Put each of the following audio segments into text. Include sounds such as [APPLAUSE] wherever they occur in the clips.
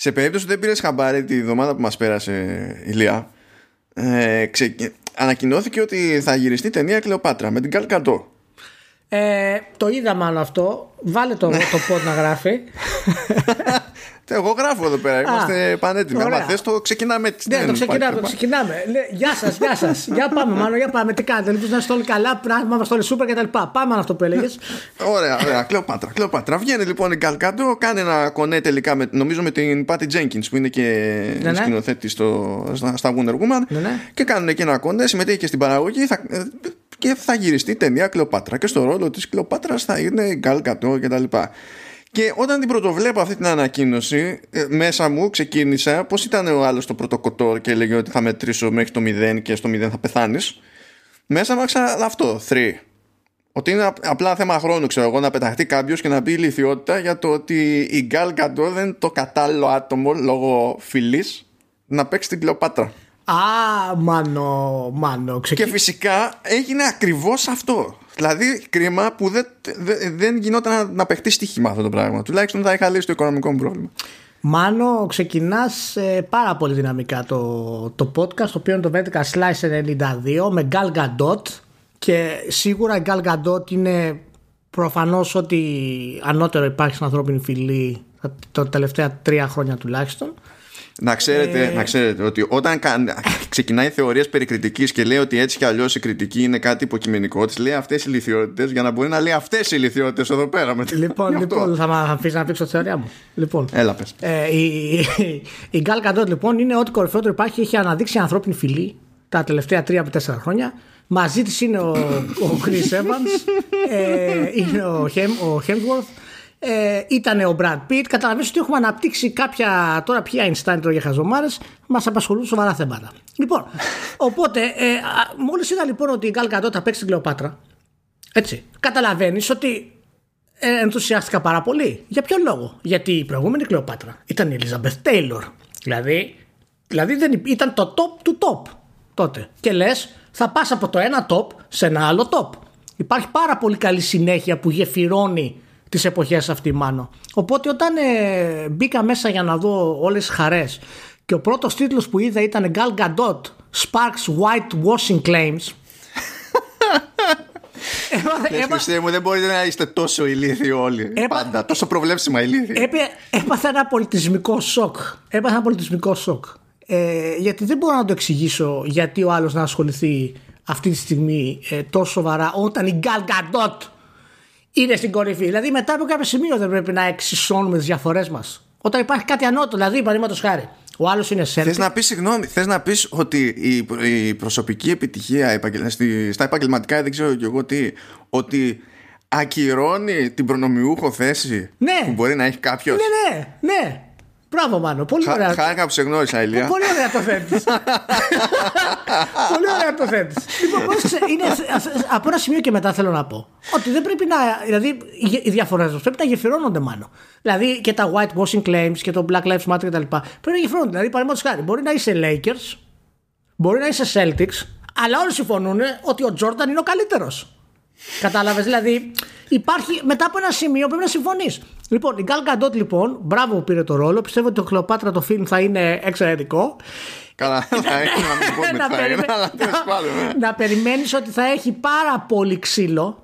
Σε περίπτωση που δεν πήρες χαμπάρι τη εβδομάδα που μας πέρασε η Λία, ε, ξε... ανακοινώθηκε ότι θα γυριστεί ταινία Κλεοπάτρα με την Καλκαντό. Ε, το είδα μάλλον αυτό. Βάλε το, το πόντ να γράφει. [LAUGHS] Εγώ γράφω εδώ πέρα. Είμαστε πανέτοιμοι. Αν θες, το ξεκινάμε έτσι. Ναι, το ξεκινάμε. Το ξεκινάμε. γεια σας, γεια σας. [LAUGHS] για πάμε, μάλλον, για πάμε. Τι κάνετε, λοιπόν, να είστε όλοι καλά, να είμαστε όλοι σούπερ κτλ. Πάμε αυτό που έλεγες. ωραία, ωραία. Κλεοπάτρα, Κλεοπάτρα. Βγαίνει λοιπόν η Καλκάντο, κάνει ένα κονέ τελικά, με, νομίζω με την Πάτη Jenkins που είναι και ναι, ναι. σκηνοθέτη στο, στα Wonder Woman. Ναι, ναι. Και κάνουν εκεί ένα κονέ, συμμετέχει και στην παραγωγή. Θα, και θα γυριστεί ταινία Κλεοπάτρα. Και στο ρόλο της Κλεοπάτρας θα είναι η Καλκαντό κτλ. Και όταν την πρωτοβλέπω αυτή την ανακοίνωση, ε, μέσα μου ξεκίνησα πώς ήταν ο άλλος το πρωτοκοτόρ και έλεγε ότι θα μετρήσω μέχρι το 0 και στο 0 θα πεθάνεις. Μέσα μου άξα αυτό, 3. Ότι είναι απλά θέμα χρόνου, ξέρω εγώ, να πεταχτεί κάποιος και να πει ηλικιότητα για το ότι η Γκάλ Καντό δεν είναι το κατάλληλο άτομο λόγω φιλής να παίξει την Κλεοπάτρα. Α, μάνο, μάνο. Και φυσικά έγινε ακριβώς αυτό. Δηλαδή, κρίμα που δεν, δεν γινόταν να, να παιχτεί στοίχημα αυτό το πράγμα. Τουλάχιστον θα είχα λύσει το οικονομικό μου πρόβλημα. Μάνο, ξεκινάς ε, πάρα πολύ δυναμικά το, το podcast, το οποίο είναι το Vertical Slice 92 με Gal Gadot. Και σίγουρα η Gal Gadot είναι προφανώς ότι ανώτερο υπάρχει στην ανθρώπινη φυλή τα τελευταία τρία χρόνια τουλάχιστον. Να ξέρετε, ε... να ξέρετε ότι όταν ξεκινάει θεωρίες περί κριτικής και λέει ότι έτσι κι αλλιώς η κριτική είναι κάτι υποκειμενικό, τη λέει αυτές οι λυθιότητε για να μπορεί να λέει αυτές οι λυθιότητε εδώ πέρα. Με λοιπόν, λοιπόν θα με αφήσει να πείξω τη θεωρία μου. Λοιπόν, Έλα, πες. Ε, η, η, Γκάλ Καντότ λοιπόν είναι ό,τι κορυφότερο υπάρχει. Έχει αναδείξει ανθρώπινη φυλή τα τελευταία τρία από τέσσερα χρόνια. Μαζί της είναι ο, ο Chris Evans, ε, είναι ο, ο Hemsworth, ε, ήταν ο Brad Pitt. Καταλαβαίνετε ότι έχουμε αναπτύξει κάποια. Τώρα, πια Einstein τώρα για χαζομάρες, μας απασχολούν σοβαρά θέματα. Λοιπόν, [LAUGHS] οπότε, ε, μόλις είδα λοιπόν ότι η Γκάλ Κατώ θα παίξει την Κλεοπάτρα, έτσι, καταλαβαίνεις ότι ε, ενθουσιάστηκα πάρα πολύ. Για ποιο λόγο, Γιατί η προηγούμενη Κλεοπάτρα ήταν η Elizabeth Taylor. Δηλαδή, δηλαδή δεν, ήταν το top του top τότε. Και λες, θα πας από το ένα top σε ένα άλλο top. Υπάρχει πάρα πολύ καλή συνέχεια που γεφυρώνει τις εποχές αυτή μάλλον. Οπότε όταν ε, μπήκα μέσα για να δω όλες τις χαρές και ο πρώτος τίτλος που είδα ήταν Gal Gadot Sparks White Washing Claims [LAUGHS] Έμαθα, μου δεν μπορείτε να είστε τόσο ηλίθιοι όλοι. Πάντα, τόσο προβλέψιμα ηλίθιοι. Έπαθα ένα πολιτισμικό σοκ. Έπαθα ένα πολιτισμικό σοκ. Ε, Γιατί δεν μπορώ να το εξηγήσω Γιατί ο άλλος να ασχοληθεί αυτή τη στιγμή ε, τόσο σοβαρά Όταν η Gal Gadot είναι στην κορυφή. Δηλαδή, μετά από κάποιο σημείο δεν πρέπει να εξισώνουμε τις διαφορές μας. Όταν υπάρχει κάτι ανώτερο, δηλαδή, παραδείγματος χάρη, ο άλλος είναι σερβι. Θες να πεις, συγγνώμη, θες να πεις ότι η, η προσωπική επιτυχία στα επαγγελματικά, δεν ξέρω και εγώ τι, ότι ακυρώνει την προνομιούχο θέση ναι. που μπορεί να έχει κάποιος; Ναι, ναι, ναι. Μπράβο, Μάνο. Πολύ Χα, ωραία. Χάρηκα που σε γνώρισα, Ηλία. Πολύ ωραία το θέτει. [LAUGHS] Πολύ ωραία το θέτει. Λοιπόν, είναι, από ένα σημείο και μετά θέλω να πω ότι δεν πρέπει να. Δηλαδή, οι διαφορές μας πρέπει να γεφυρώνονται, μάλλον. Δηλαδή και τα whitewashing claims και το Black Lives Matter κτλ. Πρέπει να γεφυρώνονται. Δηλαδή, παραδείγματος χάρη, μπορεί να είσαι Lakers, μπορεί να είσαι Celtics, αλλά όλοι συμφωνούν ότι ο Jordan είναι ο καλύτερος. Κατάλαβες, δηλαδή υπάρχει μετά από ένα σημείο πρέπει να συμφωνείς. Λοιπόν, η Γκάλ Καντότ λοιπόν, μπράβο που πήρε το ρόλο. Πιστεύω ότι το Κλοπάτρα το φιλμ θα είναι εξαιρετικό. Καλά, θα έχει [LAUGHS] να μην πω Να περιμένεις ότι θα έχει πάρα πολύ ξύλο.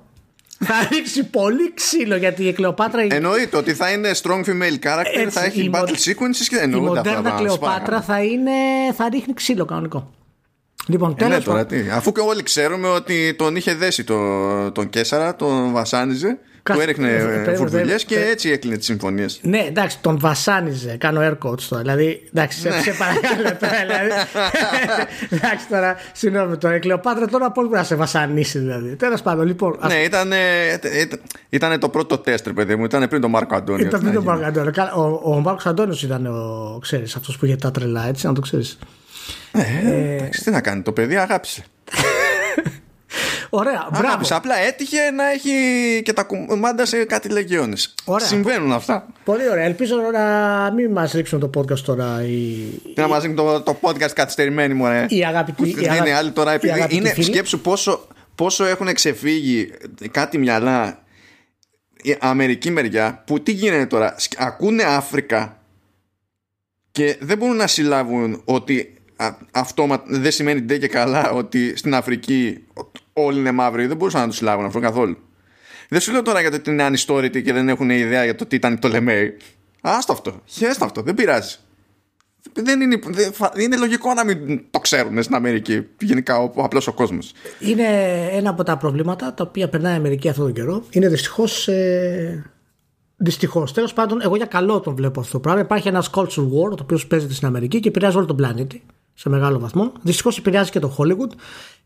Θα ρίξει πολύ ξύλο γιατί η Κλεοπάτρα. Εννοείται ότι θα είναι strong female character, θα έχει battle sequences και εννοείται. Η μοντέρνα Κλεοπάτρα θα, είναι, θα ρίχνει ξύλο κανονικό. Λοιπόν, ε, ναι, τώρα, τι. Αφού και όλοι ξέρουμε ότι τον είχε δέσει το, τον Κέσσαρα, τον βασάνιζε, του έριχνε φουρδουλιές και έτσι έκλεινε τις συμφωνίες. Ναι, εντάξει, τον βασάνιζε. Κάνω air coach τώρα. Δηλαδή, εντάξει, σε, ναι. σε παρακαλώ τώρα. Δηλαδή. [LAUGHS] εντάξει τώρα, συγγνώμη τώρα. Η Κλεοπάτρα τώρα πώς μπορεί να σε βασανίσει, δηλαδή. Τέλος πάντων, λοιπόν. Ναι, ήταν, ήταν το πρώτο τεστ, παιδί μου. Ήταν πριν τον Μάρκο Αντώνιο. Ήταν πριν τον Μάρκο Αντώνιο. Ο, ο Μάρκος Αντώνιος ήταν ο, ξέρεις, αυτός που είχε τα τρελά, έτσι, να το ξέρεις. Ε, εντάξει, τι να κάνει, το παιδί αγάπησε. Ωραία, μπράβο. Αγάπησε, απλά έτυχε να έχει και τα κουμάντα σε κάτι λεγιώνες. Συμβαίνουν αυτά. Πολύ ωραία. Ελπίζω να μην μας ρίξουν το podcast τώρα. Οι... Να μας ρίξουν το, το podcast καθυστερημένοι μου, ε. Οι αγαπητοί. Οι αγάπη... άλλοι τώρα, επειδή είναι φίλοι. σκέψου πόσο, πόσο έχουν ξεφύγει κάτι μυαλά η Αμερική μεριά που τι γίνεται τώρα. Ακούνε Αφρικα και δεν μπορούν να συλλάβουν ότι αυτό δεν σημαίνει ντε και καλά ότι στην Αφρική όλοι είναι μαύροι. Δεν μπορούσαν να τους συλλάβουν αυτό καθόλου. Δεν σου λέω τώρα για το ότι είναι ανιστόρητοι και δεν έχουν ιδέα για το τι ήταν το Λεμέι. Άστο αυτό. Χέστο αυτό. Δεν πειράζει. Δεν είναι, δεν, είναι λογικό να μην το ξέρουν στην Αμερική γενικά ο, ο απλός ο κόσμος. Είναι ένα από τα προβλήματα τα οποία περνάει η Αμερική αυτόν τον καιρό. Είναι δυστυχώς. Ε, Δυστυχώς. Τέλος πάντων, εγώ για καλό τον βλέπω αυτό το πράγμα. Υπάρχει ένας culture war το οποίος παίζεται στην Αμερική και επηρεάζει όλο τον πλανήτη σε μεγάλο βαθμό. Δυστυχώς επηρεάζει και το Hollywood.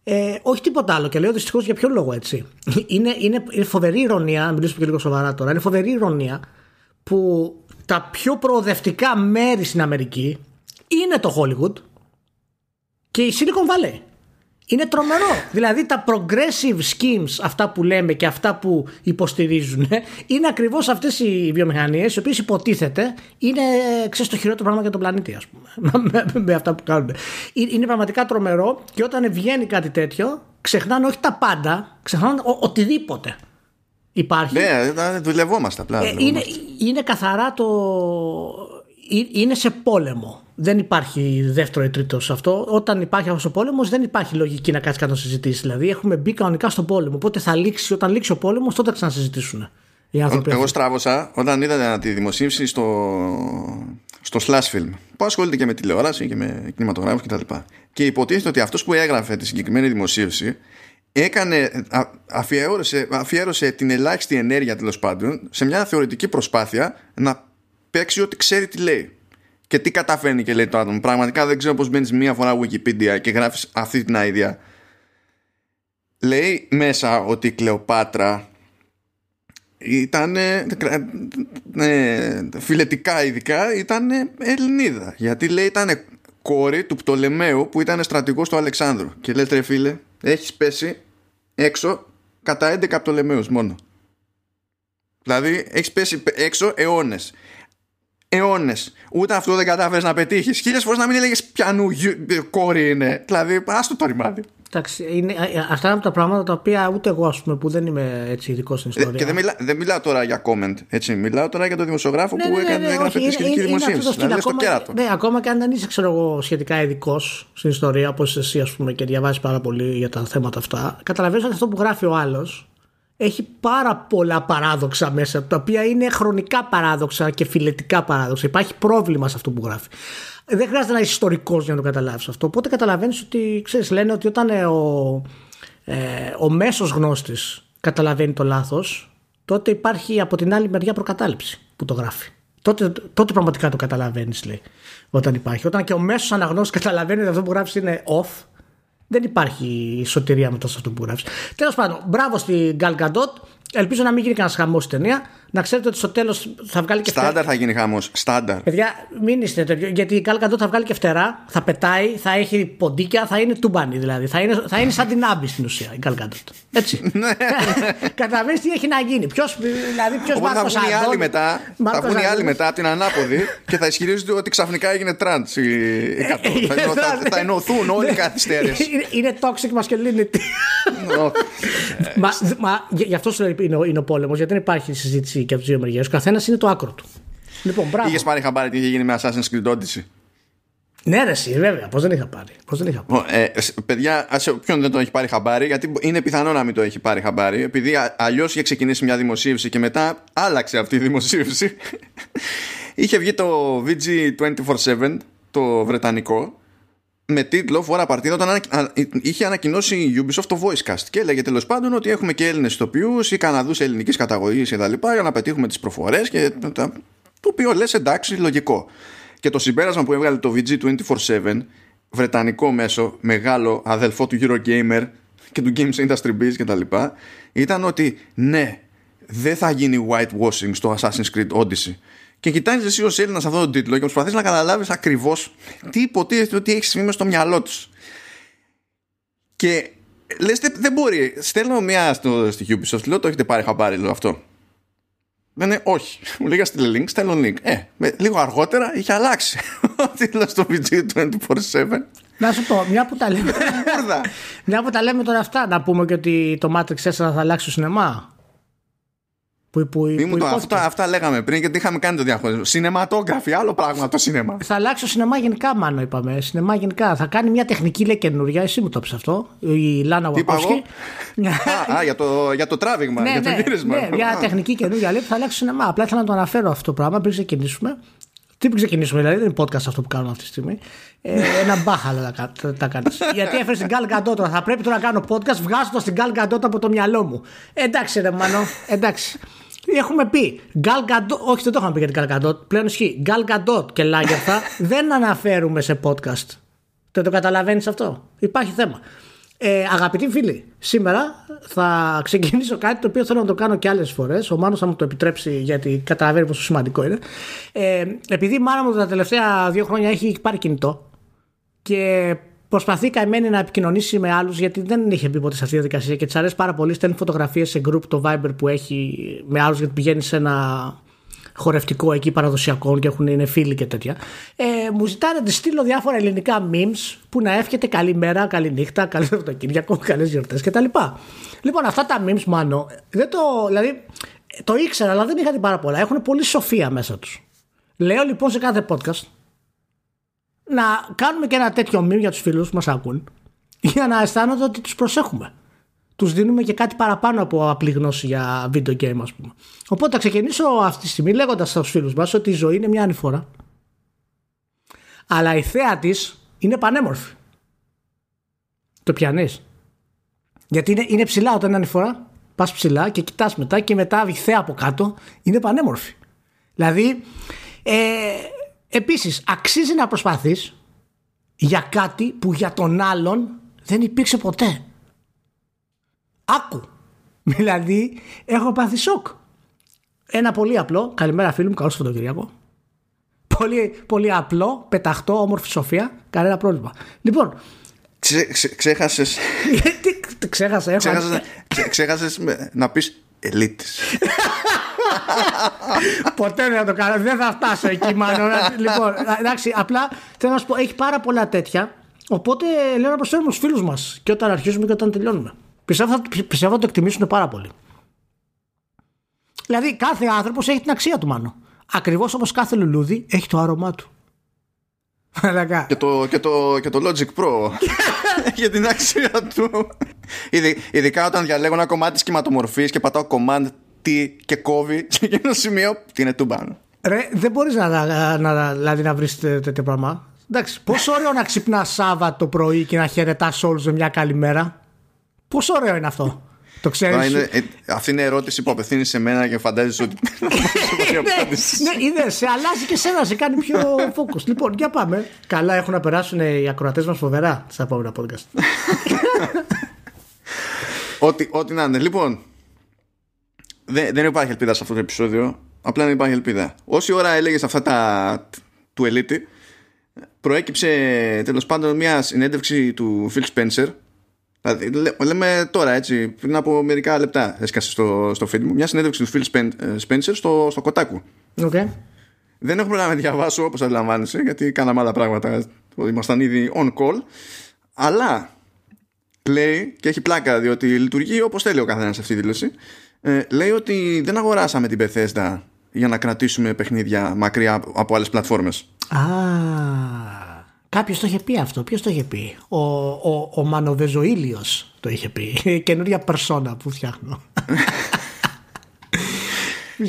Ε, όχι τίποτα άλλο. Και λέω δυστυχώς για ποιο λόγο έτσι. [LAUGHS] Είναι, είναι, είναι φοβερή ηρωνία, να μιλήσουμε και λίγο σοβαρά τώρα. Είναι φοβερή ηρωνία που τα πιο προοδευτικά μέρη στην Αμερική είναι το Hollywood και η Silicon Valley. Είναι τρομερό. δηλαδή τα progressive schemes, αυτά που λέμε και αυτά που υποστηρίζουν, [LAUGHS] είναι ακριβώς αυτές οι βιομηχανίες, οι οποίες υποτίθεται είναι ξέρεις, το χειρότερο πράγμα για τον πλανήτη, ας πούμε. [LAUGHS] με, με, αυτά που κάνουν. Είναι πραγματικά τρομερό και όταν βγαίνει κάτι τέτοιο, ξεχνάνε όχι τα πάντα, ξεχνάνε ο, οτιδήποτε υπάρχει. Ναι, δουλευόμαστε απλά. Ε, είναι, είναι καθαρά το. Ε, είναι σε πόλεμο δεν υπάρχει δεύτερο ή τρίτο σε αυτό. Όταν υπάρχει αυτός ο πόλεμος, δεν υπάρχει λογική να κάτσεις κάτω να συζητήσεις. Δηλαδή, έχουμε μπει κανονικά στον πόλεμο. Οπότε θα λήξει, όταν λήξει ο πόλεμος, τότε θα ξανασυζητήσουν. Οι άνθρωποι Εγώ στράβωσα όταν είδα τη δημοσίευση στο, στο Slash Film που ασχολείται και με τηλεόραση και με κινηματογράφους κτλ. Και, και υποτίθεται ότι αυτός που έγραφε τη συγκεκριμένη δημοσίευση έκανε, αφιέρωσε, αφιέρωσε την ελάχιστη ενέργεια τέλος πάντων σε μια θεωρητική προσπάθεια να παίξει ό,τι ξέρει τι λέει. Και τι καταφέρνει και λέει το άτομο. Πραγματικά δεν ξέρω πώς μπαίνεις μία φορά Wikipedia και γράφεις αυτή την idea. Λέει μέσα ότι η Κλεοπάτρα ήταν ε, φιλετικά ειδικά ήταν Ελληνίδα γιατί λέει ήταν κόρη του Πτολεμαίου που ήταν στρατηγός του Αλεξάνδρου και λέει τρε φίλε έχεις πέσει έξω κατά 11 Πτολεμαίους μόνο δηλαδή έχεις πέσει έξω αιώνες αιώνες. Ούτε αυτό δεν κατάφερες να πετύχεις. Χίλιες φορές να μην έλεγες πιανού κόρη είναι. Δηλαδή, άστο το ρημάδι. Εντάξει, είναι, ε, αυτά είναι από τα πράγματα τα οποία ούτε εγώ, ας πούμε, που δεν είμαι έτσι ειδικό στην ιστορία. Και δεν, μιλά, δεν μιλάω τώρα για comment. Έτσι. Μιλάω τώρα για τον δημοσιογράφο ναι, που ναι, έκανε, ναι, έγραφε τη σχετική δημοσίευση. Δηλαδή, ακόμα, κέρατο. Ναι, ακόμα και αν δεν είσαι, ξέρω εγώ, σχετικά ειδικός στην ιστορία, όπως εσύ, ας πούμε, και διαβάζεις πάρα πολύ για τα θέματα αυτά, καταλαβαίνεις ότι αυτό που γράφει ο άλλος έχει πάρα πολλά παράδοξα μέσα, τα οποία είναι χρονικά παράδοξα και φιλετικά παράδοξα. Υπάρχει πρόβλημα σε αυτό που γράφει. Δεν χρειάζεται να είσαι ιστορικός για να το καταλάβεις αυτό. Οπότε καταλαβαίνεις ότι, ξέρεις, λένε ότι όταν ε, ο, ε, ο μέσος γνώστης καταλαβαίνει το λάθος, τότε υπάρχει από την άλλη μεριά προκατάληψη που το γράφει. Τότε, τότε πραγματικά το καταλαβαίνεις, λέει. Όταν υπάρχει. Όταν και ο μέσος αναγνώστης καταλαβαίνει ότι αυτό που γράφεις είναι off, δεν υπάρχει σωτηρία μετά σε αυτό που γράφει. Τέλος πάντων, μπράβο στην Gal Gadot. Ελπίζω να μην γίνει κανένας χαμός στη ταινία να ξέρετε ότι στο τέλος θα βγάλει και φτερά. Στάνταρ θα γίνει χάμο. Στάνταρ. Παιδιά, μην είστε τέτοιο. Γιατί η Κάλκα θα βγάλει και φτερά, θα πετάει, θα έχει ποντίκια, θα είναι τουμπάνι δηλαδή. Θα είναι, θα είναι σαν την άμπη στην ουσία η Κάλκα Έτσι. [LAUGHS] Ναι. [LAUGHS] Καταλαβαίνει τι έχει να γίνει. Ποιος δηλαδή, ποιος θα βγουν οι άλλοι μετά, θα βγουν οι άλλοι μετά από την ανάποδη και θα ισχυρίζονται ότι ξαφνικά έγινε τραντ η κατώ. [LAUGHS] Θα ενωθούν όλοι οι καθυστέρες. Είναι toxic masculinity. Γι' αυτό σου είναι ο πόλεμος, γιατί δεν υπάρχει συζήτηση και από τις δύο μεριές. Ο καθένας είναι το άκρο του. Λοιπόν, μπράβο. Είχες πάρει χαμπάρι τι είχε γίνει με Assassin's Creed Odyssey; Ναι, ρε, εσύ, βέβαια. Πώς δεν είχα πάρει. Πώς δεν είχα πάρει. Ε, παιδιά, ποιον δεν το έχει πάρει χαμπάρι, γιατί είναι πιθανό να μην το έχει πάρει χαμπάρι, επειδή αλλιώς είχε ξεκινήσει μια δημοσίευση και μετά άλλαξε αυτή η δημοσίευση. [LAUGHS] είχε βγει το VG247, το βρετανικό, με τίτλο Φορά Παρτίδα όταν είχε ανακοινώσει η Ubisoft το voice cast και έλεγε τέλος πάντων ότι έχουμε και Έλληνες ηθοποιούς ή Καναδούς ελληνικής καταγωγής κτλ. για να πετύχουμε τις προφορές και το οποίο λες εντάξει λογικό. Και το συμπέρασμα που έβγαλε το VG247 βρετανικό μέσο, μεγάλο αδελφό του Eurogamer και του Games Industry Biz κτλ. ήταν ότι ναι, δεν θα γίνει whitewashing στο Assassin's Creed Odyssey και κοιτάζεις εσύ ως Έλληνας αυτόν τον τίτλο και προσπαθείς να καταλάβεις ακριβώς τι υποτίθεται ότι έχεις σημαίνει στο μυαλό τους. Και λες, δεν μπορεί. Στέλνω μία στο, στη Ubisoft, λέω το έχετε πάρει χαμπάρι, λέω αυτό. Λένε όχι. Μου λέγα στείλε link, στέλνω link. Ε, με, λίγο αργότερα είχε αλλάξει [LAUGHS] ο τίτλος στο VG247. Να σου πω, μια που τα λέμε. [LAUGHS] μια που τα λέμε τώρα αυτά, να πούμε και ότι το Matrix 4 θα αλλάξει στο σινεμά. Που, που, που το, αυτά, αυτά λέγαμε πριν γιατί είχαμε κάνει το διαχωρισμό. Σινεματόγραφη, άλλο πράγμα το σινεμά. Θα αλλάξει το σινεμά γενικά, μάλλον είπαμε. Σινεμά γενικά. Θα κάνει μια τεχνική λέει καινούργια. Εσύ μου το πεις αυτό. Η Λάνα Βακόσκη. α, α, για το, για το τράβηγμα, ναι, για το ναι, γύρισμα. Ναι, μια τεχνική καινούργια λέει που θα αλλάξει το σινεμά. Απλά ήθελα να το αναφέρω αυτό το πράγμα πριν ξεκινήσουμε. Τι πριν ξεκινήσουμε, δηλαδή δεν είναι podcast αυτό που κάνουμε αυτή τη στιγμή. Ε, ένα μπάχαλο τα, τα, τα κάνεις. [LAUGHS] Γιατί έφερε την Gal Gadot Θα πρέπει τώρα να κάνω podcast βγάζοντα την Gal Gadot από το μυαλό μου. Εντάξει, ρε Μανώ, εντάξει. Έχουμε πει Gal Gadot, όχι δεν το είχαμε πει για την Gal Gadot, πλέον ισχύει. Gal Gadot και Lagertha [LAUGHS] δεν αναφέρουμε σε podcast. Δεν το καταλαβαίνεις αυτό; Υπάρχει θέμα. Ε, αγαπητοί φίλοι, σήμερα θα ξεκινήσω κάτι το οποίο θέλω να το κάνω και άλλες φορές. Ο Μάνος θα μου το επιτρέψει γιατί καταλαβαίνει πόσο σημαντικό είναι. Ε, επειδή η μάνα μου τα τελευταία δύο χρόνια έχει πάρει κινητό και προσπαθεί καημένη να επικοινωνήσει με άλλους γιατί δεν είχε μπει ποτέ σε αυτή τη διαδικασία και της αρέσει πάρα πολύ. Στέλνει φωτογραφίες σε group το Viber που έχει με άλλους γιατί πηγαίνει σε ένα χορευτικό εκεί παραδοσιακών και έχουν, είναι φίλοι και τέτοια. Ε, μου ζητάνε να της στείλω διάφορα ελληνικά memes που να εύχεται καλή μέρα, καλή νύχτα, καλό Σαββατοκύριακο, καλές γιορτές κτλ. Λοιπόν, αυτά τα memes, μάλλον, δεν το, δηλαδή, το ήξερα, αλλά δεν είχα την πάρα πολλά. Έχουν πολύ σοφία μέσα τους. Λέω λοιπόν σε κάθε podcast να κάνουμε και ένα τέτοιο meme για τους φίλους που μας ακούν για να αισθάνονται ότι τους προσέχουμε τους δίνουμε και κάτι παραπάνω από απλή γνώση για video game ας πούμε. Οπότε θα ξεκινήσω αυτή τη στιγμή λέγοντας στους φίλους μας ότι η ζωή είναι μια ανηφορά. Αλλά η θέα της είναι πανέμορφη. Το πιανείς. Γιατί είναι, είναι ψηλά όταν είναι ανηφορά. Πας ψηλά και κοιτάς μετά και μετά η θέα από κάτω είναι πανέμορφη. Δηλαδή, ε, επίσης αξίζει να προσπαθείς για κάτι που για τον άλλον δεν υπήρξε ποτέ. Άκου. [LAUGHS] Δηλαδή, έχω πάθει σοκ. Ένα πολύ απλό. Καλημέρα, φίλοι μου. Καλό Σαββατοκύριακο. Πολύ, πολύ απλό, πεταχτό, όμορφη σοφία. Κανένα πρόβλημα. Λοιπόν. Ξέχασε. [LAUGHS] Τι ξέχασα, έχω. Ξέχασες να πεις ελίτης. [LAUGHS] Ποτέ δεν θα το κάνω. Δεν θα φτάσω εκεί, μάλλον. λοιπόν, εντάξει, απλά θέλω να σου πω, έχει πάρα πολλά τέτοια. Οπότε λέω να προσφέρουμε στους φίλους μας και όταν αρχίζουμε και όταν τελειώνουμε. Πιστεύω, πιστεύω θα το εκτιμήσουν πάρα πολύ. Δηλαδή κάθε άνθρωπος έχει την αξία του μάλλον. Ακριβώς όπως κάθε λουλούδι έχει το άρωμά του. Και το, και, το, και το Logic Pro [LAUGHS] για την αξία του. Ειδικά όταν διαλέγω ένα κομμάτι της κυματομορφής και πατάω Command T και κόβει [LAUGHS] σε εκείνο σημείο, τι είναι τούμπαν. Ρε, δεν μπορείς να, να, να, δηλαδή να βρεις τέτοιο πράγμα. Εντάξει, πόσο ωραίο να ξυπνάς Σάββατο το πρωί και να χαιρετάς όλους με μια καλημέρα. Πόσο ωραίο είναι αυτό. Το ξέρεις. Είναι, ε, αυτή είναι ερώτηση που απευθύνεις σε μένα και φαντάζεσαι ότι. [LAUGHS] ναι, είδες, σε αλλάζει και σένα, σε κάνει πιο [LAUGHS] focus. λοιπόν, για πάμε. Καλά έχουν να περάσουν οι ακροατές μας φοβερά στα επόμενα podcast. [LAUGHS] ό,τι, ό,τι να είναι. Λοιπόν, δεν, δεν υπάρχει ελπίδα σε αυτό το επεισόδιο. Απλά δεν υπάρχει ελπίδα. Όση ώρα έλεγες αυτά τα του Elite, προέκυψε τέλος πάντων μια συνέντευξη του Phil Spencer Δηλαδή, λέμε τώρα έτσι, πριν από μερικά λεπτά έσκασε στο, στο feed μου μια συνέντευξη του Phil ε, Spencer στο, στο Kotaku. Okay. Δεν έχουμε να διαβάσω όπως αντιλαμβάνεσαι γιατί κάναμε άλλα πράγματα. Ήμασταν ήδη on call. Αλλά λέει και έχει πλάκα διότι λειτουργεί όπως θέλει ο καθένας αυτή τη δήλωση. Ε, λέει ότι δεν αγοράσαμε την Bethesda για να κρατήσουμε παιχνίδια μακριά από άλλες πλατφόρμες. Ah. Κάποιος το είχε πει αυτό. Ποιος το είχε πει; Ο, ο, ο Μανοβεζοήλιος το είχε πει. Καινούρια περσόνα που φτιάχνω. [LAUGHS]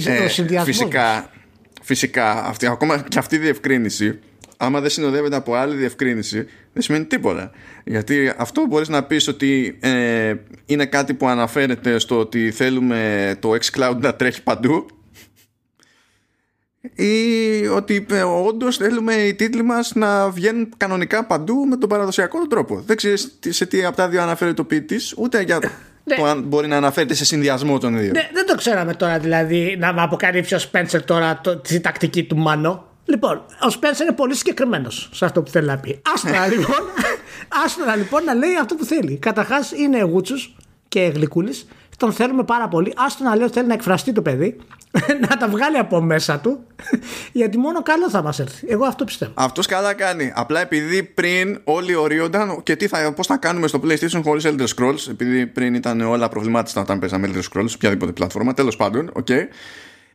ε, φυσικά, φυσικά αυτή, ακόμα και αυτή η διευκρίνηση άμα δεν συνοδεύεται από άλλη διευκρίνηση δεν σημαίνει τίποτα γιατί αυτό μπορείς να πεις ότι ε, είναι κάτι που αναφέρεται στο ότι θέλουμε το xCloud να τρέχει παντού ή ότι ε, όντως θέλουμε οι τίτλοι μας να βγαίνουν κανονικά παντού με τον παραδοσιακό τρόπο. Δεν ξέρεις σε τι από τα δύο αναφέρει το ποιητή, ούτε για ναι. το αν μπορεί να αναφέρεται σε συνδυασμό των δύο. Ναι, δεν το ξέραμε τώρα δηλαδή να με αποκαλύψει ο Σπένσερ τώρα το, τη τακτική του Μάνο. Λοιπόν, ο Σπένσερ είναι πολύ συγκεκριμένος σε αυτό που θέλει να πει. Άστονα λοιπόν, [LAUGHS] άστονα, λοιπόν να λέει αυτό που θέλει. Καταρχάς είναι γούτσου και γλυκούλης. Τον θέλουμε πάρα πολύ. Άστο να λέω θέλει να εκφραστεί το παιδί, [LAUGHS] να τα βγάλει από μέσα του, [LAUGHS] γιατί μόνο καλό θα μας έρθει. Εγώ αυτό πιστεύω. Αυτός καλά κάνει. Απλά επειδή πριν όλοι ωρύονταν και τι θα, πώς θα κάνουμε στο PlayStation χωρίς Elder Scrolls, επειδή πριν ήταν όλα προβλημάτιστα όταν παίζαμε Elder Scrolls, οποιαδήποτε πλατφόρμα, τέλος πάντων, OK. Okay.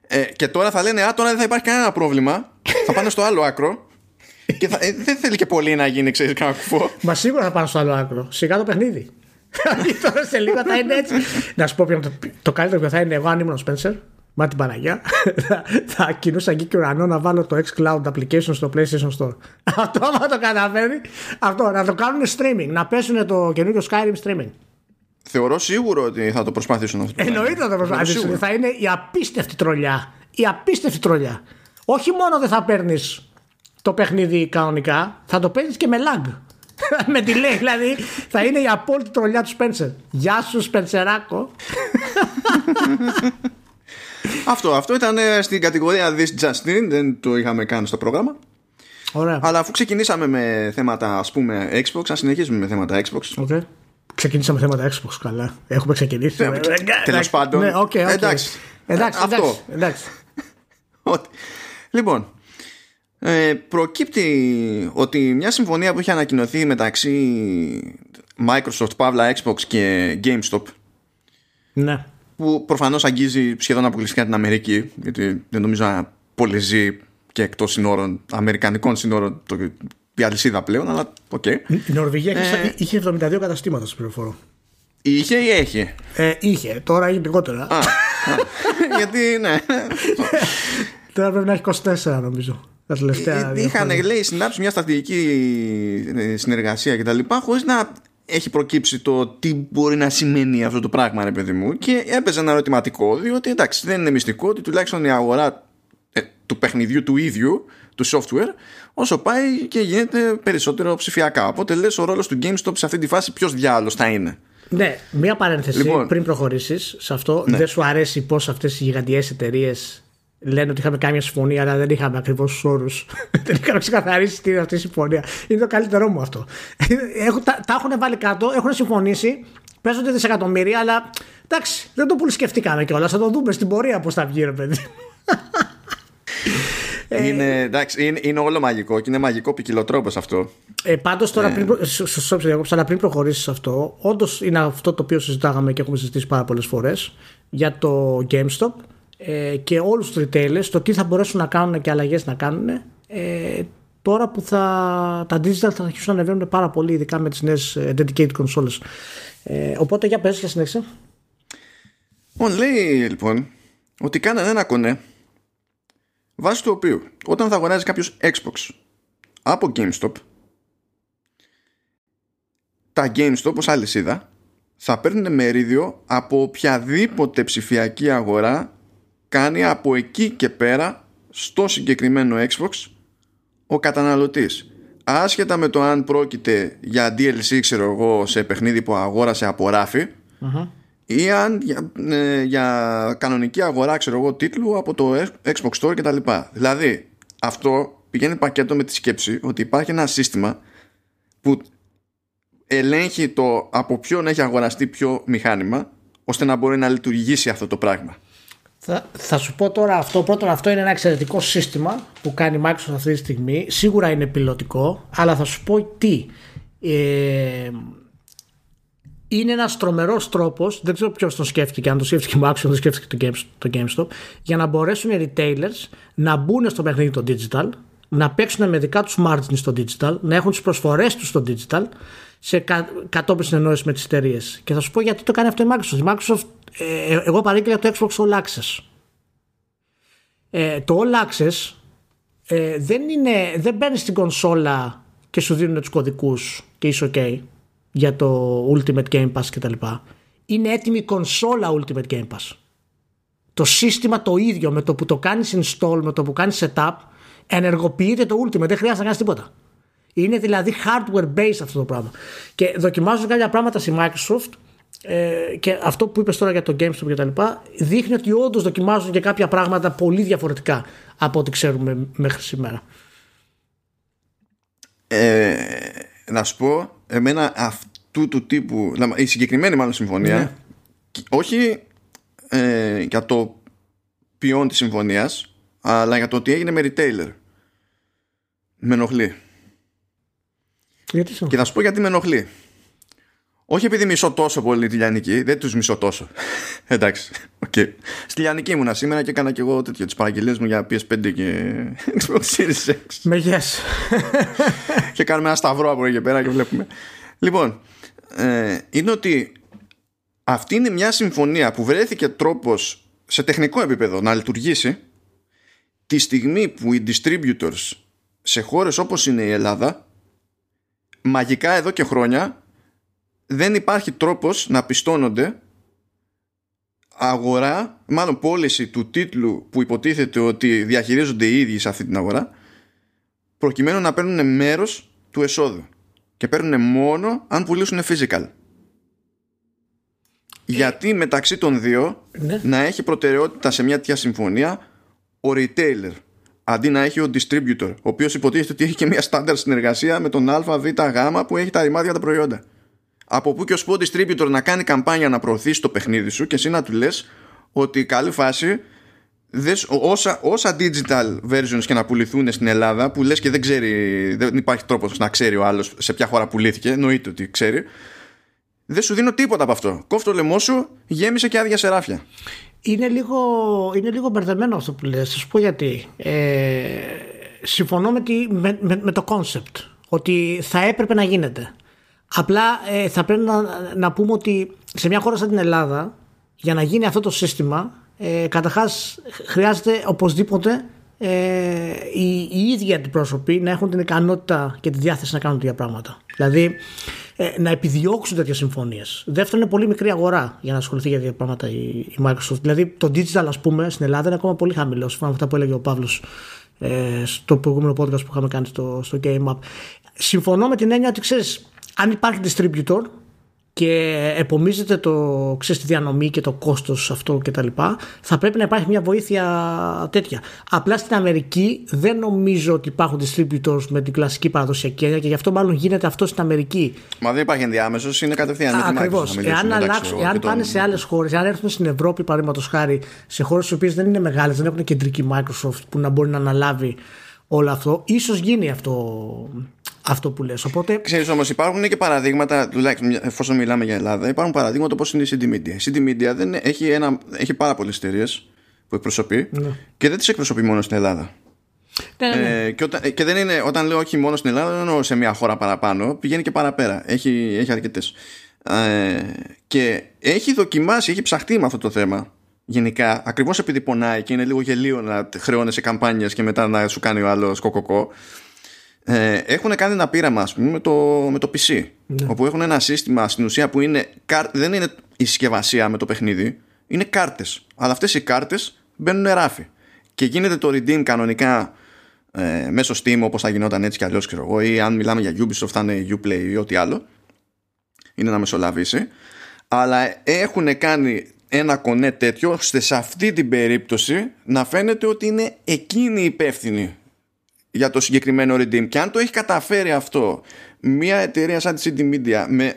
Ε, και τώρα θα λένε, Α, τώρα δεν θα υπάρχει κανένα πρόβλημα. θα πάνε στο άλλο άκρο. και θα, ε, δεν θέλει και πολύ να γίνει, ξέρεις, κανένα κουφό. Μα σίγουρα θα πάνε στο άλλο άκρο. Σιγά το παιχνίδι. [LAUGHS] Τώρα σε λίγο θα είναι έτσι. Να σου πω ποιο το, το καλύτερο που θα είναι εγώ αν ήμουν ο Spencer. Μα την Παναγία. θα, θα κινούσα εκεί και ουρανό να βάλω το xCloud application στο PlayStation Store. [LAUGHS] αυτό άμα το καταφέρει. Αυτό να το κάνουν streaming. Να πέσουν το καινούριο Skyrim streaming. Θεωρώ σίγουρο ότι θα το προσπαθήσουν αυτό. Εννοείται θα το προσπαθήσουν. Θα είναι η απίστευτη τρολιά. Η απίστευτη τρολιά. Όχι μόνο δεν θα παίρνεις το παιχνίδι κανονικά, θα το παίρνεις και με lag. [LAUGHS] με delay δηλαδή θα είναι η απόλυτη τρολιά του Spencer. Γεια σου Σπενσεράκο. [LAUGHS] αυτό, αυτό ήταν ε, στην κατηγορία This Justin, δεν το είχαμε κάνει στο πρόγραμμα. Ωραία. Αλλά αφού ξεκινήσαμε με θέματα ας πούμε Xbox, ας συνεχίσουμε με θέματα Xbox. Okay. Ξεκινήσαμε θέματα Xbox, καλά. Έχουμε ξεκινήσει. Ε, Τέλος πάντων. Ναι, okay, okay. Εντάξει. Εντάξει, αυτό. εντάξει. λοιπόν, ε, προκύπτει ότι μια συμφωνία που είχε ανακοινωθεί μεταξύ Microsoft, παύλα, Xbox και GameStop ναι. που προφανώς αγγίζει σχεδόν αποκλειστικά την Αμερική γιατί δεν νομίζω να πολυζεί και εκτός συνόρων, αμερικανικών συνόρων το, η αλυσίδα πλέον, αλλά OK. Okay. Η Νορβηγία ε, είχε 72 καταστήματα στο πληροφορώ. Είχε ή έχει; Ε, είχε, τώρα είναι λιγότερα. Α, [LAUGHS] γιατί ναι. τώρα πρέπει να έχει 24 νομίζω. Τα τελευταία ε, Είχαν λέει συνάψει μια στρατηγική ε, συνεργασία κτλ. χωρίς να έχει προκύψει το τι μπορεί να σημαίνει αυτό το πράγμα, ρε παιδί μου. Και έπαιζε ένα ερωτηματικό, διότι εντάξει, δεν είναι μυστικό ότι τουλάχιστον η αγορά ε, του παιχνιδιού του ίδιου, του software, όσο πάει και γίνεται περισσότερο ψηφιακά. Οπότε λες, ο ρόλος του GameStop σε αυτή τη φάση ποιος διάλογο θα είναι. Ναι, μία παρένθεση λοιπόν, πριν προχωρήσεις σε αυτό. Ναι. Δεν σου αρέσει πώς αυτές οι γιγαντιές εταιρείες λένε ότι είχαμε κάνει μια συμφωνία, αλλά δεν είχαμε ακριβώς του όρους. [LAUGHS] δεν είχαμε ξεκαθαρίσει τι είναι αυτή η συμφωνία. Είναι το καλύτερό μου αυτό. Έχουν, τα, τα έχουν βάλει κάτω, έχουν συμφωνήσει, παίζονται δισεκατομμύρια, αλλά εντάξει, δεν το πολύ σκεφτήκαμε κιόλας. Θα το δούμε στην πορεία πώς θα βγει, ρε παιδί. Ε, [LAUGHS] είναι, εντάξει, είναι, είναι όλο μαγικό και είναι μαγικό ποικιλοτρόπος αυτό. Ε, Πάντως τώρα, ε. πριν, αλλά πριν προχωρήσεις σε αυτό, όντως είναι αυτό το οποίο συζητάγαμε και έχουμε συζητήσει πάρα πολλές φορές για το GameStop ε, και όλους τους retailers το τι θα μπορέσουν να κάνουν και αλλαγές να κάνουν ε, τώρα που θα, τα digital θα αρχίσουν να ανεβαίνουν πάρα πολύ ειδικά με τις νέες ε, dedicated consoles. Ε, οπότε για πες για συνέχισε. Λοιπόν λέει λοιπόν ότι κάνανε ένα κονέ βάσει του οποίου όταν θα αγοράζει κάποιος Xbox από GameStop τα GameStop ως αλυσίδα θα παίρνουν μερίδιο από οποιαδήποτε ψηφιακή αγορά κάνει από εκεί και πέρα στο συγκεκριμένο Xbox ο καταναλωτής άσχετα με το αν πρόκειται για DLC ξέρω εγώ σε παιχνίδι που αγόρασε από ή αν για, ε, για κανονική αγορά ξέρω εγώ τίτλου από το Xbox Store κτλ. Δηλαδή αυτό πηγαίνει πακέτο με τη σκέψη ότι υπάρχει ένα σύστημα που ελέγχει το από ποιον έχει αγοραστεί ποιο μηχάνημα ώστε να μπορεί να λειτουργήσει αυτό το πράγμα. Θα, θα σου πω τώρα αυτό. Πρώτον, αυτό είναι ένα εξαιρετικό σύστημα που κάνει η Microsoft αυτή τη στιγμή. Σίγουρα είναι πιλωτικό, αλλά θα σου πω τι. Ε, είναι ένας τρομερός τρόπος, δεν ξέρω ποιος τον σκέφτηκε, αν το σκέφτηκε η Microsoft, το σκέφτηκε το GameStop, για να μπορέσουν οι retailers να μπουν στο παιχνίδι το digital, να παίξουν με δικά τους margins στο digital, να έχουν τις προσφορές τους στο digital, σε κα, κατόπιν συνεννόησης με τις εταιρείες. Και θα σου πω γιατί το κάνει αυτό η Microsoft. Η Microsoft ε, ε, εγώ παρήγγειλα το Xbox All Access. Ε, το All Access ε, δεν, είναι, δεν μπαίνει στην κονσόλα και σου δίνουν τους κωδικούς και είσαι ok για το Ultimate Game Pass κτλ. Είναι έτοιμη η κονσόλα Ultimate Game Pass. Το σύστημα το ίδιο με το που το κάνεις install, με το που κάνεις setup ενεργοποιείται το Ultimate, δεν χρειάζεται να κάνεις τίποτα. Είναι δηλαδή hardware based αυτό το πράγμα. Και δοκιμάζω κάποια πράγματα στη Microsoft ε, και αυτό που είπες τώρα για το GameStop και τα λοιπά δείχνει ότι όντως δοκιμάζουν και κάποια πράγματα πολύ διαφορετικά από ό,τι ξέρουμε μέχρι σήμερα. Ε, να σου πω, εμένα αυτού του τύπου, η συγκεκριμένη μάλλον συμφωνία, ναι. όχι ε, για το ποιόν της συμφωνίας αλλά για το ότι έγινε με retailer με ενοχλεί γιατί και θα σου πω γιατί με ενοχλεί όχι επειδή μισώ τόσο πολύ τη Λιανική, δεν τους μισώ τόσο. [LAUGHS] Εντάξει. Okay. Στη Λιανική ήμουνα σήμερα και έκανα και εγώ τέτοιο τις παραγγελίες μου για PS5 και [LAUGHS] Xbox Series X. Με yes. και κάνουμε ένα σταυρό από εκεί πέρα και βλέπουμε. Λοιπόν, ε, είναι ότι αυτή είναι μια συμφωνία που βρέθηκε τρόπος σε τεχνικό επίπεδο να λειτουργήσει τη στιγμή που οι distributors σε χώρες όπως είναι η Ελλάδα μαγικά εδώ και χρόνια δεν υπάρχει τρόπος να πιστώνονται αγορά, μάλλον πώληση του τίτλου που υποτίθεται ότι διαχειρίζονται οι ίδιοι σε αυτή την αγορά προκειμένου να παίρνουν μέρος του εσόδου και παίρνουν μόνο αν πουλήσουν physical. Γιατί μεταξύ των δύο ναι. να έχει προτεραιότητα σε μια τέτοια συμφωνία ο retailer αντί να έχει ο distributor, ο οποίος υποτίθεται ότι έχει και μια στάνταρ συνεργασία με τον ΑΒ Γ που έχει τα ρημάδια τα προϊόντα. Από πού και ως πού distributor να κάνει καμπάνια να προωθήσει το παιχνίδι σου και εσύ να του λες ότι καλή φάση δες, όσα, όσα digital versions και να πουληθούν στην Ελλάδα που λες και δεν ξέρει δεν υπάρχει τρόπος να ξέρει ο άλλος σε ποια χώρα πουλήθηκε εννοείται ότι ξέρει δεν σου δίνω τίποτα από αυτό. Κόφτω το λαιμό σου γέμισε και άδεια σεράφια είναι λίγο, είναι λίγο μπερδεμένο αυτό που λες. Θα σου πω γιατί. Ε, συμφωνώ με, τη, με, με, με το concept ότι θα έπρεπε να γίνεται. Απλά ε, θα πρέπει να, να πούμε ότι σε μια χώρα σαν την Ελλάδα, για να γίνει αυτό το σύστημα, ε, καταρχάς χρειάζεται οπωσδήποτε ε, οι, οι ίδιοι αντιπρόσωποι να έχουν την ικανότητα και τη διάθεση να κάνουν τέτοια πράγματα. Δηλαδή ε, να επιδιώξουν τέτοιες συμφωνίες. Δεύτερον, είναι πολύ μικρή αγορά για να ασχοληθεί για τέτοια πράγματα η, η Microsoft. Δηλαδή το digital, ας πούμε, στην Ελλάδα είναι ακόμα πολύ χαμηλό. Σύμφωνα με αυτά που έλεγε ο Παύλος ε, στο προηγούμενο podcast που είχαμε κάνει στο, στο Game Up. Συμφωνώ με την έννοια ότι ξέρεις, αν υπάρχει distributor και επομίζεται το, ξέρεις, τη διανομή και το κόστος αυτό και τα λοιπά, θα πρέπει να υπάρχει μια βοήθεια τέτοια. Απλά στην Αμερική δεν νομίζω ότι υπάρχουν distributors με την κλασική παραδοσιακή έννοια και γι' αυτό μάλλον γίνεται αυτό στην Αμερική. Μα δεν υπάρχει ενδιάμεσος, είναι κατευθείαν Ακριβώς. Εάν, αλλάξουν, εάν πάνε σε άλλες χώρες, αν έρθουν στην Ευρώπη, παραδείγματος χάρη, σε χώρες οι οποίες δεν είναι μεγάλες, δεν έχουν κεντρική Microsoft που να μπορεί να αναλάβει όλο αυτό, ίσως γίνει αυτό αυτό που λες. Οπότε... Ξέρεις όμως υπάρχουν και παραδείγματα, τουλάχιστον εφόσον μιλάμε για Ελλάδα, υπάρχουν παραδείγματα όπως είναι η CD Media. Η CD Media δεν έχει, ένα, έχει πάρα πολλές εταιρείες που εκπροσωπεί ναι. και δεν τις εκπροσωπεί μόνο στην Ελλάδα. Ναι, ναι. ναι. Ε, και, όταν, και δεν είναι, όταν λέω όχι μόνο στην Ελλάδα, δεν εννοώ σε μια χώρα παραπάνω, πηγαίνει και παραπέρα. Έχει, έχει αρκετές. Ε, και έχει δοκιμάσει, έχει ψαχτεί με αυτό το θέμα γενικά, ακριβώς επειδή πονάει και είναι λίγο γελίο να χρεώνεσαι καμπάνιες και μετά να σου κάνει ο άλλος κοκοκό ε, έχουν κάνει ένα πείραμα ας πούμε, με, το, με το PC ναι. όπου έχουν ένα σύστημα στην ουσία που είναι, δεν είναι η συσκευασία με το παιχνίδι είναι κάρτες. Αλλά αυτές οι κάρτες μπαίνουν ράφι. Και γίνεται το redeem κανονικά ε, μέσω Steam όπως θα γινόταν έτσι κι αλλιώς ξέρω εγώ ή αν μιλάμε για Ubisoft θα είναι Uplay ή ό,τι άλλο. Είναι να μεσολαβήσει. Αλλά έχουν κάνει ένα κονέ τέτοιο ώστε σε αυτή την περίπτωση να φαίνεται ότι είναι εκείνη υπεύθυνη για το συγκεκριμένο redeem και αν το έχει καταφέρει αυτό μια εταιρεία σαν τη CD Media με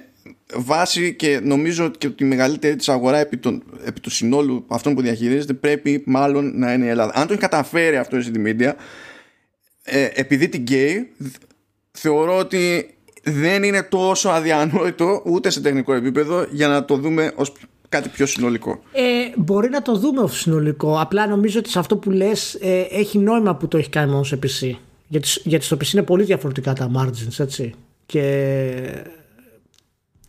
βάση και νομίζω και τη μεγαλύτερη της αγορά επί, τον, επί του συνόλου αυτών που διαχειρίζεται πρέπει μάλλον να είναι η Ελλάδα. Αν το έχει καταφέρει αυτό η CD Media ε, επειδή την γκέι θεωρώ ότι δεν είναι τόσο αδιανόητο ούτε σε τεχνικό επίπεδο για να το δούμε ως κάτι πιο συνολικό. Ε, μπορεί να το δούμε ως συνολικό. Απλά νομίζω ότι σε αυτό που λες ε, έχει νόημα που το έχει κάνει μόνο σε PC. Γιατί, γιατί στο PC είναι πολύ διαφορετικά τα margins, έτσι. Και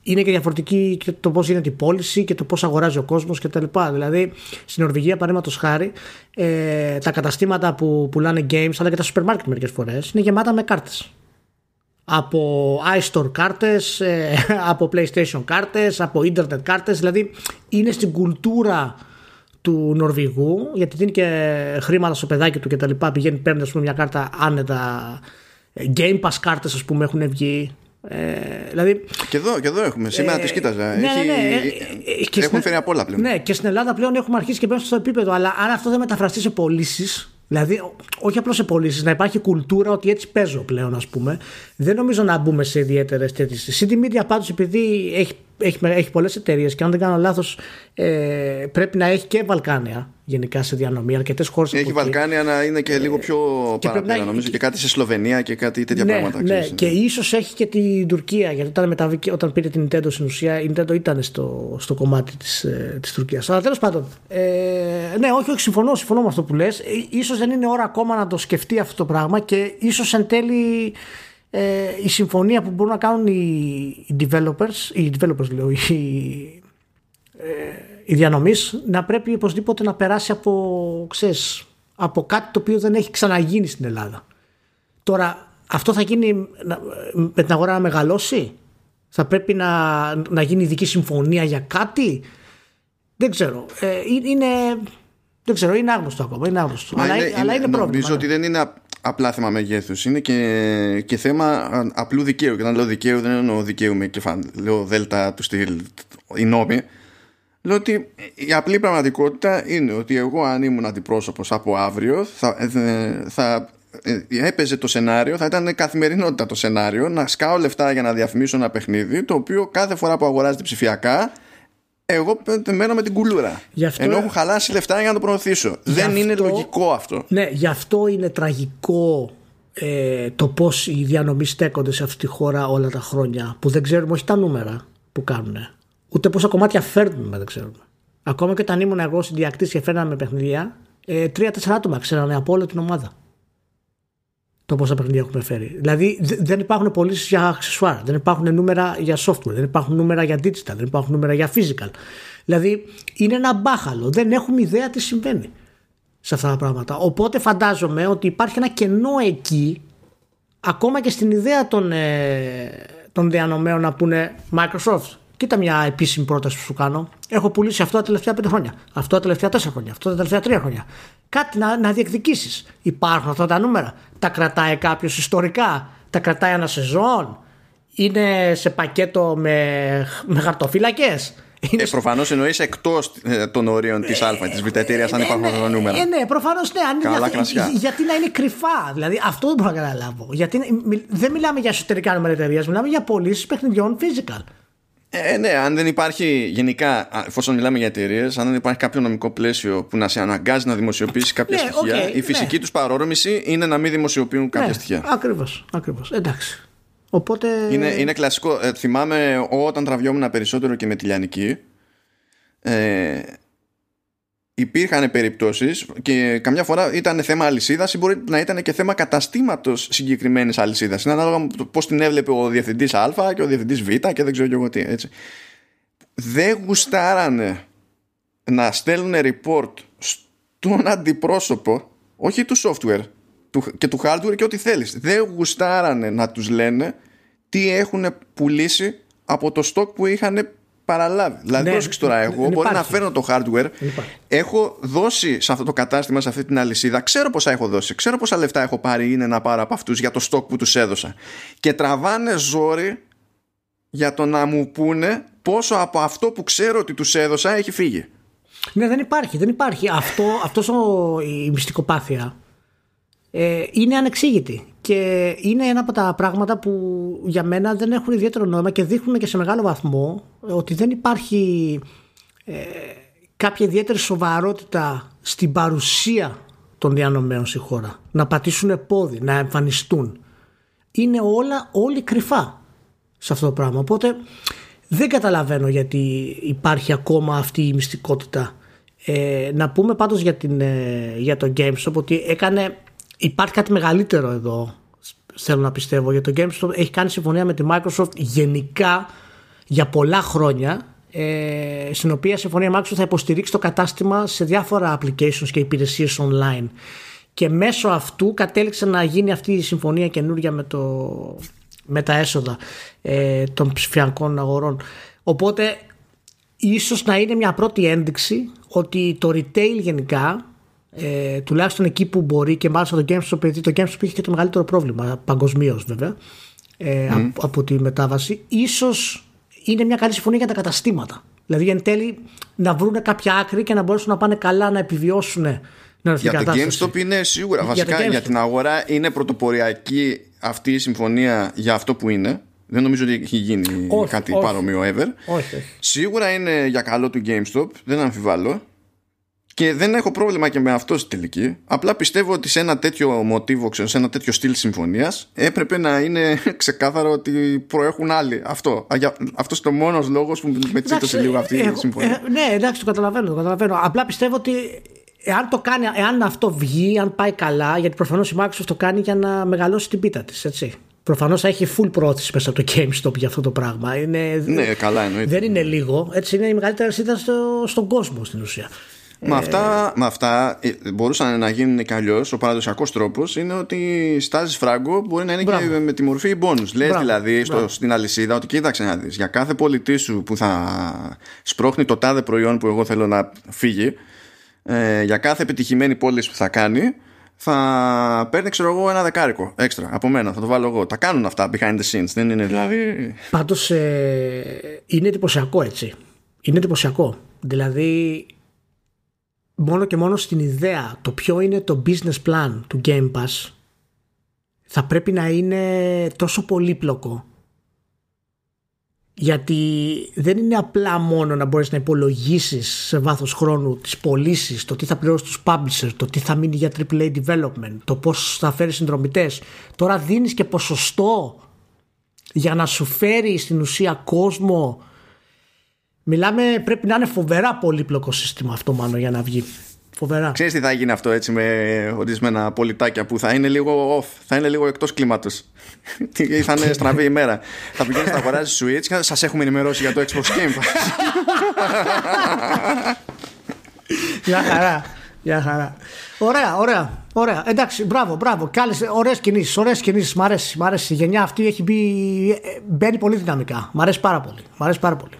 είναι και διαφορετική και το πώς γίνεται η πώληση και το πώς αγοράζει ο κόσμος κτλ. Δηλαδή, στην Νορβηγία, παραδείγματος χάρη, ε, τα καταστήματα που πουλάνε games, αλλά και τα σούπερ μάρκετ μερικές φορές, είναι γεμάτα με κάρτες. Από iStore κάρτες, ε, [LAUGHS] από PlayStation κάρτες, από Internet κάρτες. Δηλαδή, είναι στην κουλτούρα του Νορβηγού, γιατί δίνει και χρήματα στο παιδάκι του και τα λοιπά. Πηγαίνει, παίρνει πούμε, μια κάρτα άνετα. Game Pass κάρτες, ας πούμε, έχουν βγει. Ε, δηλαδή, και, εδώ, και εδώ έχουμε. Σήμερα ε, τις κοίταζα. Ναι, Έχει, ναι, ναι. Ε, και έχουν φέρει απ' όλα πλέον. Ναι, και στην Ελλάδα πλέον έχουμε αρχίσει και μπαίνουμε στο επίπεδο. Αλλά αν αυτό δεν μεταφραστεί σε πωλήσεις, Δηλαδή, όχι απλώς σε πωλήσεις, να υπάρχει κουλτούρα ότι έτσι παίζω πλέον, ας πούμε. Δεν νομίζω να μπούμε σε ιδιαίτερες τέτοιες. Η CD Media πάντως, επειδή έχει έχει, έχει πολλές εταιρείες και αν δεν κάνω λάθος ε, πρέπει να έχει και Βαλκάνια γενικά σε διανομή, αρκετές χώρες. Έχει Βαλκάνια να είναι και λίγο πιο ε, παραπέρα, νομίζω, και κάτι σε Σλοβενία και κάτι τέτοια ναι, πράγματα. Ναι, και ίσως έχει και την Τουρκία, γιατί όταν, μεταβήκε, όταν πήρε την Nintendo στην ουσία, η Nintendo ήταν στο, στο κομμάτι της ε, της Τουρκίας. Αλλά τέλος πάντων, ε, ναι, όχι, όχι, συμφωνώ, συμφωνώ με αυτό που λες. Ε, σω δεν είναι ώρα ακόμα να το σκεφτεί αυτό το πράγμα και ίσως εν τέλει ε, η συμφωνία που μπορούν να κάνουν οι, developers, οι developers λέω, οι, ε, οι διανομής να πρέπει οπωσδήποτε να περάσει από, ξέρεις, από κάτι το οποίο δεν έχει ξαναγίνει στην Ελλάδα. Τώρα αυτό θα γίνει με την αγορά να μεγαλώσει, θα πρέπει να, να γίνει ειδική συμφωνία για κάτι; Δεν ξέρω. Ε, είναι, δεν ξέρω, είναι άγνωστο ακόμα. Είναι άγνωστο. αλλά, είναι, αλλά είναι πρόβλημα. Νομίζω ότι δεν είναι απλά θέμα μεγέθους. Είναι και, και θέμα απλού δικαίου. Και όταν λέω δικαίου, δεν εννοώ δικαίου με κεφαλαίο δέλτα του στυλ η νόμη. Λέω ότι η απλή πραγματικότητα είναι ότι εγώ, αν ήμουν αντιπρόσωπος από αύριο, θα, ε, θα ε, έπαιζε το σενάριο, θα ήταν καθημερινότητα το σενάριο, να σκάω λεφτά για να διαφημίσω ένα παιχνίδι, το οποίο κάθε φορά που αγοράζεται ψηφιακά εγώ μένω με την κουλούρα. Αυτό... Ενώ έχω χαλάσει λεφτά για να το προωθήσω. Δεν είναι λογικό αυτό. Ναι, γι' αυτό είναι τραγικό ε, το πώς οι διανομής στέκονται σε αυτή τη χώρα όλα τα χρόνια. Που δεν ξέρουμε όχι τα νούμερα που κάνουν. Ούτε πόσα κομμάτια φέρνουμε, δεν ξέρουμε. Ακόμα και όταν ήμουν εγώ στην διακτήση και φέρναμε παιχνιδιά, ε, τρία-τέσσερα άτομα ξέρανε από όλη την ομάδα το πόσα παιχνίδια έχουμε φέρει. Δηλαδή δεν υπάρχουν πωλήσεις για αξεσουάρ, δεν υπάρχουν νούμερα για software, δεν υπάρχουν νούμερα για digital, δεν υπάρχουν νούμερα για physical. Δηλαδή είναι ένα μπάχαλο, δεν έχουμε ιδέα τι συμβαίνει σε αυτά τα πράγματα. Οπότε φαντάζομαι ότι υπάρχει ένα κενό εκεί, ακόμα και στην ιδέα των, ε, των διανομέων να πούνε Microsoft. Κοίτα μια επίσημη πρόταση που σου κάνω. Έχω πουλήσει αυτό τα τελευταία πέντε χρόνια. Αυτό τα τελευταία τέσσερα χρόνια. Αυτό τα τελευταία τρία χρόνια κάτι να, να διεκδικήσεις. Υπάρχουν αυτά τα νούμερα. Τα κρατάει κάποιος ιστορικά; Τα κρατάει ένα σεζόν; Είναι σε πακέτο με, με χαρτοφύλακες; Ε, προφανώς εννοείς εκτός ε, των ορίων της Α, της Β εταιρείας, αν υπάρχουν αυτά τα νούμερα. Ε, ναι, προφανώς ναι. Καλά για, γιατί να είναι κρυφά. Δηλαδή αυτό δεν μπορώ να καταλάβω. Γιατί δεν μιλάμε για εσωτερικά νούμερα εταιρείας, μιλάμε για πωλήσεις παιχνιδιών physical. Ε, ναι, αν δεν υπάρχει γενικά, εφόσον μιλάμε για εταιρείες, αν δεν υπάρχει κάποιο νομικό πλαίσιο που να σε αναγκάζει να δημοσιοποιήσεις κάποια ναι, στοιχεία, η φυσική ναι. τους παρόρμηση είναι να μην δημοσιοποιούν κάποια ναι, στοιχεία. Ακριβώς, ακριβώς. Εντάξει. Οπότε... Είναι, είναι κλασικό. Ε, θυμάμαι όταν τραβιόμουν περισσότερο και με τη Λιανική. Ε, υπήρχαν περιπτώσεις και καμιά φορά ήταν θέμα αλυσίδας ή μπορεί να ήταν και θέμα καταστήματος συγκεκριμένης αλυσίδας. Είναι ανάλογα με πώς την έβλεπε ο διευθυντής Α και ο διευθυντής Β και δεν ξέρω εγώ τι. Έτσι. Δεν γουστάρανε να στέλνουν report στον αντιπρόσωπο, όχι του software και του hardware και ό,τι θέλεις. Δεν γουστάρανε να τους λένε τι έχουν πουλήσει από το stock που είχαν παραλάβει. Δηλαδή, ναι, πρόσεξε τώρα, εγώ μπορεί να φέρνω το hardware. Έχω δώσει σε αυτό το κατάστημα, σε αυτή την αλυσίδα, ξέρω πόσα έχω δώσει, ξέρω πόσα λεφτά έχω πάρει είναι να πάρω από αυτούς για το stock που τους έδωσα. Και τραβάνε ζόρι για το να μου πούνε πόσο από αυτό που ξέρω ότι τους έδωσα έχει φύγει. Ναι, δεν υπάρχει. Δεν υπάρχει. Αυτό, αυτός ο, η μυστικοπάθεια ε, είναι ανεξήγητη. Και είναι ένα από τα πράγματα που για μένα δεν έχουν ιδιαίτερο νόημα και δείχνουν και σε μεγάλο βαθμό ότι δεν υπάρχει ε, κάποια ιδιαίτερη σοβαρότητα στην παρουσία των διανομέων στη χώρα. Να πατήσουν πόδι, να εμφανιστούν. Είναι όλα όλοι κρυφά σε αυτό το πράγμα. Οπότε δεν καταλαβαίνω γιατί υπάρχει ακόμα αυτή η μυστικότητα. Ε, να πούμε πάντως για, την, ε, για το GameStop ότι έκανε υπάρχει κάτι μεγαλύτερο εδώ θέλω να πιστεύω γιατί το GameStop έχει κάνει συμφωνία με τη Microsoft γενικά για πολλά χρόνια ε, στην οποία συμφωνία Microsoft θα υποστηρίξει το κατάστημα σε διάφορα applications και υπηρεσίες online. Και μέσω αυτού κατέληξε να γίνει αυτή η συμφωνία καινούργια με, το, με τα έσοδα ε, των ψηφιακών αγορών. Οπότε ίσως να είναι μια πρώτη ένδειξη ότι το retail γενικά ε, τουλάχιστον εκεί που μπορεί και μάλιστα το GameStop επειδή το GameStop είχε και το μεγαλύτερο πρόβλημα παγκοσμίως βέβαια ε, mm. από, τη μετάβαση ίσως είναι μια καλή συμφωνία για τα καταστήματα δηλαδή εν τέλει να βρουν κάποια άκρη και να μπορέσουν να πάνε καλά να επιβιώσουν για το GameStop είναι σίγουρα. Βασικά για, την αγορά είναι πρωτοποριακή αυτή η συμφωνία για αυτό που είναι. Δεν νομίζω ότι έχει γίνει κάτι όχι. παρόμοιο ever. Όχι, Σίγουρα είναι για καλό του GameStop, δεν αμφιβάλλω. Και δεν έχω πρόβλημα και με αυτό στη τελική. Απλά πιστεύω ότι σε ένα τέτοιο μοτίβο, ξέρω, σε ένα τέτοιο στυλ συμφωνίας, έπρεπε να είναι [LAUGHS] ξεκάθαρο ότι προέχουν άλλοι. Αυτό. Αυτός είναι ο μόνος λόγος που με τσίτωσε λίγο αυτή η συμφωνία. Ε, ναι, εντάξει, το καταλαβαίνω, το καταλαβαίνω. Απλά πιστεύω ότι εάν, το κάνει, εάν αυτό βγει, αν πάει καλά, γιατί προφανώς η Microsoft το κάνει για να μεγαλώσει την πίτα της, έτσι. Προφανώς θα έχει full πρόθεση μέσα από το GameStop για αυτό το πράγμα. Είναι, ναι, καλά εννοείται. Δεν είναι λίγο. Έτσι είναι η μεγαλύτερη σύντα στο, στον κόσμο στην ουσία. Με αυτά, με αυτά ε, μπορούσαν να γίνουν κι αλλιώς. Ο παραδοσιακός τρόπος είναι ότι στάζεις φράγκο μπορεί να είναι και με τη μορφή bonus. Λες δηλαδή στο, στην αλυσίδα ότι κοίταξε να δεις για κάθε πολιτή σου που θα σπρώχνει το τάδε προϊόν που εγώ θέλω να φύγει, ε, για κάθε επιτυχημένη πώληση που θα κάνει, θα παίρνει, ξέρω εγώ, ένα δεκάρικο έξτρα από μένα. Θα το βάλω εγώ. Τα κάνουν αυτά behind the scenes. Δεν είναι δηλαδή. Πάντως ε, είναι εντυπωσιακό έτσι. Είναι εντυπωσιακό. Δηλαδή μόνο και μόνο στην ιδέα το ποιο είναι το business plan του Game Pass θα πρέπει να είναι τόσο πολύπλοκο γιατί δεν είναι απλά μόνο να μπορείς να υπολογίσεις σε βάθος χρόνου τις πωλήσεις, το τι θα πληρώσει τους publishers, το τι θα μείνει για AAA development, το πώς θα φέρει συνδρομητές. Τώρα δίνεις και ποσοστό για να σου φέρει στην ουσία κόσμο Μιλάμε, πρέπει να είναι φοβερά πολύπλοκο σύστημα αυτό μάλλον για να βγει. Φοβερά. Ξέρεις τι θα γίνει αυτό έτσι με ορισμένα πολιτάκια που θα είναι λίγο off, θα είναι λίγο εκτός κλίματος. [LAUGHS] θα είναι στραβή ημέρα. θα πηγαίνεις να αγοράζεις Switch και σας έχουμε ενημερώσει για το Xbox Game [LAUGHS] Γεια χαρά. Γεια χαρά. Ωραία, ωραία. Ωραία. Εντάξει, μπράβο, μπράβο. Κάλεσε ωραίες κινήσεις. Ωραίες κινήσεις. Μ' αρέσει, μ' αρέσει. Η γενιά αυτή έχει μπει, ε, μπαίνει πολύ δυναμικά. Μ' αρέσει πάρα πολύ. Μ' αρέσει πάρα πολύ.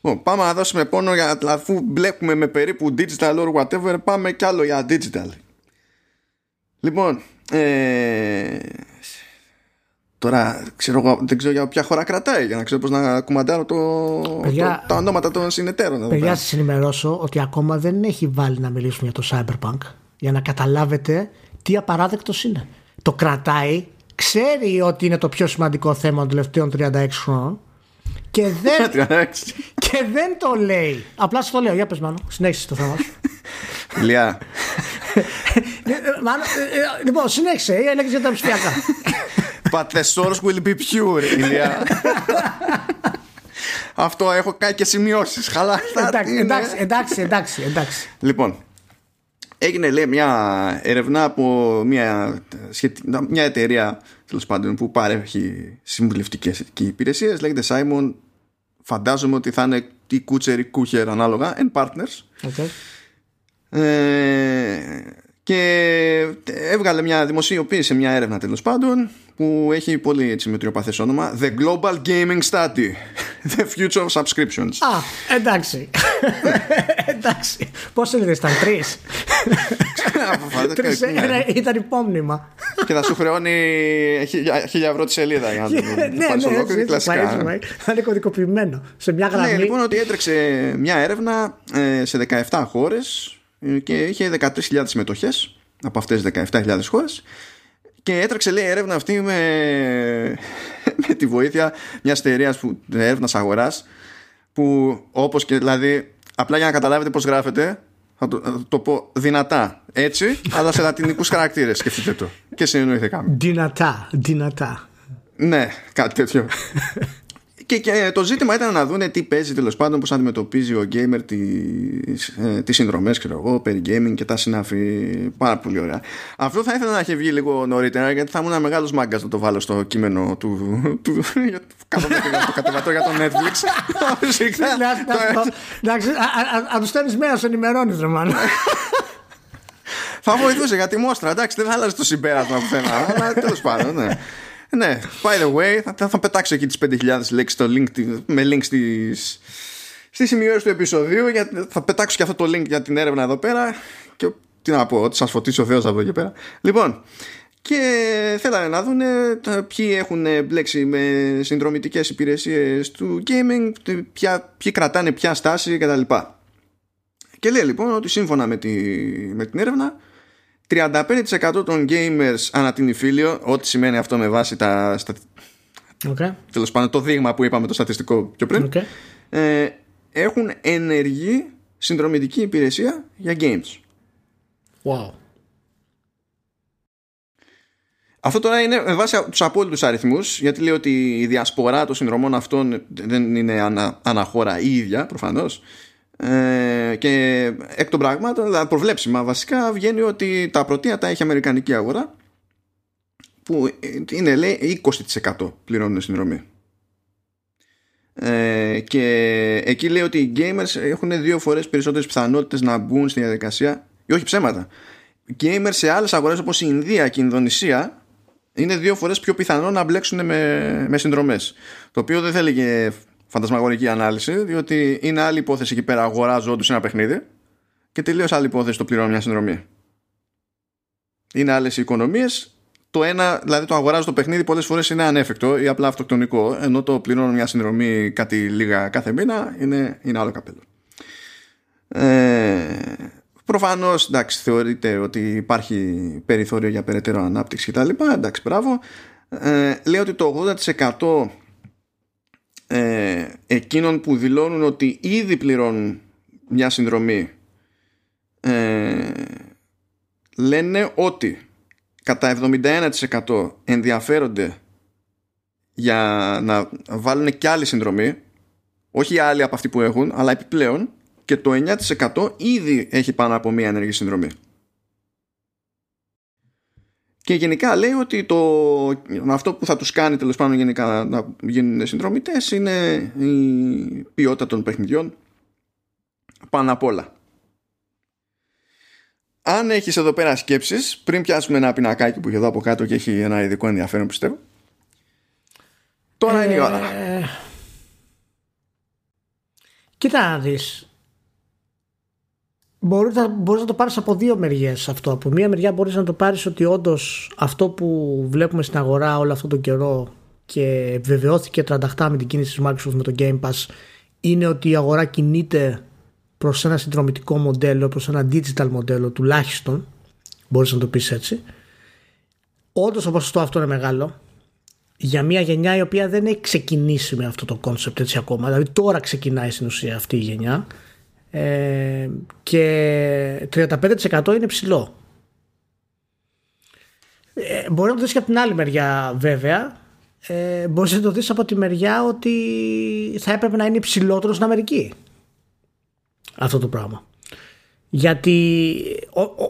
Λοιπόν, πάμε να δώσουμε πόνο για αφού μπλέκουμε με περίπου digital or whatever, πάμε κι άλλο για digital. Λοιπόν, ε, τώρα ξέρω εγώ, δεν ξέρω για ποια χώρα κρατάει για να ξέρω πώς να κουμαντάρω το, το, τα ονόματα των συνεταίρων. Παιδιά, σας ενημερώσω ότι ακόμα δεν έχει βάλει να μιλήσουμε για το Cyberpunk για να καταλάβετε τι απαράδεκτος είναι. Το κρατάει, ξέρει ότι είναι το πιο σημαντικό θέμα των τελευταίων 36 χρόνων και δεν, [LAUGHS] και δεν το λέει. Απλά σου το λέω. Για πες μάλλον. Συνέχισε το θέμα σου. Λιά. Ε, ε, λοιπόν, συνέχισε. Ε, έλεγε για τα ψηφιακά. But the source will be pure, Ηλία. Αυτό έχω κάνει και σημειώσεις. Χαλά. Εντάξει, εντάξει, εντάξει, εντάξει. Λοιπόν, έγινε λέει μια έρευνα από μια, μια εταιρεία τέλος πάντων που παρέχει συμβουλευτικές υπηρεσίες. Λέγεται Simon. Φαντάζομαι ότι θα είναι η κούτσερη κούχερ ανάλογα. And partners. Okay. Ε, και έβγαλε μια δημοσιοποίηση, μια έρευνα τέλος πάντων που έχει πολύ έτσι μετριοπαθές όνομα The Global Gaming Study. [LAUGHS] The Future of Subscriptions. Α, εντάξει. [LAUGHS] Εντάξει. Πώς έλεγε, ήταν τρεις; [LAUGHS] Τρεις, ήταν υπόμνημα. Και θα σου χρεώνει χίλια ευρώ τη σελίδα για να το πάρεις ναι, ολόκληρη κλασικά. Θα είναι κωδικοποιημένο σε μια γραμμή. Ναι, λοιπόν ότι έτρεξε μια έρευνα ε, σε 17 χώρες και είχε 13.000 συμμετοχές από αυτές τις 17.000 χώρες και έτρεξε λέει έρευνα αυτή με, με τη βοήθεια μιας εταιρείας που έρευνας αγοράς που όπως και δηλαδή απλά για να καταλάβετε πώς γράφεται θα το, θα το πω δυνατά έτσι αλλά σε λατινικούς χαρακτήρες σκεφτείτε το. Και συνεννοηθήκαμε. Δυνατά δυνατά. Ναι κάτι τέτοιο Και, και το ζήτημα ήταν να δούνε τι παίζει τέλος πάντων, πώς αντιμετωπίζει ο gamer τις ε, συνδρομές, ξέρω εγώ, περί gaming και τα συνάφη. Πάρα πολύ ωραία. Αυτό θα ήθελα να έχει βγει λίγο νωρίτερα, γιατί θα ήμουν ένα μεγάλος μάγκας να το βάλω στο κείμενο του. του [LAUGHS] το κατεβατό για το Netflix. [LAUGHS] Εντάξει, αν τους στέλνεις μέρα, σου ενημερώνεις, Ρωμάνο. [LAUGHS] Θα βοηθούσε για τη μόστρα. Εντάξει, δεν θα άλλαζε το συμπέρασμα που θέλω, αλλά τέλος πάντων, ναι. Ναι, by the way, θα, θα πετάξω εκεί τις 5.000 λέξεις το link, με link στις, στις σημειώσεις του επεισοδίου για, θα πετάξω και αυτό το link για την έρευνα εδώ πέρα και τι να πω, ότι σας φωτίσει ο Θεός από εδώ και πέρα. Λοιπόν, και θέλανε να δουν ποιοι έχουν μπλέξει με συνδρομητικές υπηρεσίες του gaming, ποια, ποιοι κρατάνε ποια στάση κτλ. Και λέει λοιπόν ότι σύμφωνα με, τη, με την έρευνα 35% των gamers ανά την υφήλιο, ό,τι σημαίνει αυτό με βάση τα, okay. τέλος πάντων το δείγμα που είπαμε το στατιστικό πιο πριν, okay. ε, έχουν ενεργή συνδρομητική υπηρεσία για games. Wow. Αυτό τώρα είναι με βάση τους απόλυτους αριθμούς, γιατί λέει ότι η διασπορά των συνδρομών αυτών δεν είναι ανα, αναχώρα η ίδια προφανώς. Ε, και εκ των πραγμάτων, δηλαδή προβλέψιμα βασικά, βγαίνει ότι τα πρωτεία τα έχει η Αμερικανική αγορά, που είναι λέει 20% πληρώνουν συνδρομή. Ε, και εκεί λέει ότι οι gamers έχουν δύο φορές περισσότερες πιθανότητες να μπουν στη διαδικασία ή όχι ψέματα gamers σε άλλες αγορές όπως η Ινδία και η Ινδονησία είναι δύο φορές πιο πιθανό να μπλέξουν με, με συνδρομές το οποίο δεν θέλει και φαντασμαγορική ανάλυση διότι είναι άλλη υπόθεση εκεί πέρα αγοράζω όντως ένα παιχνίδι και τελείως άλλη υπόθεση το πληρώνω μια συνδρομή. Είναι άλλες οι οικονομίες. Το ένα, δηλαδή το αγοράζω το παιχνίδι πολλές φορές είναι ανέφικτο ή απλά αυτοκτονικό ενώ το πληρώνω μια συνδρομή κάτι λίγα κάθε μήνα είναι, είναι άλλο καπέλο. Ε, προφανώς εντάξει θεωρείται ότι υπάρχει περιθώριο για περαιτέρω ανάπτυξη κτλ. Εντάξει μπράβο. Ε, λέει ότι το 80% ε, εκείνων που δηλώνουν ότι ήδη πληρώνουν μια συνδρομή ε, λένε ότι κατά 71% ενδιαφέρονται για να βάλουν και άλλη συνδρομή όχι άλλη από αυτή που έχουν αλλά επιπλέον και το 9% ήδη έχει πάνω από μία ενεργή συνδρομή και γενικά λέει ότι το, αυτό που θα τους κάνει τέλος πάντων γενικά να γίνουν συνδρομητές είναι η ποιότητα των παιχνιδιών πάνω απ' όλα. Αν έχεις εδώ πέρα σκέψεις πριν πιάσουμε ένα πινακάκι που έχει εδώ από κάτω και έχει ένα ειδικό ενδιαφέρον πιστεύω. Τώρα είναι η ώρα. Ε, Κοίτα να δεις Μπορείς να, μπορείς να το πάρεις από δύο μεριές αυτό. Από μία μεριά μπορείς να το πάρεις ότι όντως αυτό που βλέπουμε στην αγορά όλο αυτό τον καιρό και επιβεβαιώθηκε τρανταχτά με την κίνηση της Microsoft με το Game Pass είναι ότι η αγορά κινείται προς ένα συνδρομητικό μοντέλο, προς ένα digital μοντέλο τουλάχιστον, μπορείς να το πεις έτσι. Όντως το ποσοστό αυτό είναι μεγάλο για μια γενιά η οποία δεν έχει ξεκινήσει με αυτό το concept έτσι ακόμα. Δηλαδή τώρα ξεκινάει στην ουσία αυτή η γενιά ε, και 35% είναι ψηλό. Ε, μπορεί να το δεις και από την άλλη μεριά βέβαια ε, μπορείς να το δεις από τη μεριά ότι θα έπρεπε να είναι υψηλότερο στην Αμερική αυτό το πράγμα. Γιατί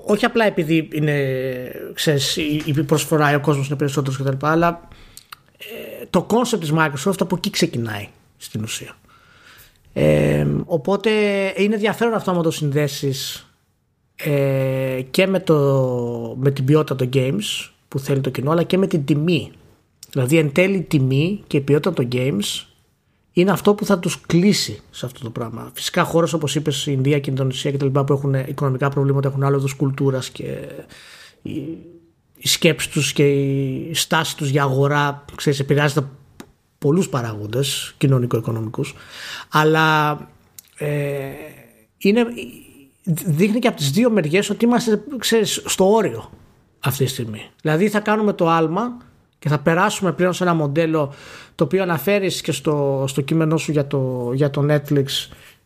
όχι απλά επειδή είναι, ξέρεις, η προσφορά, ο κόσμος είναι περισσότερος κτλ. Αλλά ε, το concept της Microsoft από εκεί ξεκινάει στην ουσία. Ε, οπότε είναι ενδιαφέρον αυτό να το συνδέσεις ε, και με, το, με την ποιότητα των games που θέλει το κοινό αλλά και με την τιμή. Δηλαδή εν τέλει η τιμή και η ποιότητα των games είναι αυτό που θα τους κλείσει σε αυτό το πράγμα. Φυσικά χώρες όπως είπες η Ινδία και η Ινδονησία και τα λοιπά που έχουν οικονομικά προβλήματα έχουν άλλο είδους κουλτούρας και η, η σκέψη τους και η στάση τους για αγορά ξέρεις, επηρεάζεται πολλούς παράγοντες κοινωνικο-οικονομικούς αλλά ε, είναι, δείχνει και από τις δύο μεριές ότι είμαστε ξέρεις, στο όριο αυτή τη στιγμή. Δηλαδή θα κάνουμε το άλμα και θα περάσουμε πλέον σε ένα μοντέλο το οποίο αναφέρεις και στο, στο κείμενό σου για το, για το Netflix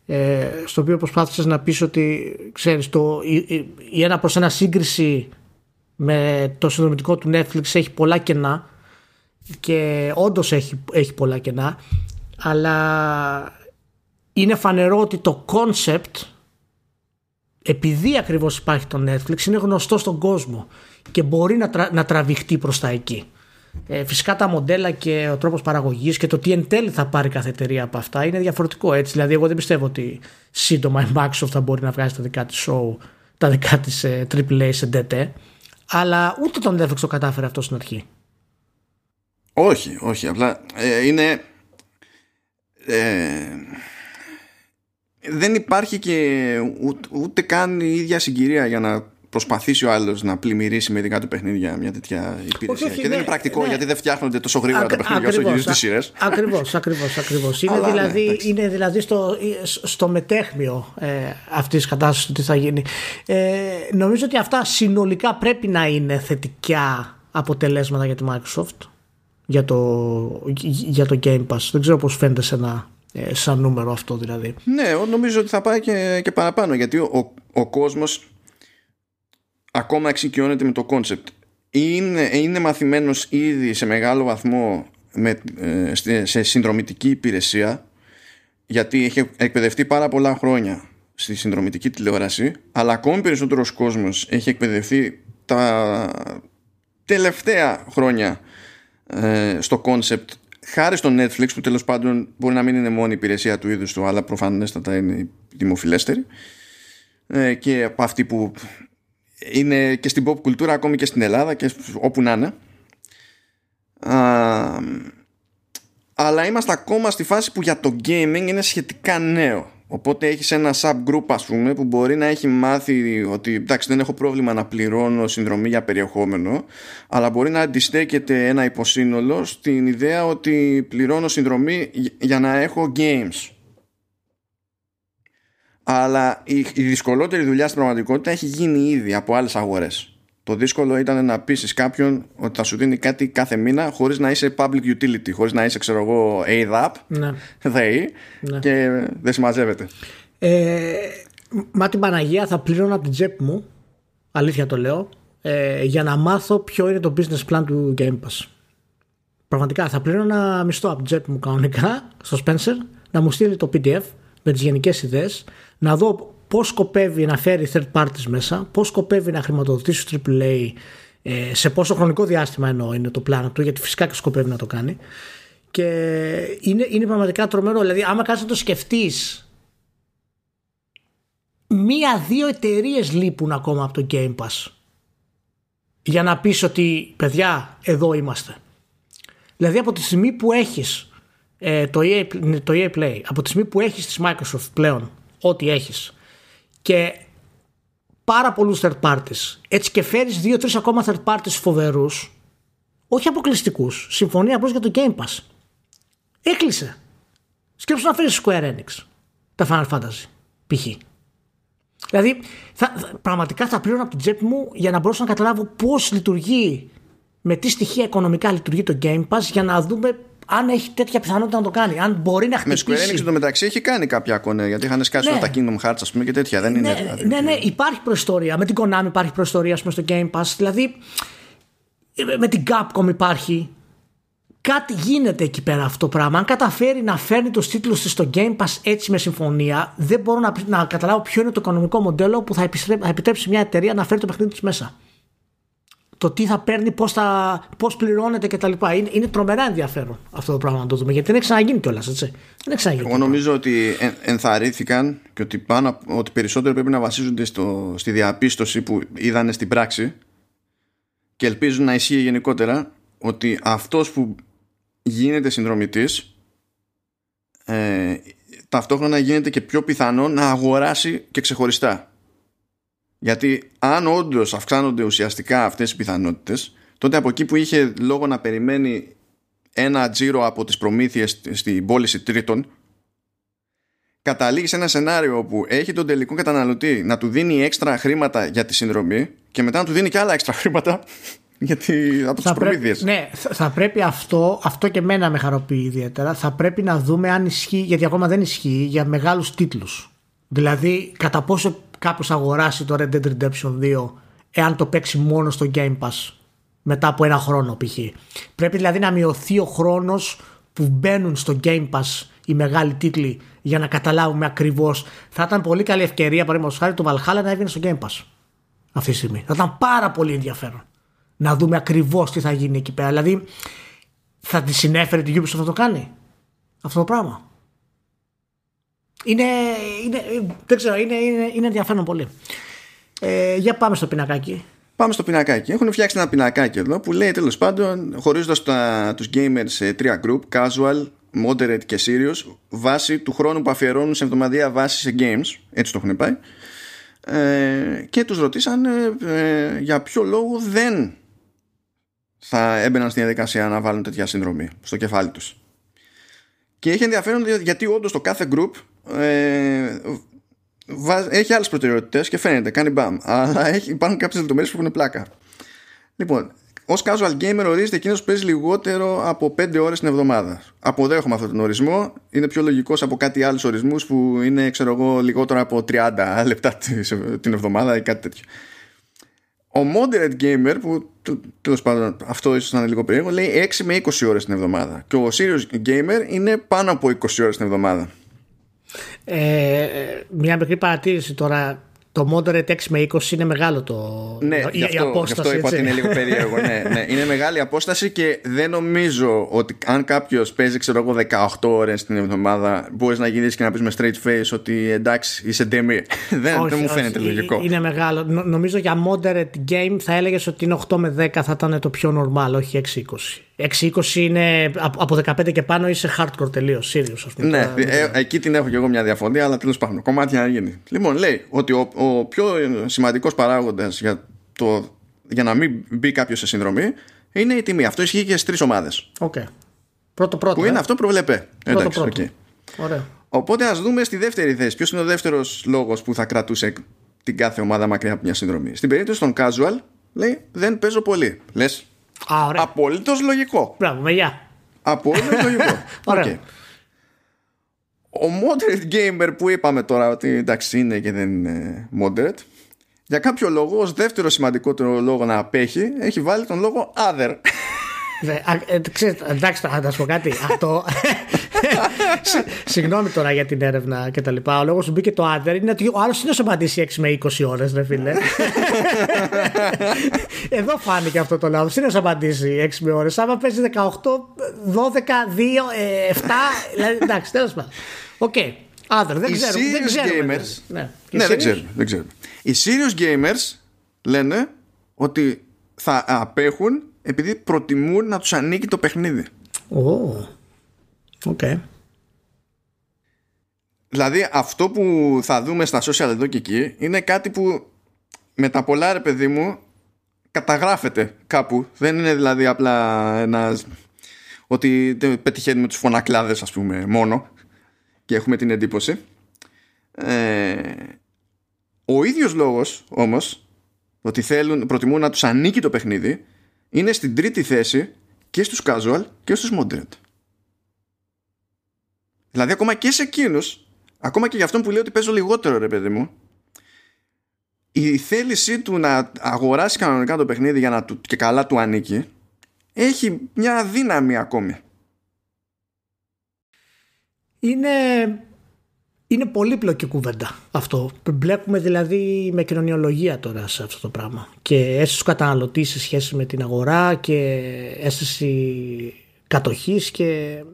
ε, στο οποίο προσπάθησες να πεις ότι ξέρεις το, η, η ένα προς ένα σύγκριση με το συνδρομητικό του Netflix έχει πολλά κενά και όντως έχει, έχει πολλά κενά αλλά είναι φανερό ότι το concept επειδή ακριβώς υπάρχει το Netflix είναι γνωστό στον κόσμο και μπορεί να, να τραβηχτεί προς τα εκεί. Ε, φυσικά τα μοντέλα και ο τρόπος παραγωγής και το τι εν τέλει θα πάρει κάθε εταιρεία από αυτά είναι διαφορετικό έτσι. Δηλαδή εγώ δεν πιστεύω ότι σύντομα η Microsoft θα μπορεί να βγάζει τα δικά της show, τα δικά της ε, AAA σε DT αλλά ούτε τον Netflix το κατάφερε αυτό στην αρχή. Όχι, όχι. Απλά ε, είναι. Ε, δεν υπάρχει και ούτε, ούτε, καν η ίδια συγκυρία για να προσπαθήσει ο άλλος να πλημμυρίσει με δικά του παιχνίδια μια τέτοια υπηρεσία. Όχι, και δεν είναι ναι, πρακτικό ναι. γιατί δεν φτιάχνονται τόσο γρήγορα τα παιχνίδια όσο γυρίζουν τις σειρές. Ακριβώς, ακριβώς. Ακριβώς. Είναι, δηλαδή, ναι, είναι δηλαδή στο, στο μετέχμιο ε, αυτής της κατάστασης τι θα γίνει. Ε, νομίζω ότι αυτά συνολικά πρέπει να είναι θετικά αποτελέσματα για τη Microsoft για το, για το Game Pass. Δεν ξέρω πώς φαίνεται σε ένα ε, σαν νούμερο αυτό δηλαδή. Ναι, νομίζω ότι θα πάει και, και παραπάνω γιατί ο, ο κόσμος ακόμα εξοικειώνεται με το concept. Είναι, είναι μαθημένος ήδη σε μεγάλο βαθμό με, ε, σε συνδρομητική υπηρεσία γιατί έχει εκπαιδευτεί πάρα πολλά χρόνια στη συνδρομητική τηλεόραση αλλά ακόμη περισσότερος κόσμος έχει εκπαιδευτεί τα τελευταία χρόνια ε, στο concept χάρη στο Netflix που τέλος πάντων μπορεί να μην είναι μόνη υπηρεσία του είδους του αλλά προφανέστατα είναι δημοφιλέστερη. Ε, και από αυτή που είναι και στην pop κουλτούρα ακόμη και στην Ελλάδα και όπου να είναι. Αλλά είμαστε ακόμα στη φάση που για το gaming είναι σχετικά νέο Οπότε έχεις ένα subgroup ας πούμε που μπορεί να έχει μάθει ότι εντάξει δεν έχω πρόβλημα να πληρώνω συνδρομή για περιεχόμενο αλλά μπορεί να αντιστέκεται ένα υποσύνολο στην ιδέα ότι πληρώνω συνδρομή για να έχω games. Αλλά η, η δυσκολότερη δουλειά στην πραγματικότητα έχει γίνει ήδη από άλλες αγορές. Το δύσκολο ήταν να πείσει κάποιον ότι θα σου δίνει κάτι κάθε μήνα χωρίς να είσαι public utility, χωρίς να είσαι, ξέρω εγώ, ADAP, ναι. ΔΕΗ ναι. και δεν συμμαζεύεται. Ε, μα την Παναγία θα πλήρωνα από την τσέπη μου, αλήθεια το λέω, ε, για να μάθω ποιο είναι το business plan του Game Pass. Πραγματικά θα πλήρωνα μισθό από την τσέπη μου κανονικά στο Spencer να μου στείλει το PDF με τις γενικές ιδέες, να δω πώς σκοπεύει να φέρει third parties μέσα, πώς σκοπεύει να χρηματοδοτήσει AAA, ε, σε πόσο χρονικό διάστημα εννοώ είναι το πλάνο του, γιατί φυσικά και σκοπεύει να το κάνει. Και είναι, είναι πραγματικά τρομερό. Δηλαδή, άμα κάτσεις να το σκεφτείς, μία-δύο εταιρείες λείπουν ακόμα από το Game Pass για να πεις ότι παιδιά εδώ είμαστε. Δηλαδή από τη στιγμή που έχεις ε, το, EA, το EA Play, από τη στιγμή που έχεις της Microsoft πλέον ό,τι έχεις και πάρα πολλούς third parties. Έτσι και φέρεις δύο-τρεις ακόμα third parties φοβερούς, όχι αποκλειστικούς. Συμφωνία απλώς για το Game Pass. Έκλεισε. Σκέψου να φέρεις Square Enix. Τα Final Fantasy. Π.χ. Δηλαδή, θα, πραγματικά θα πλήρω από την τσέπη μου για να μπορέσω να καταλάβω πώς λειτουργεί, με τι στοιχεία οικονομικά λειτουργεί το Game Pass για να δούμε αν έχει τέτοια πιθανότητα να το κάνει. Αν μπορεί να χτυπήσει. Με Square Enix μεταξύ έχει κάνει κάποια κονέ γιατί είχαν σκάσει ναι. τα Kingdom Hearts ας πούμε και τέτοια. Δεν είναι ναι, δηλαδή. Ναι, ναι, υπάρχει προϊστορία. Με την Konami υπάρχει προϊστορία πούμε, στο Game Pass. Δηλαδή με την Capcom υπάρχει. Κάτι γίνεται εκεί πέρα αυτό το πράγμα. Αν καταφέρει να φέρνει το τίτλο της στο Game Pass έτσι με συμφωνία, δεν μπορώ να, να καταλάβω ποιο είναι το οικονομικό μοντέλο που θα επιτρέψει μια εταιρεία να φέρει το παιχνίδι της μέσα το τι θα παίρνει, πώς θα, πώς πληρώνεται κτλ. Είναι, είναι τρομερά ενδιαφέρον αυτό το πράγμα να το δούμε. Γιατί δεν έχει ξαναγίνει κιόλας, έτσι. Δεν έχει ξαναγίνει. Εγώ νομίζω ότι εν, ενθαρρύνθηκαν και ότι, πάνω, ότι περισσότερο πρέπει να βασίζονται στο, στη διαπίστωση που είδανε στην πράξη και ελπίζουν να ισχύει γενικότερα ότι αυτός που γίνεται συνδρομητής ε, ταυτόχρονα γίνεται και πιο πιθανό να αγοράσει και ξεχωριστά. Γιατί αν όντως αυξάνονται ουσιαστικά αυτές οι πιθανότητες τότε από εκεί που είχε λόγο να περιμένει ένα τζίρο από τις προμήθειες στην πώληση τρίτων καταλήγει σε ένα σενάριο όπου έχει τον τελικό καταναλωτή να του δίνει έξτρα χρήματα για τη συνδρομή και μετά να του δίνει και άλλα έξτρα χρήματα [LAUGHS] γιατί από τις προμήθειες. Ναι, θα πρέπει αυτό, αυτό και μένα με χαροποιεί ιδιαίτερα. Θα πρέπει να δούμε αν ισχύει, γιατί ακόμα δεν ισχύει, για μεγάλους τίτλους. Δηλαδή, κατά πόσο κάποιο αγοράσει το Red Dead Redemption 2 εάν το παίξει μόνο στο Game Pass μετά από ένα χρόνο π.χ. Πρέπει δηλαδή να μειωθεί ο χρόνος που μπαίνουν στο Game Pass οι μεγάλοι τίτλοι για να καταλάβουμε ακριβώς. Θα ήταν πολύ καλή ευκαιρία, παραδείγματος χάρη, το Valhalla να έβγαινε στο Game Pass αυτή τη στιγμή. Θα ήταν πάρα πολύ ενδιαφέρον να δούμε ακριβώς τι θα γίνει εκεί πέρα. Δηλαδή, θα τη συνέφερε τη Ubisoft να το κάνει αυτό το πράγμα; Είναι, είναι, δεν ξέρω, είναι, είναι, είναι ενδιαφέρον πολύ. Ε, για πάμε στο πινακάκι. Πάμε στο πινακάκι. Έχουν φτιάξει ένα πινακάκι εδώ που λέει τέλος πάντων, χωρίζοντας τους gamers σε τρία group, casual, moderate και serious, βάσει του χρόνου που αφιερώνουν σε εβδομαδία βάση σε games. Έτσι το έχουν πάει. ε, και τους ρωτήσανε ε, για ποιο λόγο δεν θα έμπαιναν στη διαδικασία να βάλουν τέτοια συνδρομή στο κεφάλι τους. Και έχει ενδιαφέρον γιατί όντως το κάθε group ε, έχει άλλες προτεραιότητες και φαίνεται, κάνει μπαμ. Αλλά έχει, υπάρχουν κάποιες λεπτομέρειες που έχουν πλάκα. Λοιπόν, Ω casual gamer ορίζεται εκείνος που παίζει λιγότερο από 5 ώρες την εβδομάδα. Αποδέχομαι αυτόν τον ορισμό. Είναι πιο λογικός από κάτι άλλους ορισμούς που είναι, ξέρω εγώ, λιγότερο από 30 λεπτά την εβδομάδα ή κάτι τέτοιο. Ο moderate gamer, που τέλος πάντων αυτό ίσως να είναι λίγο περίεργο, λέει 6 με 20 ώρες την εβδομάδα. Και ο serious gamer είναι πάνω από 20 ώρες την εβδομάδα. Ε, ε μια μικρή παρατήρηση τώρα το moderate 6 με 20 είναι μεγάλο το... Ναι, η, γι αυτό, απόσταση. Γι' αυτό είπα ότι είναι λίγο περίεργο. ναι, ναι. [LAUGHS] Είναι μεγάλη απόσταση και δεν νομίζω ότι αν κάποιος παίζει, ξέρω εγώ, 18 ώρες την εβδομάδα, μπορείς να γυρίσεις και να πεις με straight face ότι εντάξει, είσαι demi. [LAUGHS] δεν, δεν μου φαίνεται όχι, λογικό. Είναι μεγάλο. νομίζω για moderate game θα έλεγες ότι είναι 8 με 10 θα ήταν το πιο normal, όχι 6-20. 6-20 είναι από 15 και πάνω είσαι hardcore τελείως, serious ας πούμε. Ναι, ε, εκεί την έχω και εγώ μια διαφωνία, αλλά τέλος πάντων, κομμάτι να γίνει. Λοιπόν, λέει ότι ο, ο πιο σημαντικός παράγοντας για, για να μην μπει κάποιος σε συνδρομή είναι η τιμή. Αυτό ισχύει και στις τρεις ομάδες. Okay. Πρώτο πρώτο. Που είναι ε. αυτό προβλεπέ. Πρώτο Εντάξει, πρώτο. Okay. Ωραία. Οπότε ας δούμε στη δεύτερη θέση. Ποιος είναι ο δεύτερος λόγος που θα κρατούσε την κάθε ομάδα μακριά από μια συνδρομή. Στην περίπτωση των casual, λέει δεν παίζω πολύ. Λες, Απολύτως λογικό. Μπράβο, με γεια. Απολύτως [LAUGHS] λογικό. Okay. Ο moderate gamer που είπαμε τώρα ότι εντάξει είναι και δεν είναι moderate για κάποιο λόγο ως δεύτερο σημαντικότερο λόγο να απέχει έχει βάλει τον λόγο other ε, εντάξει, θα σου πω κάτι. [LAUGHS] Αυτό. Συγγνώμη τώρα για την έρευνα και τα λοιπά. Ο λόγος που μπήκε το Άντρε είναι ότι ο άλλος είναι να απαντήσει 6 με 20 ώρες, ρε φίλε. [LAUGHS] Εδώ φάνηκε αυτό το λάθος. Είναι να απαντήσει 6 με ώρες. Άμα παίζει 18, 12, 2, 7. εντάξει, τέλος πάντων. Οκ. Άντρε, δεν ξέρω. Δεν ξέρουμε. Ναι, ναι δεν ξέρουμε. Δεν ξέρουμε. Οι serious gamers λένε ότι θα απέχουν επειδή προτιμούν να τους ανήκει το παιχνίδι. Oh. Okay. Δηλαδή αυτό που θα δούμε στα social εδώ και εκεί είναι κάτι που με τα πολλά ρε παιδί μου καταγράφεται κάπου. Δεν είναι δηλαδή απλά ένα ότι πετυχαίνουμε τους φωνακλάδες ας πούμε μόνο και έχουμε την εντύπωση. Ε, ο ίδιος λόγος όμως ότι θέλουν, προτιμούν να τους ανήκει το παιχνίδι είναι στην τρίτη θέση και στους casual και στους moderate. Δηλαδή ακόμα και σε εκείνους, ακόμα και για αυτόν που λέει ότι παίζω λιγότερο ρε παιδί μου, η θέλησή του να αγοράσει κανονικά το παιχνίδι για να του και καλά του ανήκει έχει μια δύναμη ακόμη. Είναι είναι πολύπλοκη κουβέντα αυτό. Μπλέκουμε δηλαδή με κοινωνιολογία τώρα σε αυτό το πράγμα. Και αίσθηση του καταναλωτή σε σχέση με την αγορά και αίσθηση κατοχής και ε, ε,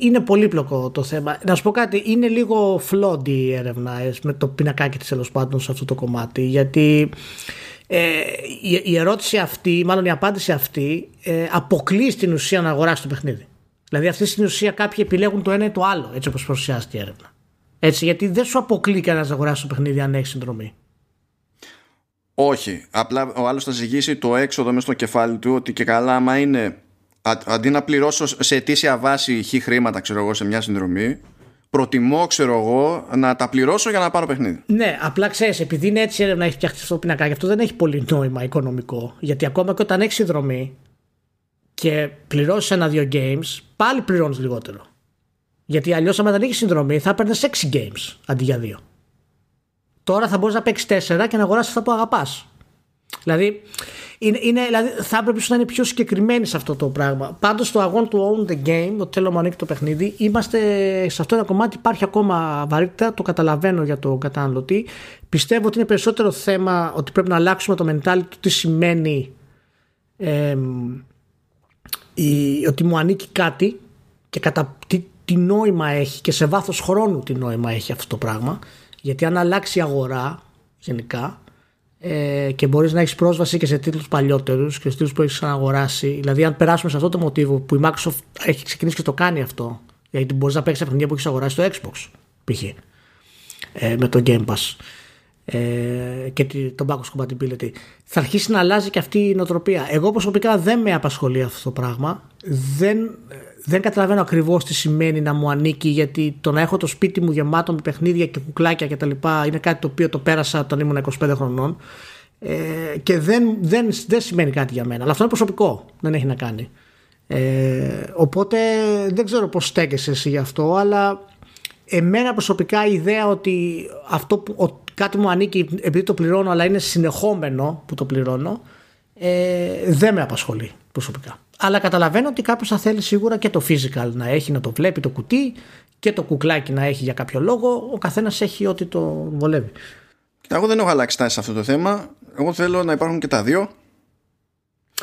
είναι πολύπλοκο το θέμα. Να σου πω κάτι, είναι λίγο flawed η έρευνα ε, με το πινακάκι της τέλος πάντων σε αυτό το κομμάτι γιατί ε, η, ερώτηση αυτή, μάλλον η απάντηση αυτή ε, αποκλεί στην ουσία να αγοράσει το παιχνίδι. Δηλαδή αυτή στην ουσία κάποιοι επιλέγουν το ένα ή το άλλο, έτσι όπως παρουσιάζεται η έρευνα. Έτσι, γιατί δεν σου αποκλεί κανένας να αγοράσει το παιχνίδι αν έχεις συνδρομή. Όχι. Απλά ο άλλος θα ζυγίσει το έξοδο μέσα στο κεφάλι του ότι και καλά, άμα είναι αντί να πληρώσω σε αιτήσια βάση χ χρήματα, ξέρω εγώ, σε μια συνδρομή, προτιμώ, ξέρω εγώ, να τα πληρώσω για να πάρω παιχνίδι. Ναι, απλά ξέρεις, επειδή είναι έτσι η έρευνα έχει φτιαχτεί αυτό το πινακάκι, αυτό δεν έχει πολύ νόημα οικονομικό. Γιατί ακόμα και όταν έχεις συνδρομή, και πληρώσεις ένα-δύο games, πάλι πληρώνεις λιγότερο. Γιατί αλλιώς, άμα δεν έχεις συνδρομή, θα έπαιρνες 6 games αντί για 2. Τώρα θα μπορείς να παίξεις 4 και να αγοράσεις αυτά που αγαπάς. Δηλαδή, είναι, είναι, δηλαδή, θα έπρεπε να είναι πιο συγκεκριμένοι σε αυτό το πράγμα. Πάντως, στο αγώνα του Own the Game, το θέλω να ανοίξει το παιχνίδι, είμαστε σε αυτό ένα κομμάτι. Υπάρχει ακόμα βαρύτητα, το καταλαβαίνω για τον καταναλωτή. Πιστεύω ότι είναι περισσότερο θέμα ότι πρέπει να αλλάξουμε το mentality του τι σημαίνει ε, η, ότι μου ανήκει κάτι και κατά τι, τι νόημα έχει και σε βάθος χρόνου τι νόημα έχει αυτό το πράγμα γιατί αν αλλάξει η αγορά γενικά ε, και μπορείς να έχεις πρόσβαση και σε τίτλους παλιότερους και σε τίτλους που έχεις αγοράσει δηλαδή αν περάσουμε σε αυτό το μοτίβο που η Microsoft έχει ξεκινήσει και το κάνει αυτό γιατί μπορείς να παίξεις παιχνίδια που έχεις αγοράσει στο Xbox π.χ. Ε, με το Game Pass ε, και το backwards compatibility. Θα αρχίσει να αλλάζει και αυτή η νοοτροπία. Εγώ προσωπικά δεν με απασχολεί αυτό το πράγμα. Δεν, δεν καταλαβαίνω ακριβώς τι σημαίνει να μου ανήκει γιατί το να έχω το σπίτι μου γεμάτο με παιχνίδια και κουκλάκια κτλ. είναι κάτι το οποίο το πέρασα όταν ήμουν 25 χρονών ε, και δεν, δεν, δεν σημαίνει κάτι για μένα. Αλλά αυτό είναι προσωπικό. Δεν έχει να κάνει. Ε, οπότε δεν ξέρω πώς στέκεσαι εσύ γι' αυτό αλλά εμένα προσωπικά η ιδέα ότι αυτό που, κάτι μου ανήκει επειδή το πληρώνω αλλά είναι συνεχόμενο που το πληρώνω ε, δεν με απασχολεί προσωπικά. Αλλά καταλαβαίνω ότι κάποιος θα θέλει σίγουρα και το physical να έχει, να το βλέπει το κουτί και το κουκλάκι να έχει για κάποιο λόγο. Ο καθένας έχει ό,τι το βολεύει. Εγώ δεν έχω αλλάξει τάση σε αυτό το θέμα. Εγώ θέλω να υπάρχουν και τα δύο.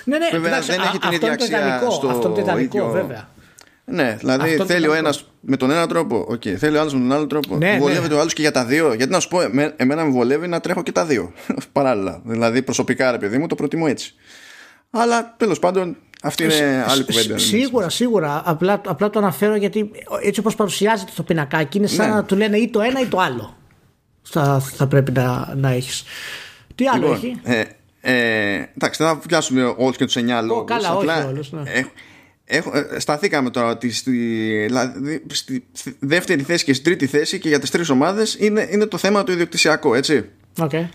Ναι, ναι, βέβαια εντάξει, δεν έχει την ίδια αξία στο αυτό είναι το ιδανικό, ίδιο... βέβαια. Ναι, δηλαδή αυτό θέλει ο ένας με τον ένα τρόπο, okay. θέλει ο άλλος με τον άλλο τρόπο. Ναι, βολεύεται ναι. ο άλλος και για τα δύο. Γιατί να σου πω, εμένα με βολεύει να τρέχω και τα δύο [LAUGHS] παράλληλα. Δηλαδή προσωπικά, ρε παιδί μου, το προτιμώ έτσι. Αλλά τέλος πάντων, αυτή είναι άλλη κουβέντα. Σίγουρα, σίγουρα. Απλά, απλά το αναφέρω γιατί έτσι όπως παρουσιάζεται το πινακάκι είναι σαν ναι. να του λένε ή το ένα ή το άλλο. Θα, θα πρέπει να, να έχεις. Τι άλλο λοιπόν, έχει; Ε, ε, εντάξει, δεν θα πιάσουμε όλους και τους 9 λόγους. Καλά, όχι όλους, ναι. ε, Έχω, ε, σταθήκαμε τώρα ότι στη, δηλαδή, στη δεύτερη θέση και στη τρίτη θέση και για τις τρεις ομάδες είναι, είναι το θέμα του ιδιοκτησιακού, έτσι. Okay.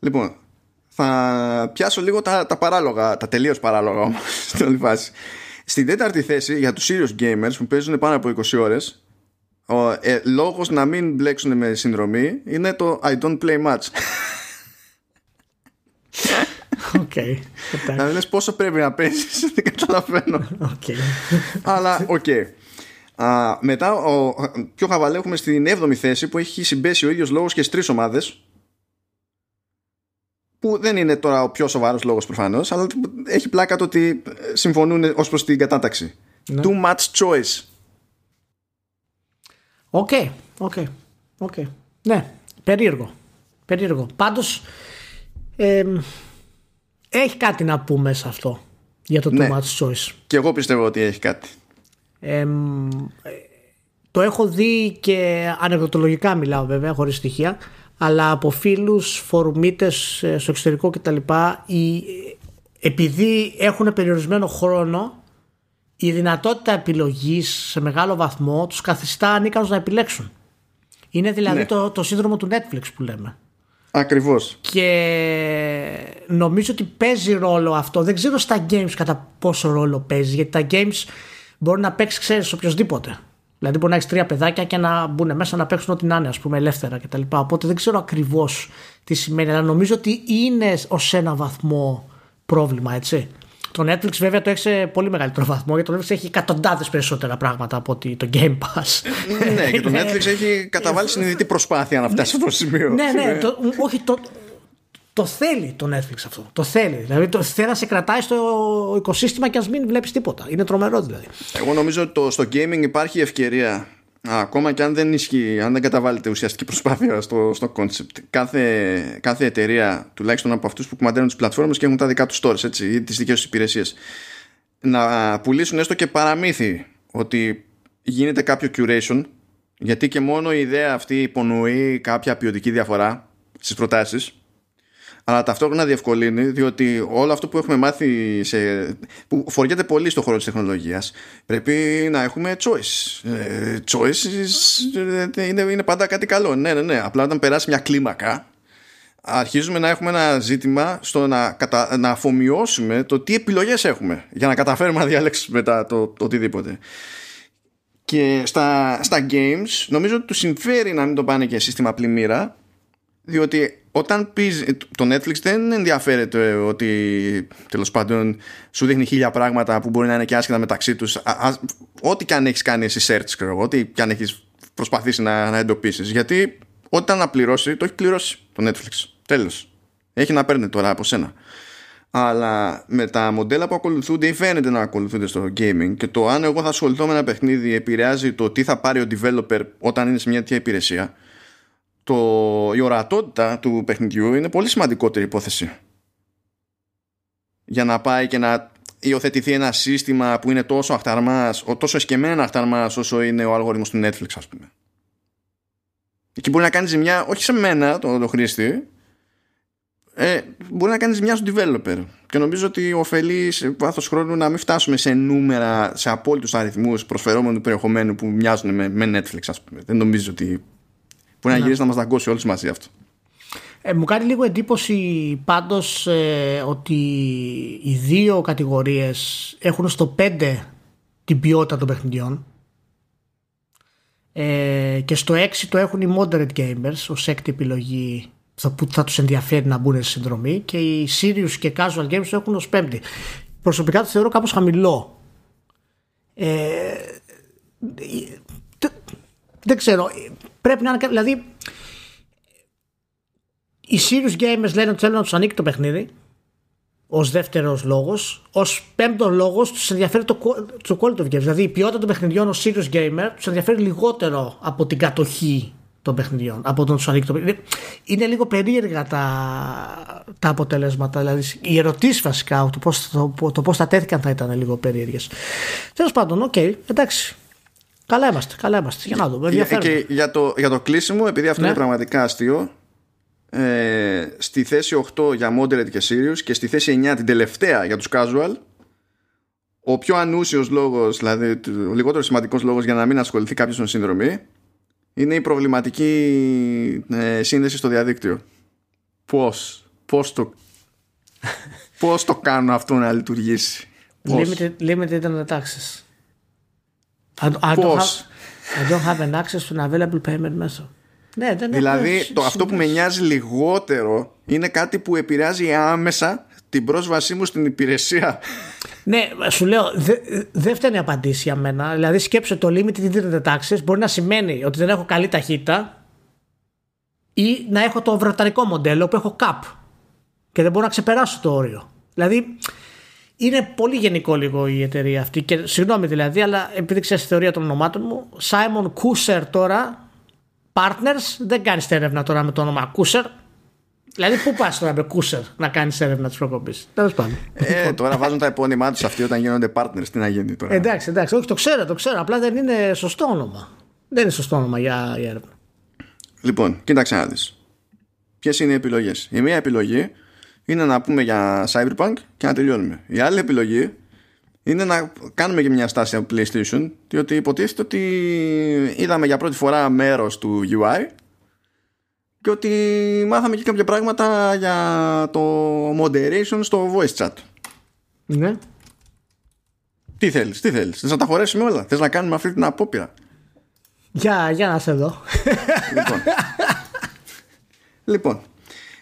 Λοιπόν, θα πιάσω λίγο τα, τα παράλογα, τα τελείως παράλογα όμως [LAUGHS] στην όλη φάση. Στην τέταρτη θέση για τους serious gamers που παίζουν πάνω από 20 ώρες ο ε, λόγος να μην μπλέξουν με συνδρομή είναι το I don't play much. [LAUGHS] Okay. Να λες πόσο πρέπει να παίζεις Δεν καταλαβαίνω [LAUGHS] okay. Αλλά OK okay. Μετά ο, πιο χαβαλέ έχουμε στην 7η θέση Που έχει συμπέσει ο ίδιος λόγος και στις τρεις ομάδες Που δεν είναι τώρα ο πιο σοβαρός λόγος προφανώς Αλλά έχει πλάκα το ότι συμφωνούν ως προς την κατάταξη ναι. Too much choice OK, OK, OK Ναι, περίεργο Περίεργο Πάντως ε, έχει κάτι να πούμε σε αυτό για το ναι. Too Much Choice. Και εγώ πιστεύω ότι έχει κάτι. το έχω δει και ανεκδοτολογικά μιλάω βέβαια, χωρίς στοιχεία, αλλά από φίλους, φορουμίτες ε, στο εξωτερικό κτλ. Επειδή έχουν περιορισμένο χρόνο, η δυνατότητα επιλογής σε μεγάλο βαθμό τους καθιστά ανίκανους να επιλέξουν. Είναι δηλαδή ναι. το, το σύνδρομο του Netflix που λέμε. Ακριβώς. Και νομίζω ότι παίζει ρόλο αυτό. Δεν ξέρω στα games κατά πόσο ρόλο παίζει. Γιατί τα games μπορεί να παίξει, ξέρεις, οποιοδήποτε. Δηλαδή μπορεί να έχεις τρία παιδάκια και να μπουν μέσα να παίξουν ό,τι να είναι, ας πούμε, ελεύθερα κτλ. Οπότε δεν ξέρω ακριβώς τι σημαίνει. Αλλά νομίζω ότι είναι ως ένα βαθμό πρόβλημα, έτσι. Το Netflix βέβαια το έχει σε πολύ μεγαλύτερο βαθμό γιατί το Netflix έχει εκατοντάδες περισσότερα πράγματα από ότι το Game Pass. ναι, και το Netflix έχει καταβάλει συνειδητή προσπάθεια να φτάσει σε αυτό το σημείο. ναι, ναι, το, όχι, το, το θέλει το Netflix αυτό. Το θέλει. Δηλαδή το θέλει να σε κρατάει στο οικοσύστημα και ας μην βλέπεις τίποτα. Είναι τρομερό δηλαδή. Εγώ νομίζω ότι στο gaming υπάρχει ευκαιρία ακόμα και αν δεν ισχύει, αν δεν καταβάλλεται ουσιαστική [LAUGHS] προσπάθεια στο, στο concept, κάθε, κάθε εταιρεία, τουλάχιστον από αυτούς που κουμαντέρουν τις πλατφόρμες και έχουν τα δικά τους stores έτσι, ή τις δικές τους υπηρεσίες, να πουλήσουν έστω και παραμύθι ότι γίνεται κάποιο curation, γιατί και μόνο η ιδέα αυτή υπονοεί κάποια ποιοτική διαφορά στις προτάσεις αλλά ταυτόχρονα διευκολύνει διότι όλο αυτό που έχουμε μάθει σε, που φοριέται πολύ στον χώρο της τεχνολογίας πρέπει να έχουμε choice. Ε, choice ε, είναι, είναι πάντα κάτι καλό. Ναι ναι ναι. Απλά όταν περάσει μια κλίμακα αρχίζουμε να έχουμε ένα ζήτημα στο να, κατα... να αφομοιώσουμε το τι επιλογές έχουμε για να καταφέρουμε να διαλέξουμε μετά το, το οτιδήποτε. Και στα, στα games νομίζω ότι του συμφέρει να μην το πάνε και σύστημα πλημμύρα διότι όταν πεις, το Netflix δεν ενδιαφέρεται ότι τέλος πάντων σου δείχνει χίλια πράγματα που μπορεί να είναι και άσχετα μεταξύ τους. Ό,τι και αν έχεις κάνει εσύ search ξέρω, ό,τι και αν έχεις προσπαθήσει να, να εντοπίσεις. Γιατί όταν να πληρώσει το έχει πληρώσει το Netflix. Τέλος. Έχει να παίρνει τώρα από σένα. Αλλά με τα μοντέλα που ακολουθούνται ή φαίνεται να ακολουθούνται στο gaming και το αν εγώ θα ασχοληθώ με ένα παιχνίδι επηρεάζει το τι θα πάρει ο developer όταν είναι σε μια τέτοια υπηρεσία το, η ορατότητα του παιχνιδιού είναι πολύ σημαντικότερη υπόθεση για να πάει και να υιοθετηθεί ένα σύστημα που είναι τόσο αχταρμάς, τόσο εσκεμμένα αχταρμάς όσο είναι ο αλγόριθμος του Netflix ας πούμε. Εκεί μπορεί να κάνει ζημιά όχι σε μένα, το, το χρήστη, ε, μπορεί να κάνει ζημιά στον developer. Και νομίζω ότι ωφελεί σε βάθος χρόνου να μην φτάσουμε σε νούμερα, σε απόλυτους αριθμούς προσφερόμενου περιεχομένου που μοιάζουν με, με Netflix, ας πούμε. Δεν νομίζω ότι μπορεί να, να γυρίσει να μα δαγκώσει όλου μαζί αυτό. Ε, μου κάνει λίγο εντύπωση πάντως ε, ότι οι δύο κατηγορίες έχουν στο 5 την ποιότητα των παιχνιδιών ε, και στο 6 το έχουν οι moderate gamers ως έκτη επιλογή που θα τους ενδιαφέρει να μπουν σε συνδρομή και οι serious και casual games το έχουν ως πέμπτη. Προσωπικά το θεωρώ κάπως χαμηλό. Ε, δεν ξέρω. Πρέπει να είναι. Δηλαδή, οι serious gamers λένε ότι θέλουν να τους ανήκει το παιχνίδι ως δεύτερος λόγος. Ω πέμπτος λόγος τους ενδιαφέρει το, το quality of games. Δηλαδή η ποιότητα των παιχνιδιών ως serious gamer τους ενδιαφέρει λιγότερο από την κατοχή των παιχνιδιών. Από τον τους ανήκει το παιχνίδι. Είναι λίγο περίεργα τα, τα αποτελέσματα. Δηλαδή οι ερωτήσεις βασικά, το πώς το, το θα τέθηκαν θα ήταν λίγο περίεργες. Τέλος πάντων, OK, okay, εντάξει. Καλά είμαστε, καλά είμαστε. Για να δούμε. Και για το, για το κλείσιμο, επειδή αυτό ναι. είναι πραγματικά αστείο, ε, στη θέση 8 για moderate και serious και στη θέση 9 την τελευταία για τους casual ο πιο ανούσιος λόγος δηλαδή ο λιγότερο σημαντικός λόγος για να μην ασχοληθεί κάποιος με συνδρομή είναι η προβληματική ε, σύνδεση στο διαδίκτυο πώς πώς το [LAUGHS] πώς το κάνω αυτό να λειτουργήσει; Πώς; Limited, limited internet access I, I, don't have, I don't have an access to an available payment method ναι, δεν δηλαδή το, αυτό που με νοιάζει λιγότερο είναι κάτι που επηρεάζει άμεσα την πρόσβασή μου στην υπηρεσία. Ναι, σου λέω, δεν δε φταίνει απαντήσει για μένα. Δηλαδή, σκέψε το limited internet access μπορεί να σημαίνει ότι δεν έχω καλή ταχύτητα ή να έχω το βρετανικό μοντέλο που έχω cap και δεν μπορώ να ξεπεράσω το όριο. Δηλαδή, είναι πολύ γενικό λίγο η εταιρεία αυτή. Και συγγνώμη δηλαδή, αλλά επειδή ξέρεις τη θεωρία των ονομάτων μου, Simon Kuser τώρα partners, δεν κάνεις έρευνα τώρα με το όνομα Κούσερ. Δηλαδή, πού πας τώρα με Κούσερ να κάνεις έρευνα της προκοπής; Τέλος πάντων. Ε, τώρα βάζουν τα επώνυμά τους αυτοί όταν γίνονται partners. Τι να γίνει τώρα; Εντάξει, εντάξει. Όχι, το ξέρω, το ξέρω. Απλά δεν είναι σωστό όνομα. Δεν είναι σωστό όνομα για, για έρευνα. Λοιπόν, κοίταξε να δεις. Ποιες είναι οι επιλογές; Η μία επιλογή είναι να πούμε για Cyberpunk και να τελειώνουμε. Η άλλη επιλογή είναι να κάνουμε και μια στάση από PlayStation διότι υποτίθεται ότι είδαμε για πρώτη φορά μέρος του UI και ότι μάθαμε και κάποια πράγματα για το moderation στο voice chat. Ναι. Τι θέλεις, τι θέλεις. Θες να τα χωρέσουμε όλα. Θες να κάνουμε αυτή την απόπειρα. Για, για να σε δω. Λοιπόν, [LAUGHS] λοιπόν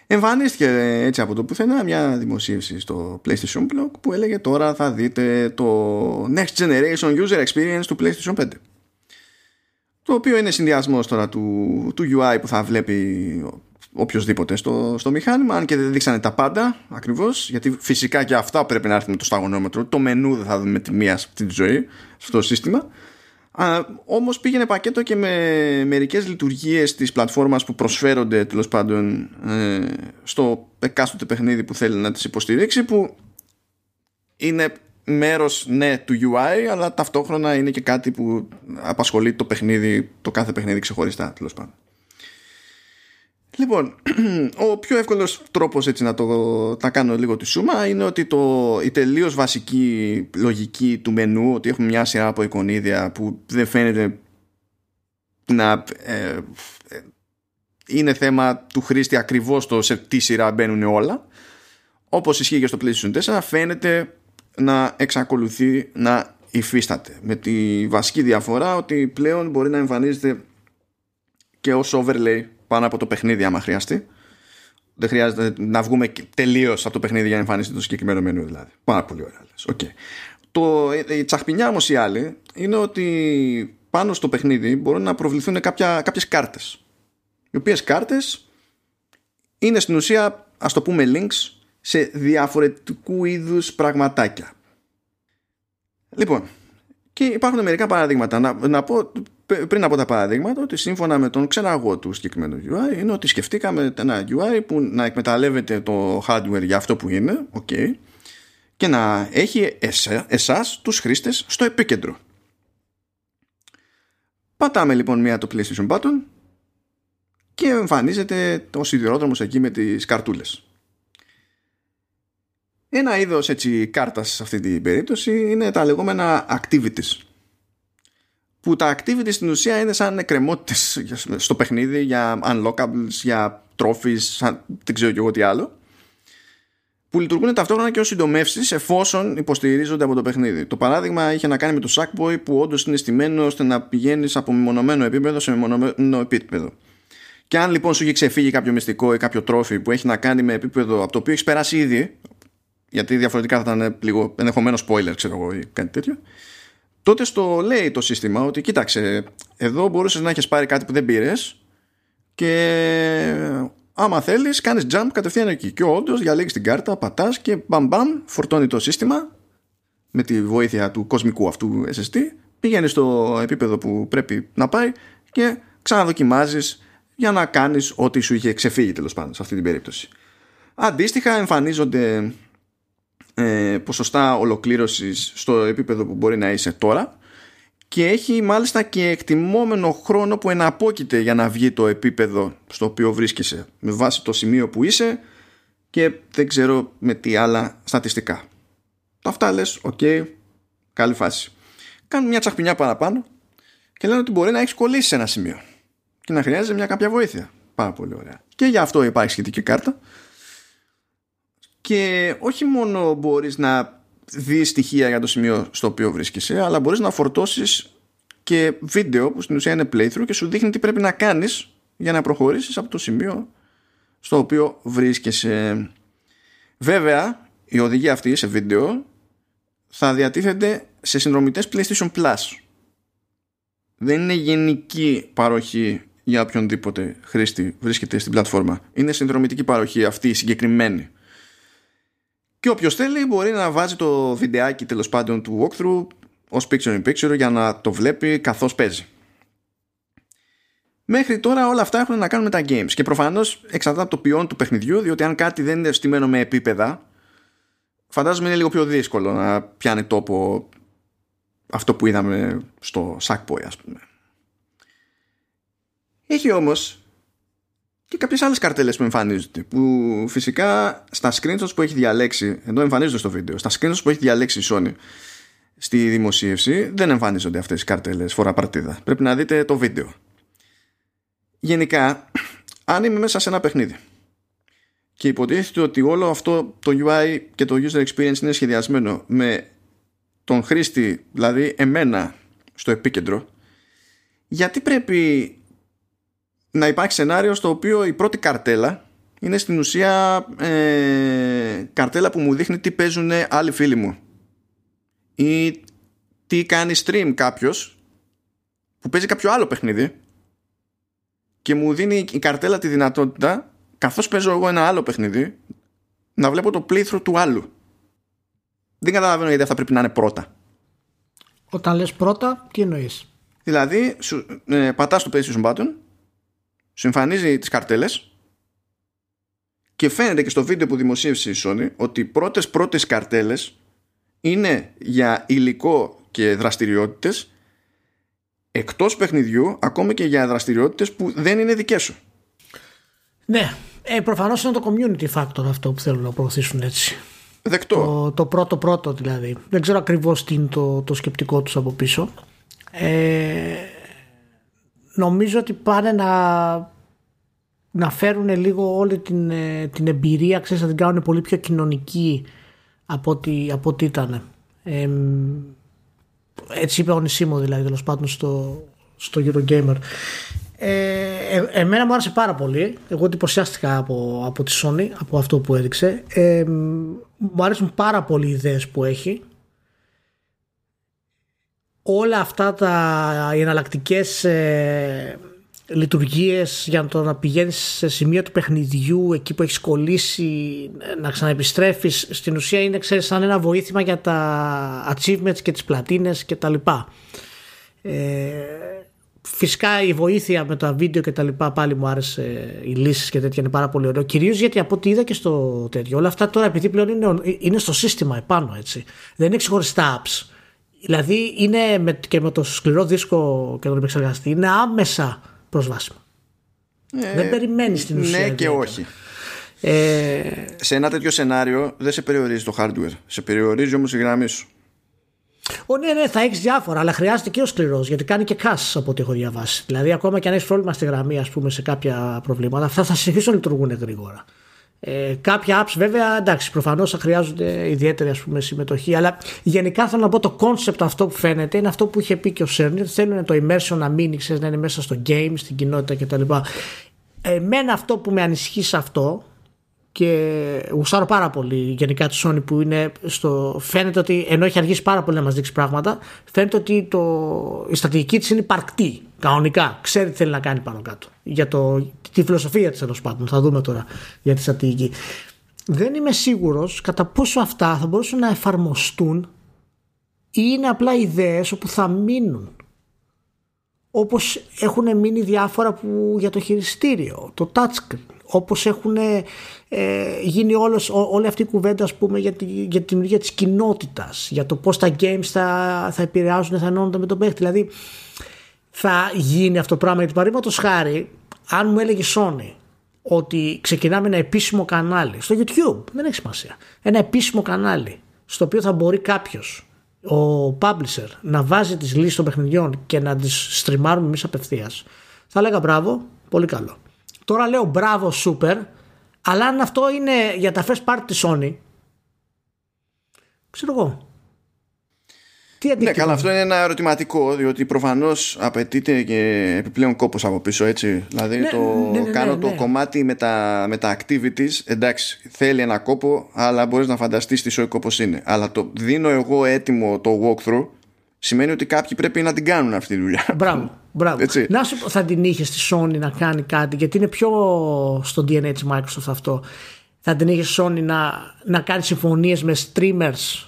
Εμφανίστηκε έτσι από το πουθενά μια δημοσίευση στο PlayStation Blog που έλεγε τώρα θα δείτε το Next Generation User Experience του PlayStation 5 το οποίο είναι συνδυασμός τώρα του, του UI που θα βλέπει οποιοδήποτε στο, στο μηχάνημα αν και δεν δείξανε τα πάντα ακριβώς γιατί φυσικά και αυτά πρέπει να έρθουν με το σταγονόμετρο το μενού δεν θα δούμε τη μία στη ζωή στο σύστημα Όμως πήγαινε πακέτο και με μερικές λειτουργίες της πλατφόρμας που προσφέρονται τέλος πάντων ε, στο εκάστοτε παιχνίδι που θέλει να τις υποστηρίξει που είναι μέρος ναι του UI αλλά ταυτόχρονα είναι και κάτι που απασχολεί το παιχνίδι, το κάθε παιχνίδι ξεχωριστά τέλος πάντων. Λοιπόν, [CLEARS THROAT] ο πιο εύκολος τρόπος έτσι να το να κάνω λίγο τη σούμα είναι ότι το, η τελείως βασική λογική του μενού ότι έχουμε μια σειρά από εικονίδια που δεν φαίνεται να ε, είναι θέμα του χρήστη ακριβώς το σε τι σειρά μπαίνουν όλα όπως ισχύει και στο PlayStation 4 φαίνεται να εξακολουθεί να υφίσταται. Με τη βασική διαφορά ότι πλέον μπορεί να εμφανίζεται και ως overlay πάνω από το παιχνίδι άμα χρειαστεί. Δεν χρειάζεται να βγούμε τελείως από το παιχνίδι για να εμφανίσει το συγκεκριμένο μενού δηλαδή. Πάρα πολύ ωραία. Okay. Το, η τσαχπινιά όμως η άλλη είναι ότι πάνω στο παιχνίδι μπορούν να προβληθούν κάποια, κάποιες κάρτες οι οποίες κάρτες είναι στην ουσία ας το πούμε links σε διαφορετικού είδους πραγματάκια λοιπόν και υπάρχουν μερικά παραδείγματα να, να πω πριν από τα παραδείγματα ότι σύμφωνα με τον ξεναγό του συγκεκριμένου UI είναι ότι σκεφτήκαμε ένα UI που να εκμεταλλεύεται το hardware για αυτό που είναι okay, και να έχει εσά, εσάς τους χρήστες στο επίκεντρο. Πατάμε λοιπόν μία το PlayStation button και εμφανίζεται ο σιδηρόδρομος εκεί με τις καρτούλες. Ένα είδος έτσι κάρτας σε αυτή την περίπτωση είναι τα λεγόμενα activities που τα activities στην ουσία είναι σαν εκκρεμότητες στο παιχνίδι για unlockables, για trophies, δεν ξέρω και εγώ τι άλλο που λειτουργούν ταυτόχρονα και ως συντομεύσεις εφόσον υποστηρίζονται από το παιχνίδι. Το παράδειγμα είχε να κάνει με το Sackboy που όντως είναι στημένο ώστε να πηγαίνεις από μεμονωμένο επίπεδο σε μεμονωμένο επίπεδο. Και αν λοιπόν σου έχει ξεφύγει κάποιο μυστικό ή κάποιο τρόφι που έχει να κάνει με επίπεδο από το οποίο έχεις περάσει ήδη, γιατί διαφορετικά θα ήταν λίγο ενδεχομένος spoiler, ξέρω εγώ, ή κάτι τέτοιο, τότε στο λέει το σύστημα ότι κοίταξε, εδώ μπορούσες να έχεις πάρει κάτι που δεν πήρες και άμα θέλεις, κάνεις jump κατευθείαν εκεί. Και όντως διαλέγεις την κάρτα, πατάς και μπαμ μπαμ φορτώνει το σύστημα με τη βοήθεια του κοσμικού αυτού SSD. Πηγαίνεις στο επίπεδο που πρέπει να πάει και ξαναδοκιμάζεις για να κάνεις ό,τι σου είχε ξεφύγει τέλος πάντων σε αυτή την περίπτωση. Αντίστοιχα, εμφανίζονται ε, ποσοστά ολοκλήρωσης στο επίπεδο που μπορεί να είσαι τώρα και έχει μάλιστα και εκτιμώμενο χρόνο που εναπομένει για να βγει το επίπεδο στο οποίο βρίσκεσαι με βάση το σημείο που είσαι και δεν ξέρω με τι άλλα στατιστικά. Αυτά λες, OK, okay, καλή φάση. Κάνουν μια τσαχπινιά παραπάνω και λένε ότι μπορεί να έχεις κολλήσει σε ένα σημείο και να χρειάζεται μια κάποια βοήθεια. Πάρα πολύ ωραία. Και για αυτό υπάρχει σχετική κάρτα. Και όχι μόνο μπορείς να δεις στοιχεία για το σημείο στο οποίο βρίσκεσαι, αλλά μπορείς να φορτώσεις και βίντεο που στην ουσία είναι playthrough και σου δείχνει τι πρέπει να κάνεις για να προχωρήσεις από το σημείο στο οποίο βρίσκεσαι. Βέβαια, η οδηγία αυτή σε βίντεο θα διατίθεται σε συνδρομητές PlayStation Plus. Δεν είναι γενική παροχή για οποιονδήποτε χρήστη βρίσκεται στην πλατφόρμα. Είναι συνδρομητική παροχή αυτή η συγκεκριμένη. Και όποιος θέλει μπορεί να βάζει το βιντεάκι τέλος πάντων του walkthrough ως picture in picture για να το βλέπει καθώς παίζει. Μέχρι τώρα όλα αυτά έχουν να κάνουν με τα games και προφανώς εξαρτάται από το ποιόν του παιχνιδιού διότι αν κάτι δεν είναι στημένο με επίπεδα φαντάζομαι είναι λίγο πιο δύσκολο να πιάνει τόπο αυτό που είδαμε στο Sackboy ας πούμε. Έχει όμως και κάποιες άλλες καρτέλες που εμφανίζονται που φυσικά στα screenshots που έχει διαλέξει ενώ εμφανίζονται στο βίντεο στα screenshots που έχει διαλέξει η Sony στη δημοσίευση δεν εμφανίζονται αυτές οι καρτέλες φορά παρτίδα. Πρέπει να δείτε το βίντεο. Γενικά αν είμαι μέσα σε ένα παιχνίδι και υποτίθεται ότι όλο αυτό το UI και το user experience είναι σχεδιασμένο με τον χρήστη δηλαδή εμένα στο επίκεντρο γιατί πρέπει να υπάρχει σενάριο στο οποίο η πρώτη καρτέλα είναι στην ουσία ε, καρτέλα που μου δείχνει τι παίζουν άλλοι φίλοι μου. Ή τι κάνει stream κάποιος που παίζει κάποιο άλλο παιχνίδι και μου δίνει η καρτέλα τη δυνατότητα καθώς παίζω εγώ ένα άλλο παιχνίδι να βλέπω το playthrough του άλλου. Δεν καταλαβαίνω γιατί θα πρέπει να είναι πρώτα. Όταν λες πρώτα τι εννοείς; Δηλαδή σου, ε, πατάς το PlayStation button σου εμφανίζει τις καρτέλες και φαίνεται και στο βίντεο που δημοσίευσε η Sony ότι οι πρώτες πρώτες καρτέλες είναι για υλικό και δραστηριότητες εκτός παιχνιδιού ακόμη και για δραστηριότητες που δεν είναι δικές σου. Ναι, ε, προφανώς είναι το community factor αυτό που θέλουν να προωθήσουν έτσι. Δεκτό. Το, το πρώτο πρώτο δηλαδή. Δεν ξέρω ακριβώς τι είναι το, το σκεπτικό τους από πίσω. Ε, νομίζω ότι πάνε να, να φέρουν λίγο όλη την, ε, την εμπειρία, ξέρεις, να την κάνουν πολύ πιο κοινωνική από ό,τι, από ό,τι ήταν. Ε, έτσι είπε ο Νησίμο δηλαδή, τέλος πάντων στο, στο Eurogamer. Ε, ε, εμένα μου άρεσε πάρα πολύ. Εγώ εντυπωσιάστηκα από, από τη Sony, από αυτό που έδειξε. Ε, μου αρέσουν πάρα πολύ οι ιδέες που έχει όλα αυτά τα οι εναλλακτικές ε, λειτουργίες για το να πηγαίνεις σε σημεία του παιχνιδιού εκεί που έχεις κολλήσει να ξαναεπιστρέφεις στην ουσία είναι ξέρεις σαν ένα βοήθημα για τα achievements και τις πλατίνες και τα λοιπά. Ε, φυσικά η βοήθεια με τα βίντεο και τα λοιπά πάλι μου άρεσε οι λύσεις και τέτοια είναι πάρα πολύ ωραίο. Κυρίως γιατί από ό,τι είδα και στο τέτοιο όλα αυτά τώρα επειδή πλέον είναι, είναι στο σύστημα επάνω έτσι. Δεν είναι ξεχωριστά apps Δηλαδή είναι και με το σκληρό δίσκο και τον επεξεργαστή είναι άμεσα προσβάσιμο. Ε, δεν περιμένεις την ουσία. Ναι και όχι. Ε... Σε ένα τέτοιο σενάριο δεν σε περιορίζει το hardware. Σε περιορίζει όμως η γραμμή σου. Ο, ναι, ναι, θα έχεις διάφορα, αλλά χρειάζεται και ο σκληρός γιατί κάνει και cash από ό,τι έχω διαβάσει. Δηλαδή, ακόμα και αν έχεις πρόβλημα στη γραμμή, ας πούμε, σε κάποια προβλήματα, αυτά θα συνεχίσουν να λειτουργούν γρήγορα. Ε, κάποια apps βέβαια εντάξει προφανώς θα χρειάζονται ιδιαίτερη ας πούμε, συμμετοχή αλλά γενικά θέλω να πω το concept αυτό που φαίνεται είναι αυτό που είχε πει και ο Σέρνερ θέλουν το immersion να μείνει ξέρεις, να είναι μέσα στο game, στην κοινότητα κτλ. Εμένα αυτό που με ανησυχεί σε αυτό και γουστάρω πάρα πολύ γενικά τη Sony που είναι στο. Φαίνεται ότι ενώ έχει αργήσει πάρα πολύ να μας δείξει πράγματα, φαίνεται ότι το... η στρατηγική της είναι υπαρκτή. Κανονικά. Ξέρει τι θέλει να κάνει πάνω κάτω. Για το... τη φιλοσοφία της τέλος πάντων. Θα δούμε τώρα για τη στρατηγική. Δεν είμαι σίγουρος κατά πόσο αυτά θα μπορούσαν να εφαρμοστούν ή είναι απλά ιδέες όπου θα μείνουν. Όπως έχουν μείνει διάφορα που για το χειριστήριο, το touchscreen όπως έχουν ε, γίνει όλος, ό, όλη αυτή η κουβέντα ας πούμε, για, τη, για τη δημιουργία της κοινότητας για το πώς τα games θα, θα επηρεάζουν θα ενώνονται με τον παίχτη. Δηλαδή θα γίνει αυτό το πράγμα. Γιατί παραδείγματος χάρη αν μου έλεγε Sony ότι ξεκινάμε ένα επίσημο κανάλι στο YouTube δεν έχει σημασία. Ένα επίσημο κανάλι στο οποίο θα μπορεί κάποιος ο publisher να βάζει τις λύσεις των παιχνιδιών και να τις στριμάρουμε εμείς απευθείας θα λέγα μπράβο, πολύ καλό Τώρα λέω μπράβο, super, αλλά αν αυτό είναι για τα first party της Sony, ξέρω εγώ. Τι ναι, καλά, αυτό είναι ένα ερωτηματικό, διότι προφανώς απαιτείται και επιπλέον κόπος από πίσω, έτσι. Δηλαδή, ναι, το ναι, ναι, κάνω το κομμάτι με τα, με τα activities, εντάξει, θέλει ένα κόπο, αλλά μπορείς να φανταστείς τι σοϊ κόπο είναι. Αλλά το δίνω εγώ έτοιμο το walkthrough, σημαίνει ότι κάποιοι πρέπει να την κάνουν αυτή τη δουλειά. Μπράβο. Μπράβο. Έτσι. Να σου θα την είχες στη Sony να κάνει κάτι, γιατί είναι πιο στο DNA της Microsoft αυτό. Θα την είχες στη Sony να, να κάνει συμφωνίες με streamers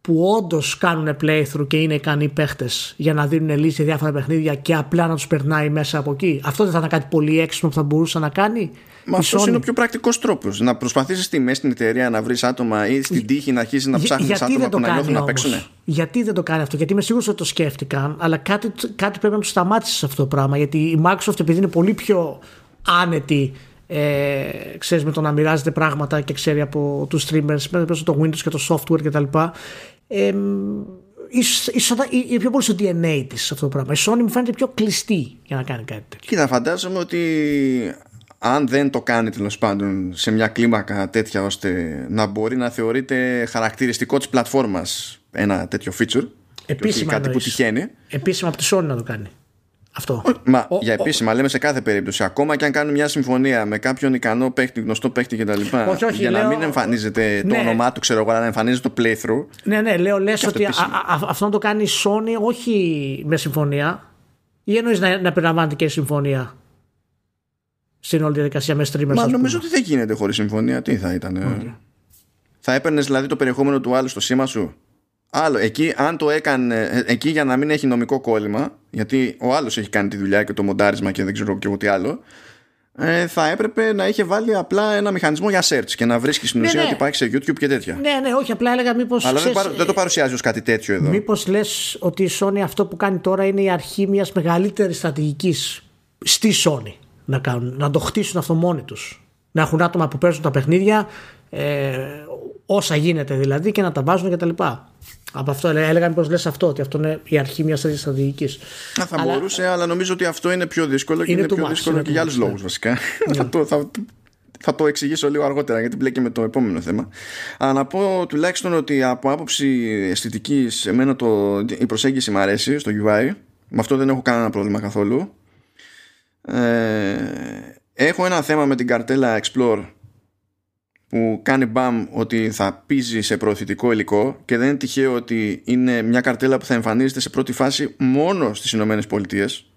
που όντως κάνουν playthrough και είναι ικανοί παίχτες για να δίνουν λύσει σε διάφορα παιχνίδια και απλά να τους περνάει μέσα από εκεί. Αυτό δεν θα ήταν κάτι πολύ έξυπνο που θα μπορούσε να κάνει; Μα αυτός είναι ο πιο πρακτικός τρόπος. Να προσπαθήσεις στη μέση στην εταιρεία να βρεις άτομα ή στην τύχη να αρχίσεις να ψάχνεις άτομα που να νιώθουν να παίξουν. Γιατί δεν το κάνει αυτό, Γιατί είμαι σίγουρος ότι το σκέφτηκαν, αλλά κάτι, κάτι πρέπει να του σταμάτησες σε αυτό το πράγμα. Γιατί η Microsoft, επειδή είναι πολύ πιο άνετη ε, ξέρεις, με το να μοιράζεται πράγματα και ξέρει από τους streamers μέσα το Windows και το software κτλ. Ε, ίσως, ίσως είναι πιο πολύ στο DNA της αυτό το πράγμα. Η Sony μου φαίνεται πιο κλειστή για να κάνει κάτι τέτοιο. Κοίτα, φαντάζομαι ότι αν δεν το κάνει τέλος πάντων σε μια κλίμακα τέτοια ώστε να μπορεί να θεωρείται χαρακτηριστικό της πλατφόρμας ένα τέτοιο feature Επίσημα κάτι που τυχαίνει Επίσημα από τη Sony να το κάνει αυτό. Μα ο, για επίσημα, ο, λέμε σε κάθε περίπτωση. Ακόμα και αν κάνουν μια συμφωνία με κάποιον ικανό παίχτη, γνωστό παίχτη κτλ. Για λέω... να μην εμφανίζεται το ναι. όνομά του, ξέρω εγώ, αλλά να εμφανίζεται το playthrough. Ναι, ναι, λέω λες ότι α, α, αυτό να το κάνει η Sony όχι με συμφωνία. Ή εννοείς να, να περιλαμβάνεται και συμφωνία; Στην όλη διαδικασία με streamers. Μα νομίζω ότι δεν γίνεται χωρίς συμφωνία. Τι θα ήταν. Okay. Θα έπαιρνες δηλαδή το περιεχόμενο του άλλου στο σήμα σου; Άλλο, εκεί, αν το έκανε, ε, εκεί για να μην έχει νομικό κόλλημα, γιατί ο άλλος έχει κάνει τη δουλειά και το μοντάρισμα και δεν ξέρω και εγώ τι άλλο, ε, θα έπρεπε να είχε βάλει απλά ένα μηχανισμό για search και να βρίσκεις στην ναι, ουσία ναι. ότι υπάρχει σε YouTube και τέτοια. Ναι, ναι, όχι, απλά έλεγα μήπως. Αλλά δεν, δεν το παρουσιάζει ως κάτι τέτοιο εδώ. Μήπως λες ότι η Sony αυτό που κάνει τώρα είναι η αρχή μιας μεγαλύτερης στρατηγικής στη Sony; Να, κάνουν, να το χτίσουν αυτό μόνοι τους. Να έχουν άτομα που παίζουν τα παιχνίδια, ε, όσα γίνεται δηλαδή, και να τα βάζουν κτλ. Από αυτό έλεγα μήπως λες αυτό, ότι αυτό είναι η αρχή μιας τέτοιας στρατηγικής. Θα αλλά... μπορούσε, αλλά νομίζω ότι αυτό είναι πιο δύσκολο και είναι, είναι πιο δύσκολο και για άλλους λόγους βασικά. Ναι. θα, το, θα, θα το εξηγήσω λίγο αργότερα γιατί μπλέκει με το επόμενο θέμα. Αλλά να πω τουλάχιστον ότι από άποψη αισθητικής, εμένα το, η προσέγγιση μου αρέσει στο UI. Με αυτό δεν έχω κανένα πρόβλημα καθόλου. Ε, έχω ένα θέμα με την καρτέλα Explore που κάνει μπαμ ότι θα πίζει σε προωθητικό υλικό και δεν είναι τυχαίο ότι είναι μια καρτέλα που θα εμφανίζεται σε πρώτη φάση μόνο στις Ηνωμένες Πολιτείες.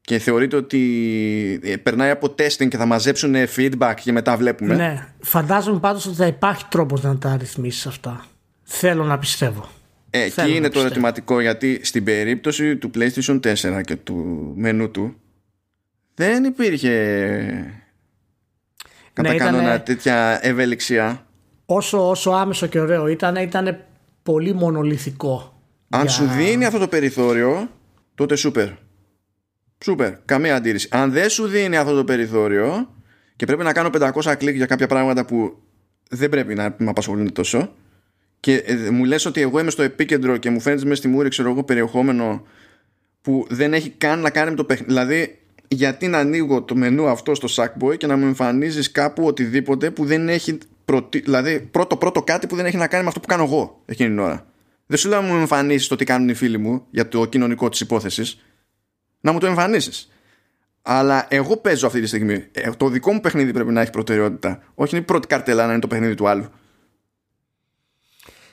και θεωρείται ότι ε, περνάει από testing και θα μαζέψουν feedback και μετά βλέπουμε. Ναι, φαντάζομαι πάντως ότι θα υπάρχει τρόπος να τα ρυθμίσεις αυτά. Θέλω να πιστεύω. Ε, εκεί είναι το ερωτηματικό γιατί στην περίπτωση του PlayStation 4 και του μενού του δεν υπήρχε κατά ναι, κανόνα τέτοια ευελιξία. Όσο, όσο άμεσο και ωραίο ήταν, ήταν πολύ μονολυθικό. Αν σου δίνει αυτό το περιθώριο, τότε σούπερ. Σούπερ, καμία αντίρρηση. Αν δεν σου δίνει αυτό το περιθώριο και πρέπει να κάνω 500 κλικ για κάποια πράγματα που δεν πρέπει να με απασχολούν τόσο και ε, μου λες ότι εγώ είμαι στο επίκεντρο και μου φαίνεται μέσα στη μούρη ξέρω εγώ περιεχόμενο που δεν έχει καν να κάνει με το παιχνίδι. Δηλαδή, γιατί να ανοίγω το μενού αυτό στο Sackboy και να μου εμφανίζεις κάπου οτιδήποτε που δεν έχει. Προτι... Δηλαδή, πρώτο πρώτο κάτι που δεν έχει να κάνει με αυτό που κάνω εγώ εκείνη την ώρα. Δεν σου λέω να μου εμφανίσεις το τι κάνουν οι φίλοι μου για το κοινωνικό της υπόθεσης. Να μου το εμφανίσεις. Αλλά εγώ παίζω αυτή τη στιγμή. Ε, το δικό μου παιχνίδι πρέπει να έχει προτεραιότητα. Όχι είναι η πρώτη καρτέλα να είναι το παιχνίδι του άλλου.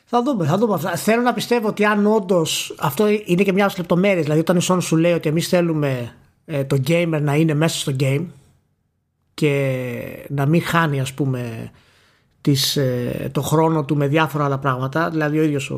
Θα δούμε, θα δούμε. Θέλω να πιστεύω ότι αν όντως αυτό είναι και μια από τις λεπτομέρειες. Δηλαδή, όταν η Sony σου λέει ότι εμείς θέλουμε ε, το gamer να είναι μέσα στο game και να μην χάνει, ας πούμε, τις, ε, το χρόνο του με διάφορα άλλα πράγματα. Δηλαδή, ο ίδιος ο,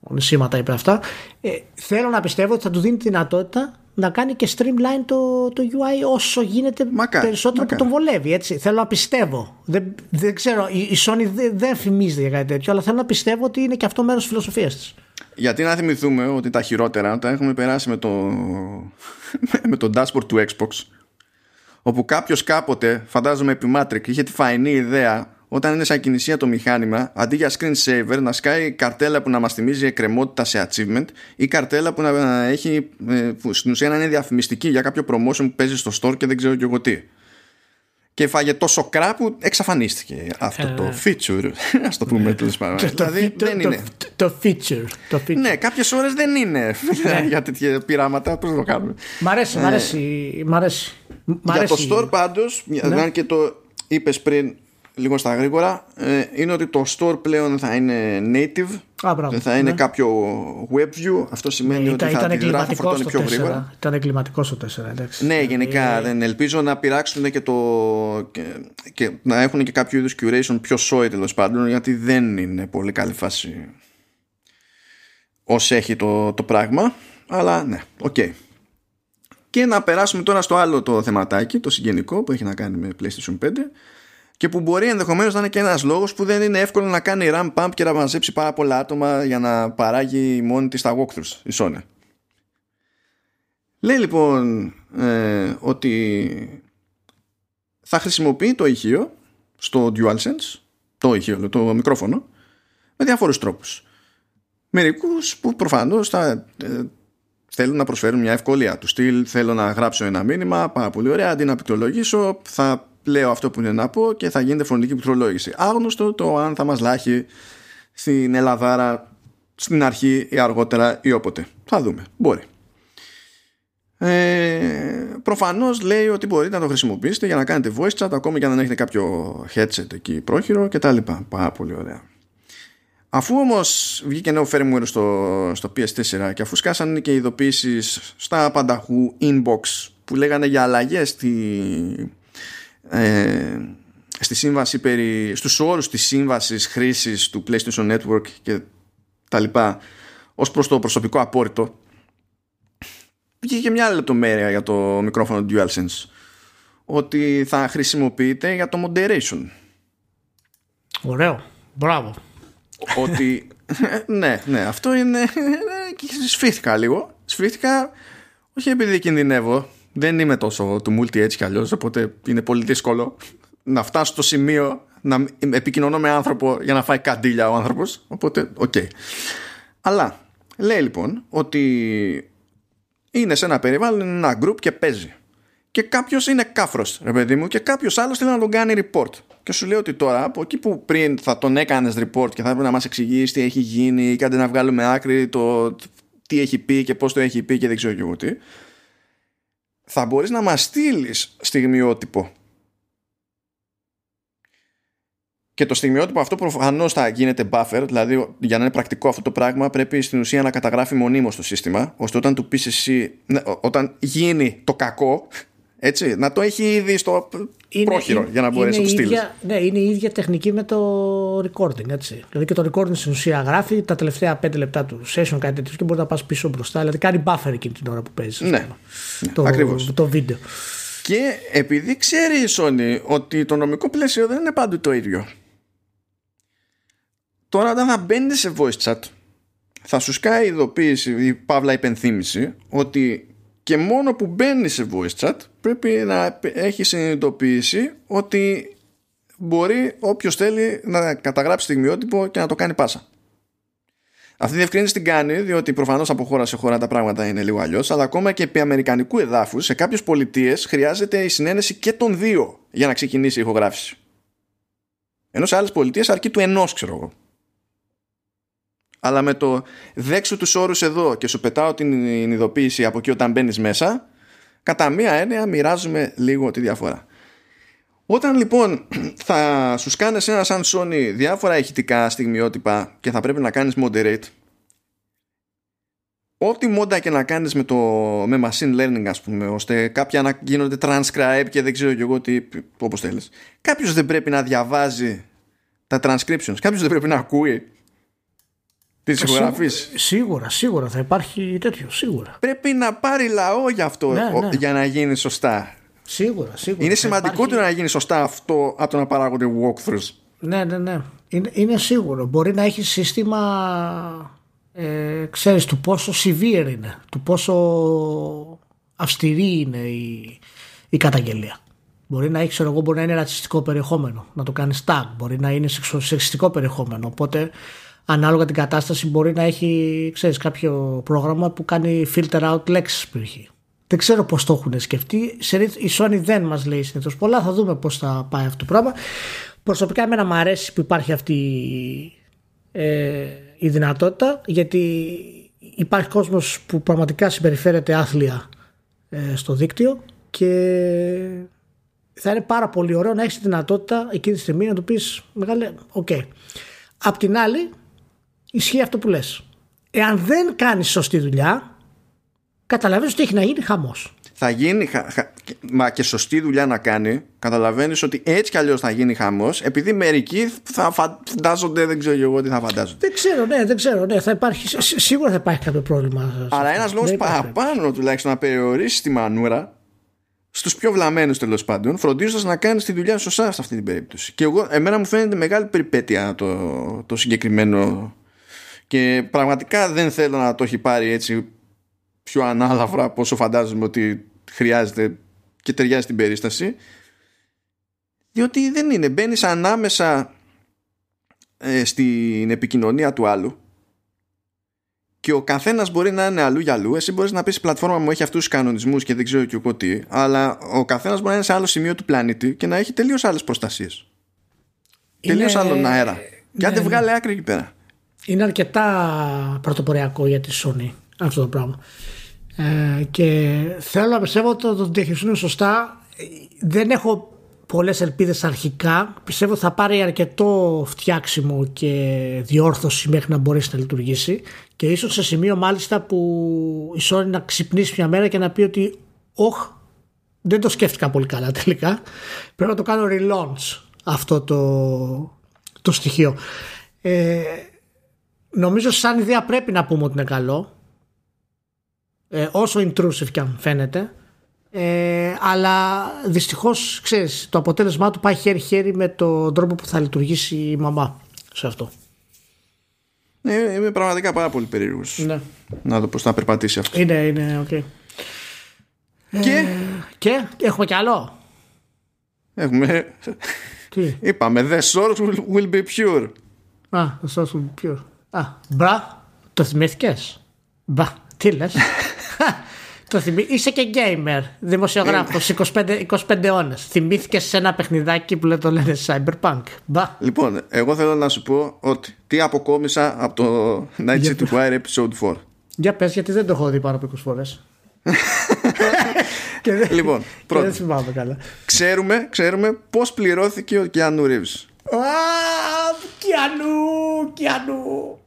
ο Νησίματα είπε αυτά. Ε, θέλω να πιστεύω ότι θα του δίνει τη δυνατότητα να κάνει και streamline το, το UI όσο γίνεται περισσότερο που τον βολεύει. Έτσι. Θέλω να πιστεύω. Δεν, δεν ξέρω, η, η Sony δεν, δεν φημίζεται για κάτι τέτοιο, αλλά θέλω να πιστεύω ότι είναι και αυτό μέρος της φιλοσοφίας της. Γιατί να θυμηθούμε ότι τα χειρότερα τα έχουμε περάσει με το, [LAUGHS] με το dashboard του Xbox όπου κάποιος κάποτε, φαντάζομαι επί Matrix, είχε τη φαϊνή ιδέα όταν είναι σαν κινησία το μηχάνημα, αντί για screensaver, να σκάει καρτέλα που να μας θυμίζει εκκρεμότητα σε achievement ή καρτέλα που να έχει ε, στην ουσία να είναι διαφημιστική για κάποιο promotion που παίζει στο store και δεν ξέρω και εγώ τι. Και φάγε τόσο κρά που εξαφανίστηκε αυτό το ε. feature. [LAUGHS] Α το πούμε τέλος πάντων. Δηλαδή δεν είναι. Το feature. Ναι, κάποιες ώρες δεν είναι ναι. για τέτοια πειράματα. Πώς να το κάνουμε; Μ' αρέσει, μ' αρέσει. Μ' αρέσει. Για το store πάντως, ναι. αν και το είπες πριν λίγο στα γρήγορα ε, είναι ότι το store πλέον θα είναι native Α, δεν θα είναι ναι. κάποιο web view αυτό σημαίνει ναι, ότι θα αντιδράσει φορτώνει πιο γρήγορα ήταν εγκληματικός στο 4 εντάξει. ναι γενικά ε, δεν ελπίζω να πειράξουν και το και, και, να έχουν και κάποιο είδους curation πιο σόι τέλος πάντων γιατί δεν είναι πολύ καλή φάση ως έχει το, το πράγμα αλλά ναι, OK okay. και να περάσουμε τώρα στο άλλο το θεματάκι το συγγενικό που έχει να κάνει με PlayStation 5 και που μπορεί ενδεχομένως να είναι και ένας λόγος που δεν είναι εύκολο να κάνει ramp up και να μαζέψει πάρα πολλά άτομα για να παράγει μόνη της τα walkthroughs η Sony. Λέει λοιπόν ε, ότι θα χρησιμοποιεί το ηχείο στο DualSense, το ηχείο, το μικρόφωνο, με διάφορους τρόπους. Μερικούς που προφανώς θα ε, θέλουν να προσφέρουν μια ευκολία του στυλ, θέλω να γράψω ένα μήνυμα, πάρα πολύ ωραία, αντί να πληκτρολογήσω θα λέω αυτό που είναι να πω και θα γίνεται φωνική πληκτρολόγηση. Άγνωστο το αν θα μας λάχει στην Ελλαδάρα στην αρχή ή αργότερα ή όποτε. Θα δούμε. Μπορεί. Ε, προφανώς λέει ότι μπορείτε να το χρησιμοποιήσετε για να κάνετε voice chat ακόμη και αν δεν έχετε κάποιο headset εκεί πρόχειρο και τα λοιπά. Πάρα πολύ ωραία. Αφού όμως βγήκε νέο firmware στο, στο PS4 και αφού σκάσανε και ειδοποίησεις στα πανταχού inbox που λέγανε για αλλαγές στη, ε, στη σύμβαση περί, στους όρους της σύμβασης χρήσης του PlayStation Network και τα λοιπά ως προς το προσωπικό απόρριτο βγήκε μια άλλη λεπτομέρεια για το μικρόφωνο DualSense ότι θα χρησιμοποιείται για το moderation. Ωραίο, μπράβο. Ότι [LAUGHS] ναι, ναι, αυτό είναι σφίχτηκα λίγο. Σφίχτηκα όχι επειδή κινδυνεύω δεν είμαι τόσο του multi έτσι κι αλλιώς οπότε είναι πολύ δύσκολο να φτάσω στο σημείο να επικοινωνώ με άνθρωπο για να φάει καντήλια ο άνθρωπος οπότε OK okay. αλλά λέει λοιπόν ότι είναι σε ένα περιβάλλον ένα group και παίζει και κάποιος είναι κάφρος, ρε παιδί μου, και κάποιος άλλος θέλει να τον κάνει report. Και σου λέει ότι τώρα, από εκεί που πριν θα τον έκανες report και θα έπρεπε να μας εξηγήσεις τι έχει γίνει, ή κάτι να βγάλουμε άκρη το τι έχει πει και πώς το έχει πει και δεν ξέρω και εγώ τι θα μπορείς να μας στείλεις στιγμιότυπο. Και το στιγμιότυπο αυτό προφανώς θα γίνεται buffer δηλαδή για να είναι πρακτικό αυτό το πράγμα πρέπει στην ουσία να καταγράφει μονίμως το σύστημα ώστε όταν του πεις εσύ ναι, όταν γίνει το κακό έτσι, να το έχει ήδη στο είναι, πρόχειρο για να μπορέσει να το στείλει. Ναι, είναι η ίδια τεχνική με το recording. Έτσι. Δηλαδή και το recording στην ουσία γράφει τα τελευταία 5 λεπτά του session, κάτι τέτοιο και μπορεί να πας πίσω μπροστά. Δηλαδή κάνει buffer εκείνη την ώρα που παίζεις. Ναι, το, ακριβώς. το βίντεο. Και επειδή ξέρει η Sony ότι το νομικό πλαίσιο δεν είναι πάντοτε το ίδιο. Τώρα όταν θα μπαίνεις σε voice chat θα σου σκάει ειδοποίηση ή παύλα υπενθύμηση ότι και μόνο που μπαίνει σε voice chat πρέπει να έχει συνειδητοποιήσει ότι μπορεί όποιος θέλει να καταγράψει στιγμιότυπο και να το κάνει πάσα. Αυτή η διευκρίνηση την κάνει διότι προφανώς από χώρα σε χώρα τα πράγματα είναι λίγο αλλιώς, αλλά ακόμα και επί αμερικανικού εδάφους σε κάποιες πολιτείες χρειάζεται η συνένεση και των δύο για να ξεκινήσει η ηχογράφηση. Ενώ σε άλλες πολιτείες αρκεί του ενός, ξέρω εγώ. Αλλά με το δέξου τους όρους εδώ και σου πετάω την ειδοποίηση από εκεί όταν μπαίνεις μέσα, κατά μία έννοια μοιράζουμε λίγο τη διαφορά. Όταν λοιπόν [CLEARS THROAT] θα σου κάνει ένα σαν Sony διάφορα ηχητικά στιγμιότυπα και θα πρέπει να κάνεις moderate ό,τι μόντα και να κάνεις με, το, με machine learning ας πούμε ώστε κάποια να γίνονται transcribe και δεν ξέρω και εγώ τι όπως θέλεις κάποιος δεν πρέπει να διαβάζει τα transcriptions κάποιος δεν πρέπει να ακούει τις ε, ηχογραφίες σίγουρα, σίγουρα θα υπάρχει τέτοιο σίγουρα πρέπει να πάρει λαό για αυτό ναι, ναι. για να γίνει σωστά Σίγουρα, σίγουρα. Είναι σημαντικότερο να γίνει σωστά αυτό από το να παράγονται walkthroughs. Ναι, ναι, ναι. Είναι, είναι σίγουρο. Μπορεί να έχει σύστημα, ε, ξέρεις, του πόσο severe είναι, του πόσο αυστηρή είναι η, η καταγγελία. Μπορεί να έχει, ξέρω εγώ, μπορεί να είναι ρατσιστικό περιεχόμενο, να το κάνεις tag, μπορεί να είναι σεξιστικό περιεχόμενο. Οπότε, ανάλογα την κατάσταση, μπορεί να έχει, ξέρεις, κάποιο πρόγραμμα που κάνει filter out λέξεις π.χ. Δεν ξέρω πώς το έχουν σκεφτεί. Η Sony δεν μας λέει συνήθως πολλά. Θα δούμε πώς θα πάει αυτό το πράγμα. Προσωπικά, εμένα μου αρέσει που υπάρχει αυτή ε, η δυνατότητα γιατί υπάρχει κόσμος που πραγματικά συμπεριφέρεται άθλια ε, στο δίκτυο και θα είναι πάρα πολύ ωραίο να έχεις τη δυνατότητα εκείνη τη στιγμή να του πεις μεγάλη, OK. Okay. Απ' την άλλη, ισχύει αυτό που λες. Εάν δεν κάνεις σωστή δουλειά, καταλαβαίνεις ότι έχει να γίνει χαμός. Θα γίνει, μα και σωστή δουλειά να κάνει, καταλαβαίνεις ότι έτσι κι αλλιώς θα γίνει χαμός, επειδή μερικοί θα φαντάζονται, δεν ξέρω εγώ τι θα φαντάζονται. Δεν ξέρω, ναι, δεν ξέρω, ναι, θα υπάρχει, σίγουρα θα υπάρχει κάποιο πρόβλημα. Αλλά ένας λόγος παραπάνω τουλάχιστον να περιορίσεις τη μανούρα στους πιο βλαμμένους τέλος πάντων, φροντίζοντας να κάνεις τη δουλειά σωστά σε αυτή την περίπτωση. Και εγώ, εμένα μου φαίνεται μεγάλη περιπέτεια το, το συγκεκριμένο. Και πραγματικά δεν θέλω να το έχει πάρει έτσι πιο ανάλαφρα από όσο φαντάζομαι ότι χρειάζεται και ταιριάζει στην περίσταση. Διότι δεν είναι. Μπαίνεις ανάμεσα ε, στην επικοινωνία του άλλου και ο καθένας μπορεί να είναι αλλού για αλλού. Εσύ μπορείς να πεις η πλατφόρμα μου έχει αυτούς τους κανονισμούς και δεν ξέρω και εγώ τι αλλά ο καθένας μπορεί να είναι σε άλλο σημείο του πλανήτη και να έχει τελείως άλλες προστασίες. Είναι... τελείως άλλον αέρα. Και αν δεν βγάλει άκρη εκεί πέρα είναι αρκετά πρωτοποριακό για τη Sony αυτό το πράγμα. Ε, και θέλω να πιστεύω ότι θα το διαχειριστούν σωστά. Δεν έχω πολλές ελπίδες αρχικά. Πιστεύω ότι θα πάρει αρκετό φτιάξιμο και διόρθωση μέχρι να μπορέσει να λειτουργήσει και ίσως σε σημείο μάλιστα που η Sony να ξυπνήσει μια μέρα και να πει ότι όχ, δεν το σκέφτηκα πολύ καλά τελικά. Πρέπει να το κάνω relaunch αυτό το, το στοιχείο. Ε, νομίζω σαν ιδέα πρέπει να πούμε ότι είναι καλό. Ε, όσο intrusive και αν φαίνεται. Ε, αλλά δυστυχώς ξέρεις το αποτέλεσμά του πάει χέρι-χέρι με τον τρόπο που θα λειτουργήσει η μαμά σε αυτό. Ναι, είμαι πραγματικά πάρα πολύ περίεργος. Ναι. να δω πως θα περπατήσει αυτό. Είναι, είναι, OK. Okay. και, ε, και; Έχουμε κι άλλο; Έχουμε. Τι; είπαμε the source will, be pure. Α, the source will be pure α, μπρα, το θυμήθηκες; Μπα, τι λες; [LAUGHS] Το θυμί... Είσαι και gamer, δημοσιογράφος, 25, 25 αιώνες. Θυμήθηκες σε ένα παιχνιδάκι που το λένε Cyberpunk. Μπα. Λοιπόν, εγώ θέλω να σου πω ότι τι αποκόμισα από το Night City Wire Episode 4. Για πες γιατί δεν το έχω δει πάνω από 20 φορές [LAUGHS] λοιπόν, πρώτα. δεν θυμάμαι καλά. Ξέρουμε, ξέρουμε πώς πληρώθηκε ο Keanu Reeves. Κιανού, Κιανού.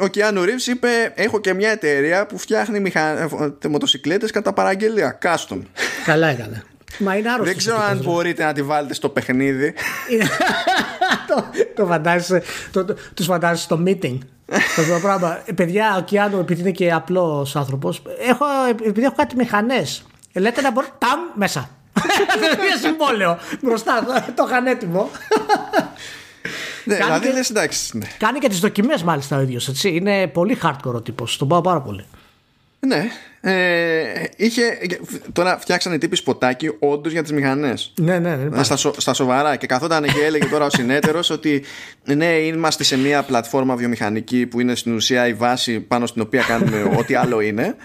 Ο Κιανού Ρίβς είπε: Έχω και μια εταιρεία που φτιάχνει μηχα... μοτοσυκλέτες κατά παραγγελία. Custom. Καλά έκανε. Μα είναι άρρωστος. Δεν ξέρω αν μπορείτε να τη βάλετε στο παιχνίδι. [LAUGHS] το, το φαντάζεσαι, το, το, τους φαντάζεσαι στο meeting. το πράγμα. Παιδιά, ο Κιάνου, επειδή είναι και απλός άνθρωπος, επειδή έχω κάτι μηχανές. Λέτε να μπορεί. Ταμ μέσα. [LAUGHS] Είναι συμβόλαιο μπροστά. Το είχαν έτοιμο. Ναι, κάνει δηλαδή και, εντάξει. Ναι. Κάνει και τις δοκιμές μάλιστα ο ίδιος. Είναι πολύ hardcore ο τύπος. Τον πάω πάρα πολύ. Ναι. Ε, είχε, τώρα φτιάξανε τύπη σποτάκι όντως για τις μηχανές. Ναι, ναι, ναι. Στα, στα σοβαρά. Και καθόταν και έλεγε τώρα ο συνέτερος ότι ναι, είμαστε σε μια πλατφόρμα βιομηχανική που είναι στην ουσία η βάση πάνω στην οποία κάνουμε ό,τι άλλο είναι.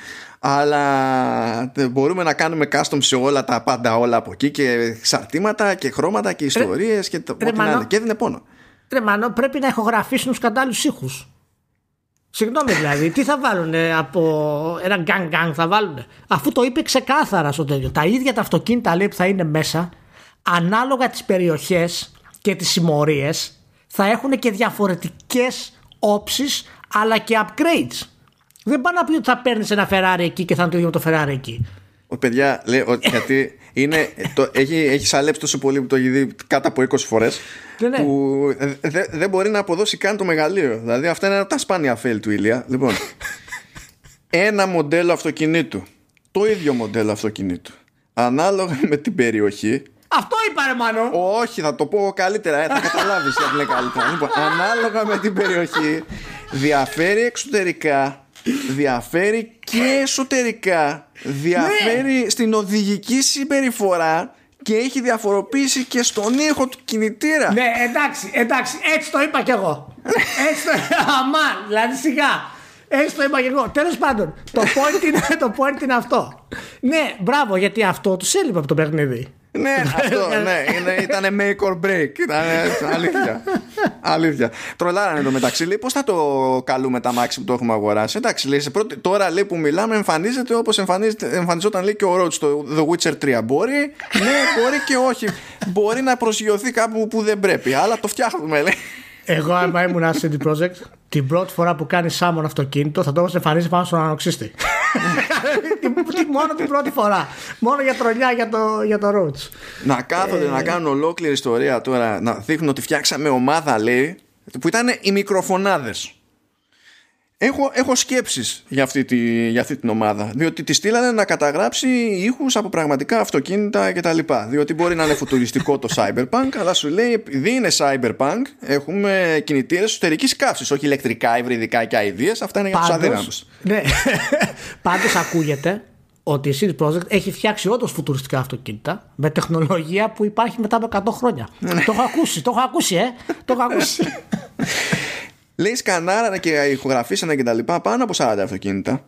Αλλά μπορούμε να κάνουμε custom σε όλα τα πάντα όλα από εκεί και σαρτήματα και χρώματα και ιστορίες και ό,τι να είναι. Και έδινε πόνο. Ρε Μανώ, πρέπει να ηχογραφήσουν του κατάλληλου ήχους. Συγγνώμη δηλαδή, τι θα βάλουν από ένα γκάν γκάν θα βάλουν. Αφού το είπε ξεκάθαρα στο τέλειο. Τα ίδια τα αυτοκίνητα λέει που θα είναι μέσα, ανάλογα τις περιοχές και τις συμμορίες, θα έχουν και διαφορετικές όψεις αλλά και upgrades. Δεν πάει να πεις ότι θα παίρνεις ένα Ferrari εκεί και θα είναι το ίδιο με το Ferrari εκεί. Ο παιδιά λέει ότι [LAUGHS] γιατί είναι, το, έχει, έχει σαλέψει τόσο πολύ που το έχει δει κάτω από 20 φορές. Ναι, ναι. Που δεν μπορεί να αποδώσει καν το μεγαλείο. Δηλαδή αυτά είναι τα σπάνια fail του Ηλία. Λοιπόν, [LAUGHS] ένα μοντέλο αυτοκινήτου. Το ίδιο μοντέλο αυτοκινήτου. Ανάλογα με την περιοχή. Αυτό είπα ρε Μάνο. Όχι, θα το πω καλύτερα. Ε, θα καταλάβεις γιατί είναι καλύτερα. Λοιπόν, ανάλογα με την περιοχή [LAUGHS] διαφέρει εξωτερικά διαφέρει και εσωτερικά διαφέρει ναι. στην οδηγική συμπεριφορά και έχει διαφοροποίηση και στον ήχο του κινητήρα. Ναι, εντάξει, εντάξει, έτσι το είπα κι εγώ. έτσι το Αμάν, δηλαδή σιγά. Έτσι το είπα κι εγώ. Τέλος πάντων, το point, είναι, το point είναι αυτό. Ναι, μπράβο, γιατί αυτό τους έλειπε από το παιχνίδι. Ναι, αυτό, ναι, είναι, ήταν make or break. Ήταν αλήθεια. [LAUGHS] αλήθεια. Τρολάρανε το μεταξύ. Λέει, πώς θα το καλούμε τα μάξι που το έχουμε αγοράσει. Εντάξει, λέει, πρώτη, τώρα λέει που μιλάμε εμφανίζεται όπως εμφανιζόταν λέει και ο Ρότς στο The Witcher 3. Μπορεί, ναι, μπορεί και όχι. Μπορεί να προσγειωθεί κάπου που δεν πρέπει. Αλλά το φτιάχνουμε, λέει. Εγώ, άμα ήμουν CD Project, την πρώτη φορά που κάνει σάμον αυτοκίνητο θα το έχω εμφανίσει πάνω στον ανοξίστη. [LAUGHS] Μόνο την πρώτη φορά. Μόνο για τρολιά για το, για το Roots. Να κάθονται ε... να κάνουν ολόκληρη ιστορία τώρα. Να δείχνουν ότι φτιάξαμε ομάδα, λέει, που ήταν οι μικροφωνάδες. Έχω, έχω σκέψεις για αυτή, τη, για αυτή την ομάδα Διότι τη στείλανε να καταγράψει ήχους από πραγματικά αυτοκίνητα κτλ Διότι μπορεί να είναι φουτουριστικό το Cyberpunk Αλλά σου λέει επειδή είναι Cyberpunk Έχουμε κινητήρες εσωτερικής καύσης Όχι ηλεκτρικά, υβριδικά και αηδίες Αυτά είναι για τους αδύναμους ναι. [LAUGHS] Πάντως ακούγεται ότι η CD Projekt έχει φτιάξει όντως φουτουριστικά αυτοκίνητα με τεχνολογία που υπάρχει μετά από 100 χρόνια. Ναι. το έχω ακούσει, το έχω ακούσει, ε. το έχω ακούσει. [LAUGHS] Λέει σκανάρανε και ηχογραφήσανε και τα λοιπά πάνω από 40 αυτοκίνητα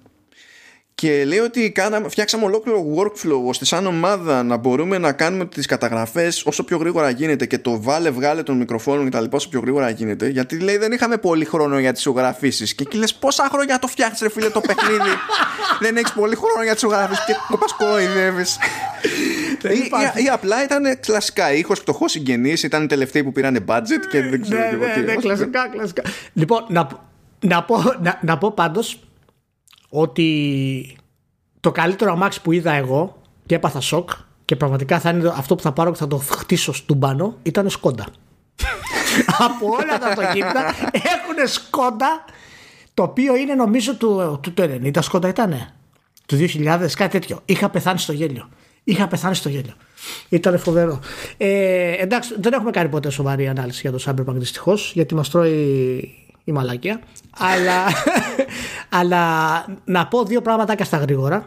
και λέει ότι κάναμε, φτιάξαμε ολόκληρο workflow ώστε σαν ομάδα να μπορούμε να κάνουμε τις καταγραφές όσο πιο γρήγορα γίνεται και το βάλε βγάλε των μικροφώνων και τα λοιπά όσο πιο γρήγορα γίνεται γιατί λέει δεν είχαμε πολύ χρόνο για τις ηχογραφήσεις και εκεί λες πόσα χρόνια το φτιάχνεις ρε φίλε το παιχνίδι; [LAUGHS] Δεν έχεις πολύ χρόνο για τις ηχογραφήσεις και το πας κοροϊδεύεις ή, ή, απλά ήταν κλασικά ήχος φτωχό συγγενή, ήταν οι τελευταίοι που πήραν budget και δεν ξέρω ναι, ναι, ναι, κλασικά, κλασικά. Λοιπόν, να, να, πω, να, να πω πάντως ότι το καλύτερο αμάξι που είδα εγώ και έπαθα σοκ και πραγματικά θα είναι αυτό που θα πάρω και θα το χτίσω στον πάνω ήταν σκόντα. [LAUGHS] Από όλα τα αυτοκίνητα έχουν σκόντα το οποίο είναι νομίζω του, του, 90 σκόντα ήτανε του 2000 κάτι τέτοιο. Είχα πεθάνει στο γέλιο. Είχα πεθάνει στο γέλιο. Ήταν φοβερό. Ε, εντάξει, δεν έχουμε κάνει ποτέ σοβαρή ανάλυση για το Cyberpunk δυστυχώς, γιατί μας τρώει η μαλακία. αλλά, αλλά να πω δύο πράγματα στα γρήγορα.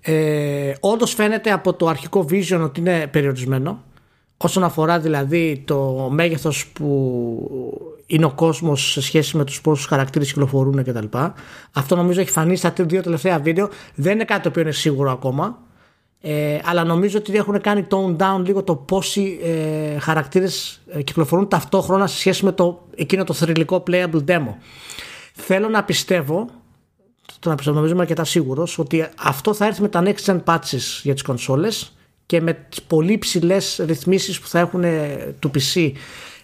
Ε, Όντως φαίνεται από το αρχικό vision ότι είναι περιορισμένο. Όσον αφορά δηλαδή το μέγεθος που είναι ο κόσμος σε σχέση με τους πόσους χαρακτήρες κυκλοφορούν κτλ. Αυτό νομίζω έχει φανεί στα δύο τελευταία βίντεο. Δεν είναι κάτι το οποίο είναι σίγουρο ακόμα. Ε, αλλά νομίζω ότι έχουν κάνει tone down λίγο το πόσοι ε, χαρακτήρες ε, κυκλοφορούν ταυτόχρονα σε σχέση με το, εκείνο το θρηλυκό playable demo. Θέλω να πιστεύω, το να πιστεύω νομίζω είμαι αρκετά σίγουρος, ότι αυτό θα έρθει με τα next gen patches για τις κονσόλες και με τις πολύ ψηλέ ρυθμίσεις που θα έχουν ε, του PC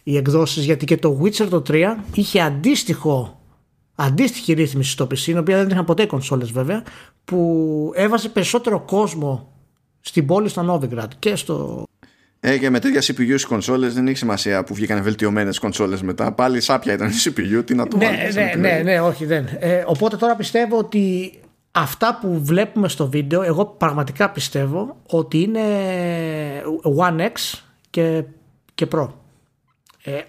οι εκδόσεις γιατί και το Witcher το 3 είχε αντίστοιχο αντίστοιχη ρύθμιση στο PC, η οποία δεν είχαν ποτέ κονσόλες βέβαια, που έβαζε περισσότερο κόσμο στην πόλη στο Νόβιγκρατ και στο. Ε, και με τέτοια CPU στις κονσόλες δεν έχει σημασία που βγήκαν βελτιωμένες κονσόλες μετά. Πάλι σάπια ήταν η CPU, τι να το ναι, ναι, ναι, ναι, όχι, δεν. Ε, οπότε τώρα πιστεύω ότι αυτά που βλέπουμε στο βίντεο, εγώ πραγματικά πιστεύω ότι είναι One X και, και Pro. Ε,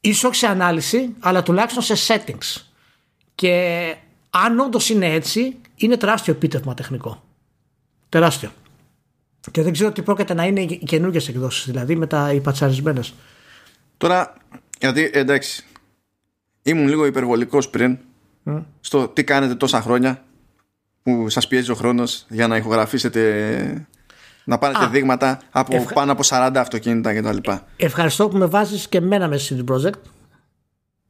ίσως σε ανάλυση, αλλά τουλάχιστον σε settings. Και αν όντως είναι έτσι, είναι τεράστιο επίτευγμα τεχνικό. Τεράστιο. Και δεν ξέρω τι πρόκειται να είναι οι καινούργιες εκδόσεις, δηλαδή με τα υπατσαρισμένες. Τώρα, γιατί εντάξει, ήμουν λίγο υπερβολικός πριν στο τι κάνετε τόσα χρόνια που σας πιέζει ο χρόνος για να ηχογραφήσετε να πάρετε δείγματα από πάνω από 40 αυτοκίνητα κτλ. Ευχαριστώ που με βάζεις και μένα μέσα CD Projekt.